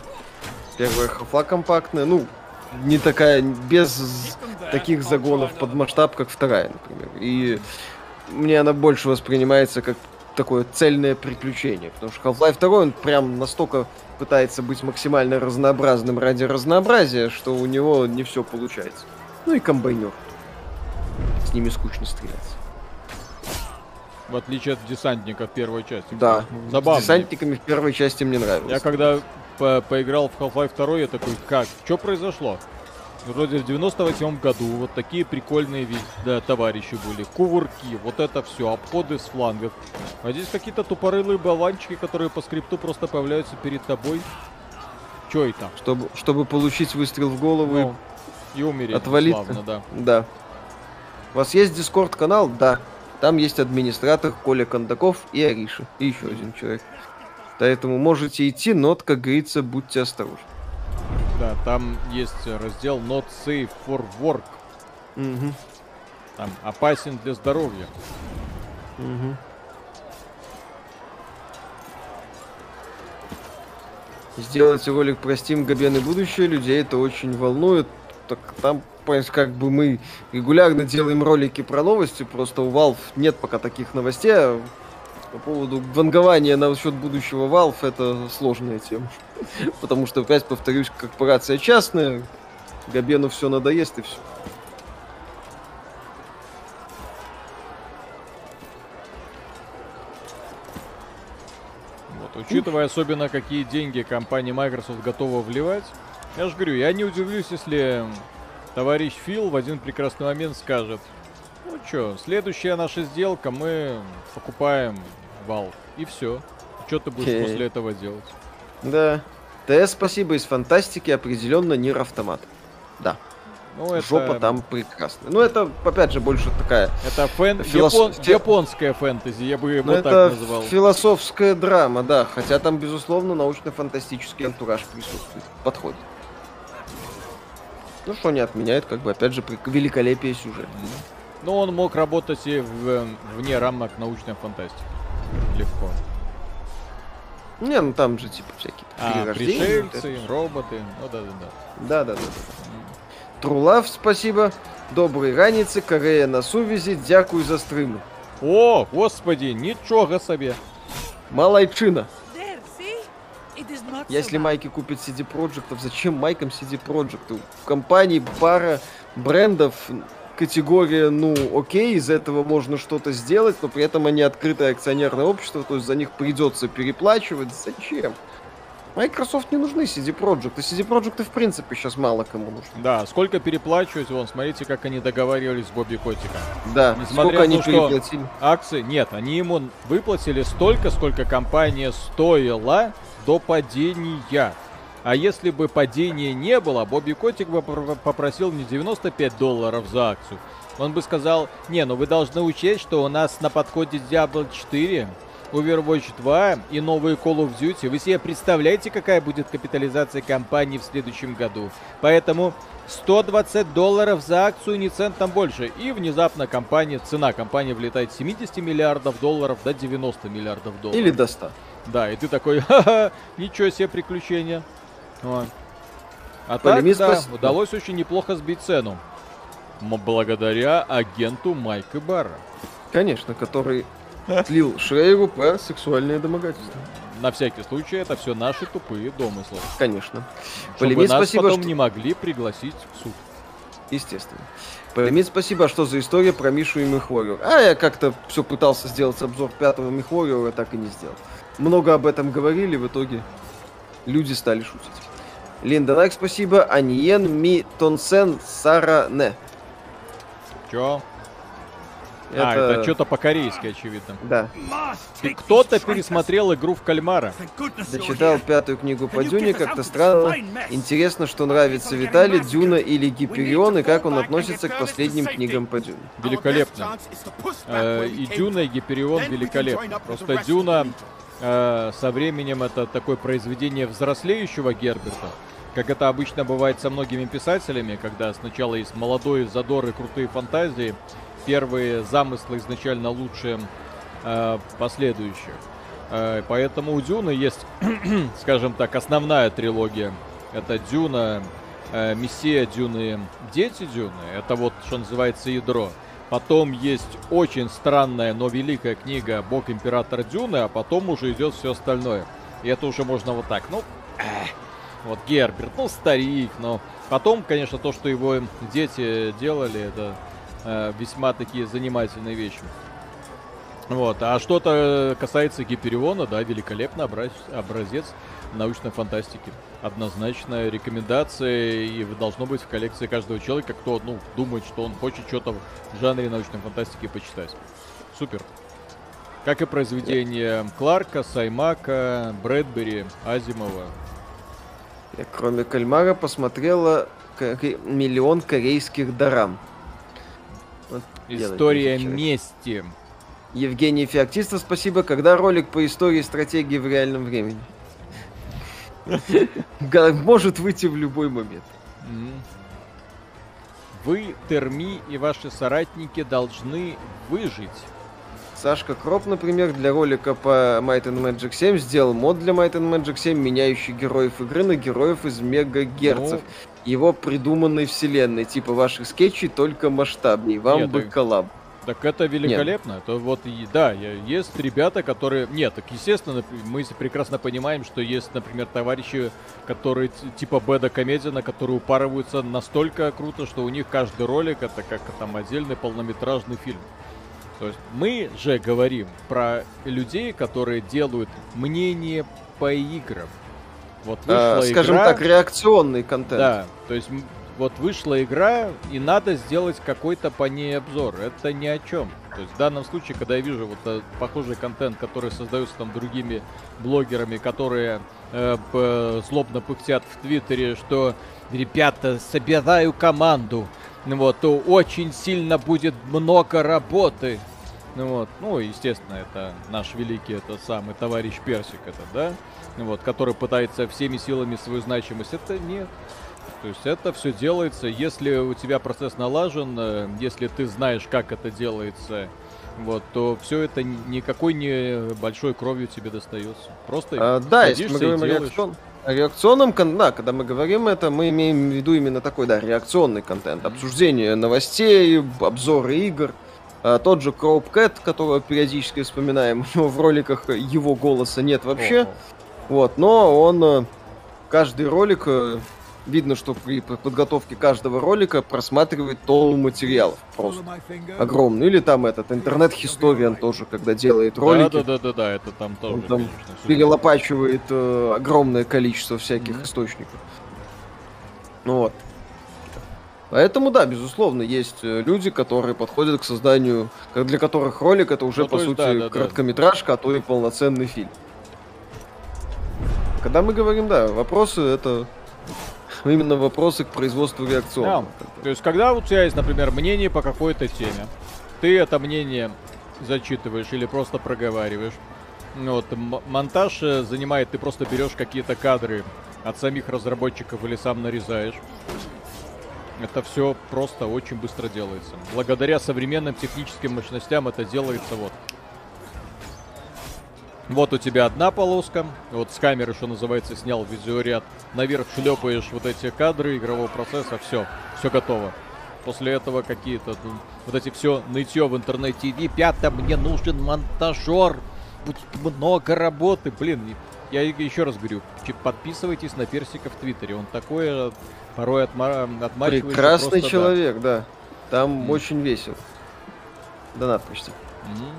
Первая хафла компактная, ну, не такая, без таких загонов под масштаб, как вторая, например. И мне она больше воспринимается как такое цельное приключение. Потому что Half-Life 2, он прям настолько пытается быть максимально разнообразным ради разнообразия, что у него не все получается. Ну и комбайнер. С ними скучно стреляться. В отличие от десантника в первой части. Да, Забавно. с десантниками в первой части мне нравилось. Я когда по- поиграл в Half-Life 2, я такой, как? Что произошло? Вроде в 98 году вот такие прикольные ви- да, товарищи были. Кувырки, вот это все, обходы с флангов. А здесь какие-то тупорылые болванчики, которые по скрипту просто появляются перед тобой. Чё это? Чтобы, чтобы получить выстрел в голову и Ну, и умереть отвалиться. славно, да. Да. У вас есть Дискорд канал? Да. Там есть администратор Коля Кондаков и Ариша. И еще один человек. Поэтому можете идти, но, как говорится, будьте осторожны. Да, там есть раздел Not Safe for Work. Мгм, Там опасен для здоровья. мгм. Сделать ролик про Steam Габен и будущее людей это очень волнует. Так там, как бы мы регулярно делаем ролики про новости, просто у Valve нет пока таких новостей. По поводу вангования насчет будущего Valve это сложная тема. Потому что, опять повторюсь, корпорация частная, Габену все надоест и все. Вот, учитывая особенно, какие деньги компания Microsoft готова вливать, я же говорю, я не удивлюсь, если товарищ Фил в один прекрасный момент скажет, ну чё, следующая наша сделка, мы покупаем Valve. И все. Что ты будешь Окей. после этого делать? Да. ТС, спасибо, из фантастики определенно Нир Автомат. Да. Ну, это... Жопа там прекрасная. Ну, это, опять же, больше такая... Это фэн... Филос- япон- японская фэнтези, я бы его Ну, так это называл. философская драма, да. Хотя там, безусловно, научно-фантастический антураж присутствует. Подходит. Ну, что не отменяет, как бы, опять же, великолепие сюжета. Но он мог работать и в- вне рамок научной фантастики. Легко. Не, ну там же, типа, всякие А, вот пришельцы, это. роботы. Ну да, да, да. Да, да, да, да. Трулав, спасибо. Доброй раницы, Корея на сувязі, дякую за стримы. О, господи, ничего себе. Малайчина. Если майки купят CD Projekt, зачем майкам CD Projekt? В компании пара брендов, категория, ну, окей, из этого можно что-то сделать, но при этом они открытое акционерное общество, то есть за них придется переплачивать. Зачем? Microsoft не нужны CD Projekt, и CD Projekt в принципе сейчас мало кому нужны. Да, сколько переплачивать, вон, смотрите, как они договаривались с Бобби Котиком. Да, Несмотря сколько они то, переплатили. Акции, нет, они ему выплатили столько, сколько компания стоила до падения. А если бы падения не было, Бобби Котик бы пр- попросил не 95 долларов за акцию. Он бы сказал, не, ну вы должны учесть, что у нас на подходе Diablo 4, Overwatch 2 и новые Call of Duty. Вы себе представляете, какая будет капитализация компании в следующем году? Поэтому 120 долларов за акцию, ни центом больше. И внезапно компания, цена компании влетает с 70 миллиардов долларов до 90 миллиардов долларов. Или до 100. Да, и ты такой, ха-ха, ничего себе приключения. Вот. А так, Полемист да, спас- удалось очень неплохо сбить цену. Благодаря агенту Майка Барра. Конечно, который слил Шрейру про сексуальное домогательство. На всякий случай, это все наши тупые домыслы. Конечно. Чтобы Полемис, нас спасибо, потом что- не могли пригласить в суд. Естественно. Полемис, спасибо, а что за история про Мишу и Мехвориор. А я как-то все пытался сделать обзор пятого Мехвориора, так и не сделал. Много об этом говорили, в итоге люди стали шутить. Линда Найк, спасибо. Аниен Ми Тонсен Саране. Чё? А, это что-то по-корейски, очевидно. Да. Кто-то пересмотрел игру в кальмара. Дочитал пятую книгу по Дюне, как-то странно. Интересно, что нравится Виталий, Дюна или Гиперион, и как он относится к последним книгам по Дюне. Великолепно. Э, и Дюна, и Гиперион великолепно. Просто Дюна э, со временем это такое произведение взрослеющего Герберта. Как это обычно бывает со многими писателями, когда сначала есть молодой задор и крутые фантазии, первые замыслы изначально лучше э, последующих. Э, поэтому у Дюны есть, скажем так, основная трилогия. Это Дюна, э, Мессия Дюны, Дети Дюны. Это вот, что называется, ядро. Потом есть очень странная, но великая книга Бог Император Дюны, а потом уже идет все остальное. И это уже можно вот так, ну, эх, вот Герберт, ну, старик, но потом, конечно, то, что его дети делали, это э, весьма такие занимательные вещи. Вот, а что-то касается Гипериона, да, великолепный образ- образец научной фантастики. Однозначная рекомендация и должно быть в коллекции каждого человека, кто, ну, думает, что он хочет что-то в жанре научной фантастики почитать. Супер. Как и произведения Кларка, Саймака, Брэдбери, Азимова. Я кроме кальмара посмотрела коре- миллион корейских дарам. Вот История мести. Евгений Феоктистов, спасибо. Когда ролик по истории стратегии в реальном времени? Может выйти в любой момент. Вы, Терми и ваши соратники должны выжить. Сашка Кроп, например, для ролика по Might and Magic 7 сделал мод для Might and Magic 7, меняющий героев игры на героев из мегагерцев. Его придуманной вселенной, типа ваших скетчей, только масштабней. Вам Нет, бы так- коллаб. Так это великолепно. Это вот, да, есть ребята, которые... Нет, так естественно, мы прекрасно понимаем, что есть, например, товарищи, которые типа Беда Комедина, которые упарываются настолько круто, что у них каждый ролик это как там отдельный полнометражный фильм. То есть мы же говорим про людей, которые делают мнение по играм. Вот вышла А, скажем игра- так, реакционный контент. да, то есть вот вышла игра, и надо сделать какой-то по ней обзор. Это ни о чем. То есть в данном случае, когда я вижу вот э, похожий контент, который создается там другими блогерами, которые э, злобно пыхтят в Твиттере, что ребята, собираю команду, ну вот, то очень сильно будет много работы. Ну вот, ну, естественно, это наш великий, это самый товарищ Персик, это, да? Ну вот, который пытается всеми силами свою значимость. Это нет. То есть это все делается, если у тебя процесс налажен, э, если ты знаешь, как это делается, вот, то все это ни- никакой не большой кровью тебе достается. Просто А, да, если мы говорим о, делаешь. реакцион- о реакционном кон- да, когда мы говорим это, мы имеем в виду именно такой, да, реакционный контент. Обсуждение новостей, обзоры игр. А, тот же Кроуп Кэт, которого периодически вспоминаем, него в роликах его голоса нет вообще. О, Вот, но он э, каждый ролик, э, видно, что при подготовке каждого ролика просматривает тонну материалов просто огромный. Или там этот интернет-хисториан тоже, когда делает ролики. Да, да, да, да, да, это там тоже, Он там конечно, перелопачивает э, огромное количество всяких Мгм. источников. Ну вот. Поэтому, да, безусловно, есть э, люди, которые подходят к созданию, для которых ролик это уже, Ну, по сути, да, да, да. короткометражка, а то и полноценный фильм. Когда мы говорим, да, вопросы это именно вопросы к производству реакционного. Да. То есть, когда у тебя есть, например, мнение по какой-то теме, ты это мнение зачитываешь или просто проговариваешь. Ну Вот, монтаж э, занимает, ты просто берешь какие-то кадры от самих разработчиков или сам нарезаешь. Это все просто очень быстро делается. Благодаря современным техническим мощностям это делается вот. Вот у тебя одна полоска, вот с камеры, что называется, снял видеоряд. Наверх шлепаешь вот эти кадры игрового процесса, все, все готово. После этого какие-то ну, вот эти все нытье в интернете. Ребята, мне нужен монтажер. Будет много работы. Блин, я еще раз говорю, подписывайтесь на Персика в Твиттере. Он такое порой отма- отмачивается Прекрасный просто, да. человек, да. Там М. очень весело. Донат почти. Мгм.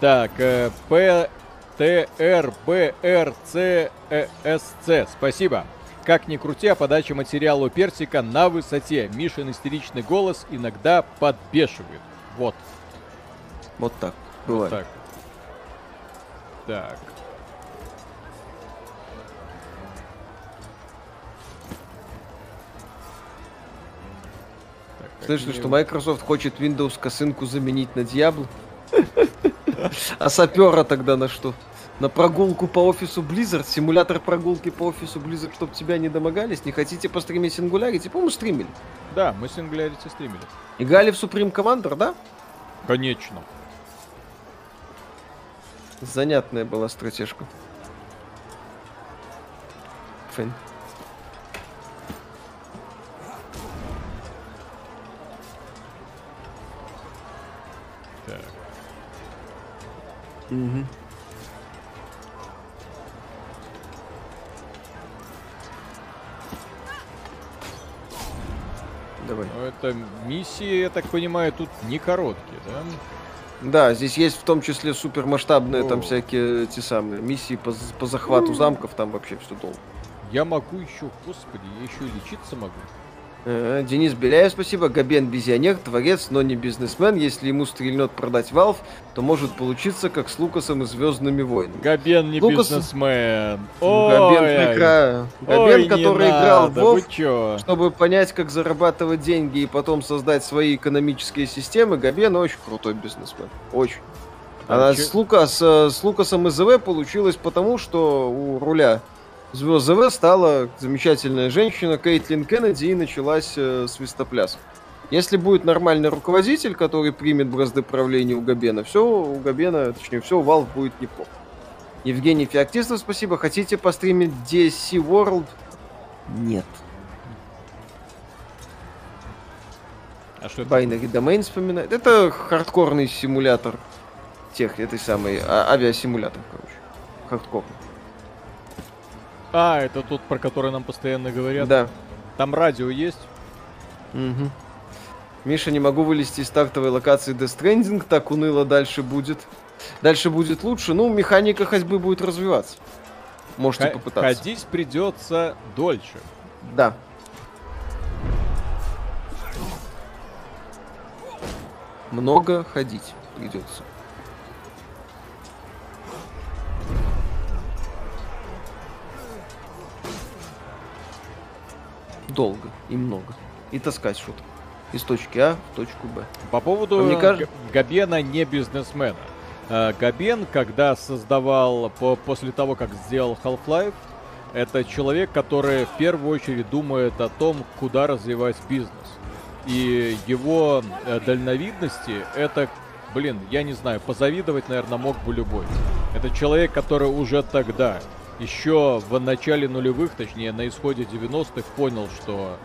Так, э, П, Т, Р, Б, Р, э, С, Ц. Спасибо. Как ни крути, а подача материала у персика на высоте. Мишин истеричный голос иногда подбешивает. Вот, Вот так. вот Бывает. так. Так. Так, Слышно, что Microsoft хочет Windows косынку заменить на Diablo? А сапера тогда на что? На прогулку по офису Blizzard? Симулятор прогулки по офису Blizzard, чтобы тебя не домогались? Не хотите постримить Singularity? По-моему, стримили. Да, мы Singularity стримили. Играли в Supreme Commander, да? Конечно. Занятная была стратежка. Фэн. Мгм. Давай. Ну, это миссии, я так понимаю, тут не короткие, да? Да, здесь есть в том числе супермасштабные там О. всякие эти самые миссии по, по захвату замков, там вообще все долго. Я могу еще, господи, я еще и лечиться могу. Э, Денис Беляев, спасибо. Габен визионер, творец, но не бизнесмен. Если ему стрельнет продать Valve, то может получиться как с Лукасом и Звездными войнами. Габен не Лукас- бизнесмен. Габен, Ой, прекра- ой, Габен, не который играл в надо, WoW, вы чё? чтобы понять, как зарабатывать деньги и потом создать свои экономические системы, Габен очень крутой бизнесмен. Очень. А А чё- с, Лукас, э, с Лукасом и ЗВ получилось потому, что у руля звезд ЗВ стала замечательная женщина Кейтлин Кеннеди и началась э, свистопляс. Если будет нормальный руководитель, который примет бразды правления у Габена, все у Габена, точнее, все у Valve будет неплохо. Евгений Феоктистов, спасибо. Хотите постримить DSC World? Нет. А что это? Binary Domain вспоминает. Это хардкорный симулятор тех, этой самой, а- авиасимулятор, короче. Хардкорный. А, это тот, про который нам постоянно говорят. Да. Там радио есть. Мгм. Миша, не могу вылезти из стартовой локации Death Stranding, так уныло дальше будет. Дальше будет лучше, ну, механика ходьбы будет развиваться. Можете Х- попытаться. Ходить придется дольше. Да. много ходить придется. Долго и много. И таскать что-то. Из точки А в точку Б. По поводу А мне кажется- Габена не бизнесмена. Э, Габен, когда создавал, по- после того, как сделал Half-Life, это человек, который в первую очередь думает о том, куда развивать бизнес. И его э, дальновидности, это, блин, я не знаю, позавидовать, наверное, мог бы любой. Это человек, который уже тогда, еще в начале нулевых, точнее, на исходе 90-х, понял, что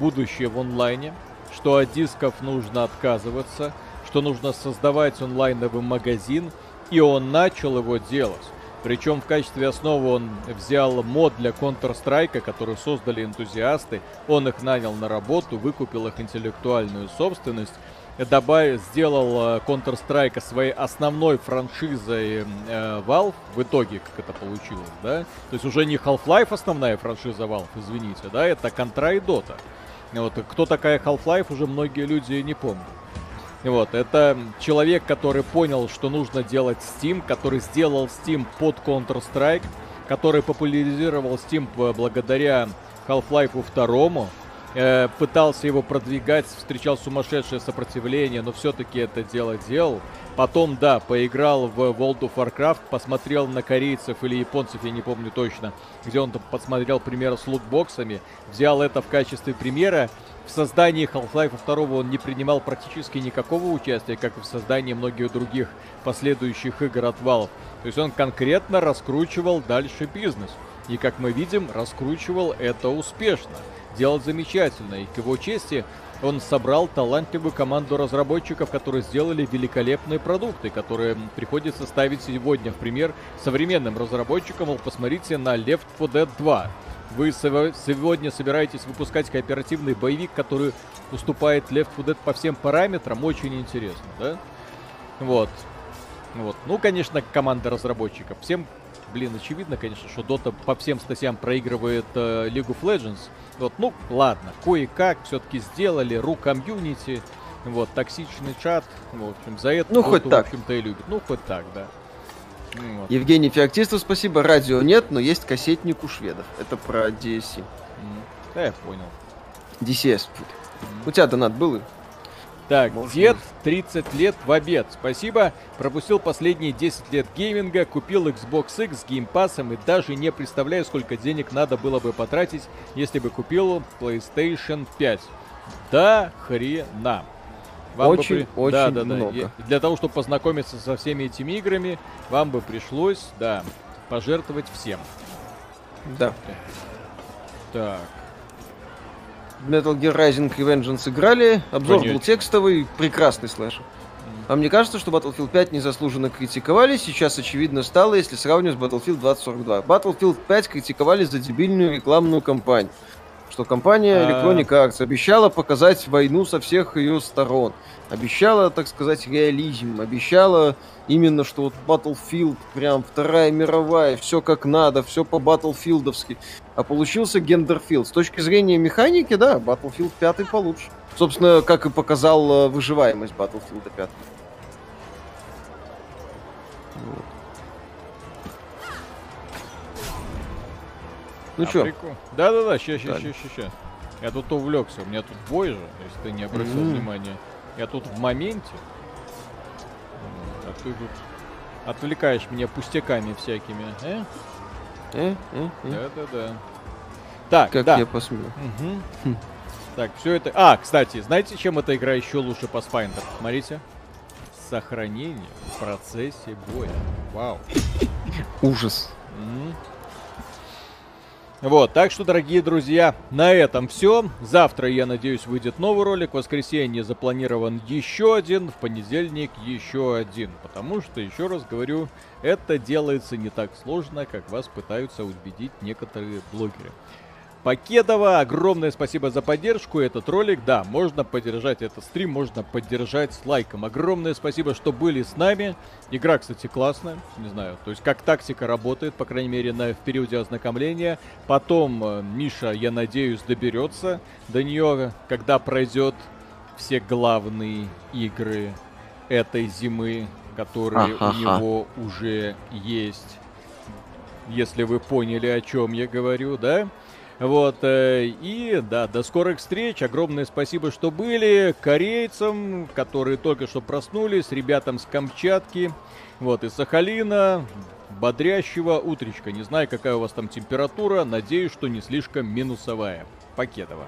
будущее в онлайне, что от дисков нужно отказываться, что нужно создавать онлайновый магазин, и он начал его делать. Причем в качестве основы он взял мод для Counter-Strike, который создали энтузиасты, он их нанял на работу, выкупил их интеллектуальную собственность, добавил, сделал э, Counter-Strike своей основной франшизой э, Valve, в итоге как это получилось, да? То есть уже не Half-Life основная франшиза Valve, извините, да, это Contra и Dota. Вот, кто такая Half-Life, уже многие люди не помнят. Вот, это человек, который понял, что нужно делать Steam, который сделал Steam под Counter-Strike, который популяризировал Steam б- благодаря Half-Life 2, э, пытался его продвигать, встречал сумасшедшее сопротивление, но все-таки это дело делал. Потом, да, поиграл в World of Warcraft, посмотрел на корейцев или японцев, я не помню точно, где он там посмотрел примеры с лутбоксами, взял это в качестве примера. В создании Half-Life 2 он не принимал практически никакого участия, как и в создании многих других последующих игр от Valve. То есть он конкретно раскручивал дальше бизнес. И, как мы видим, раскручивал это успешно. Делал замечательно. И к его чести он собрал талантливую команду разработчиков, которые сделали великолепные продукты, которые приходится ставить сегодня в пример современным разработчикам. Мол, посмотрите на Left 4 Dead 2. Вы сего- сегодня собираетесь выпускать кооперативный боевик, который уступает Left 4 Dead по всем параметрам. Очень интересно, да? Вот. Вот. Ну, конечно, команда разработчиков. Всем, блин, очевидно, конечно, что Dota по всем статьям проигрывает э, League of Legends. Вот, ну, ладно, кое-как все-таки сделали, ру комьюнити, вот, токсичный чат, в общем, за это Ну, Dota, хоть так. в общем-то, и любят. Ну, хоть так, да. Ну, вот. Евгений Феоктистов, спасибо. Радио нет, но есть кассетник у шведов. Это про DSC. М, Да, я понял. DCS. фу. У тебя донат был? Так, Можно. дед 30 лет в обед. Спасибо. Пропустил последние 10 лет гейминга, купил Xbox X с геймпасом и даже не представляю, сколько денег надо было бы потратить, если бы купил PlayStation 5. Да хрена. Вам бы Очень, очень да, да, да. много. И Для того, чтобы познакомиться со всеми этими играми, вам бы пришлось, да, пожертвовать всем. Да. Так. Metal Gear Rising Revengeance играли. Обзор был Конечно. текстовый. Прекрасный слэшер. А мне кажется, что Battlefield 5 незаслуженно критиковали. Сейчас очевидно стало, если сравнивать с Battlefield 2042. Battlefield 5 критиковали за дебильную рекламную кампанию. Что компания А. Electronic Arts обещала показать войну со всех ее сторон. Обещала, так сказать, реализм. Обещала именно, что вот Battlefield, прям Вторая мировая, все как надо, все по Баттлфилдовски. А получился гендерфилд. С точки зрения механики, да, Battlefield 5 получше. Собственно, как и показал выживаемость Battlefield 5. Вот. Ну А, чё, прикол. Да-да-да, Далее. ща, ща, ща. Я тут увлекся, у меня тут бой же, если ты не обратил Мгм. внимания. Я тут в моменте. А ты тут отвлекаешь меня пустяками всякими. Э? э, э, э, Да-да-да. Так, как да. я посмел. Мгм. Хм. Так, все это... А, кстати, знаете, чем эта игра еще лучше Pathfinder? Смотрите. Сохранение в процессе боя. Вау. Ужас. М. Вот, так что, дорогие друзья, на этом все. Завтра, я надеюсь, выйдет новый ролик. В воскресенье запланирован еще один, в понедельник еще один. Потому что, еще раз говорю, это делается не так сложно, как вас пытаются убедить некоторые блогеры. Покедова, огромное спасибо за поддержку. Этот ролик, да, можно поддержать этот стрим, можно поддержать с лайком. Огромное спасибо, что были с нами. Игра, кстати, классная, не знаю, то есть как тактика работает, по крайней мере, на, в периоде ознакомления. Потом э, Миша, я надеюсь, доберется до нее, когда пройдет все главные игры этой зимы, которые у Ага-ха. него уже есть. Если вы поняли, о чем я говорю, да? Вот, э, и да, до скорых встреч. Огромное спасибо, что были. Корейцам, которые только что проснулись, ребятам с Камчатки, вот, из Сахалина. Бодрящего утречка. Не знаю, какая у вас там температура. Надеюсь, что не слишком минусовая. Покедова.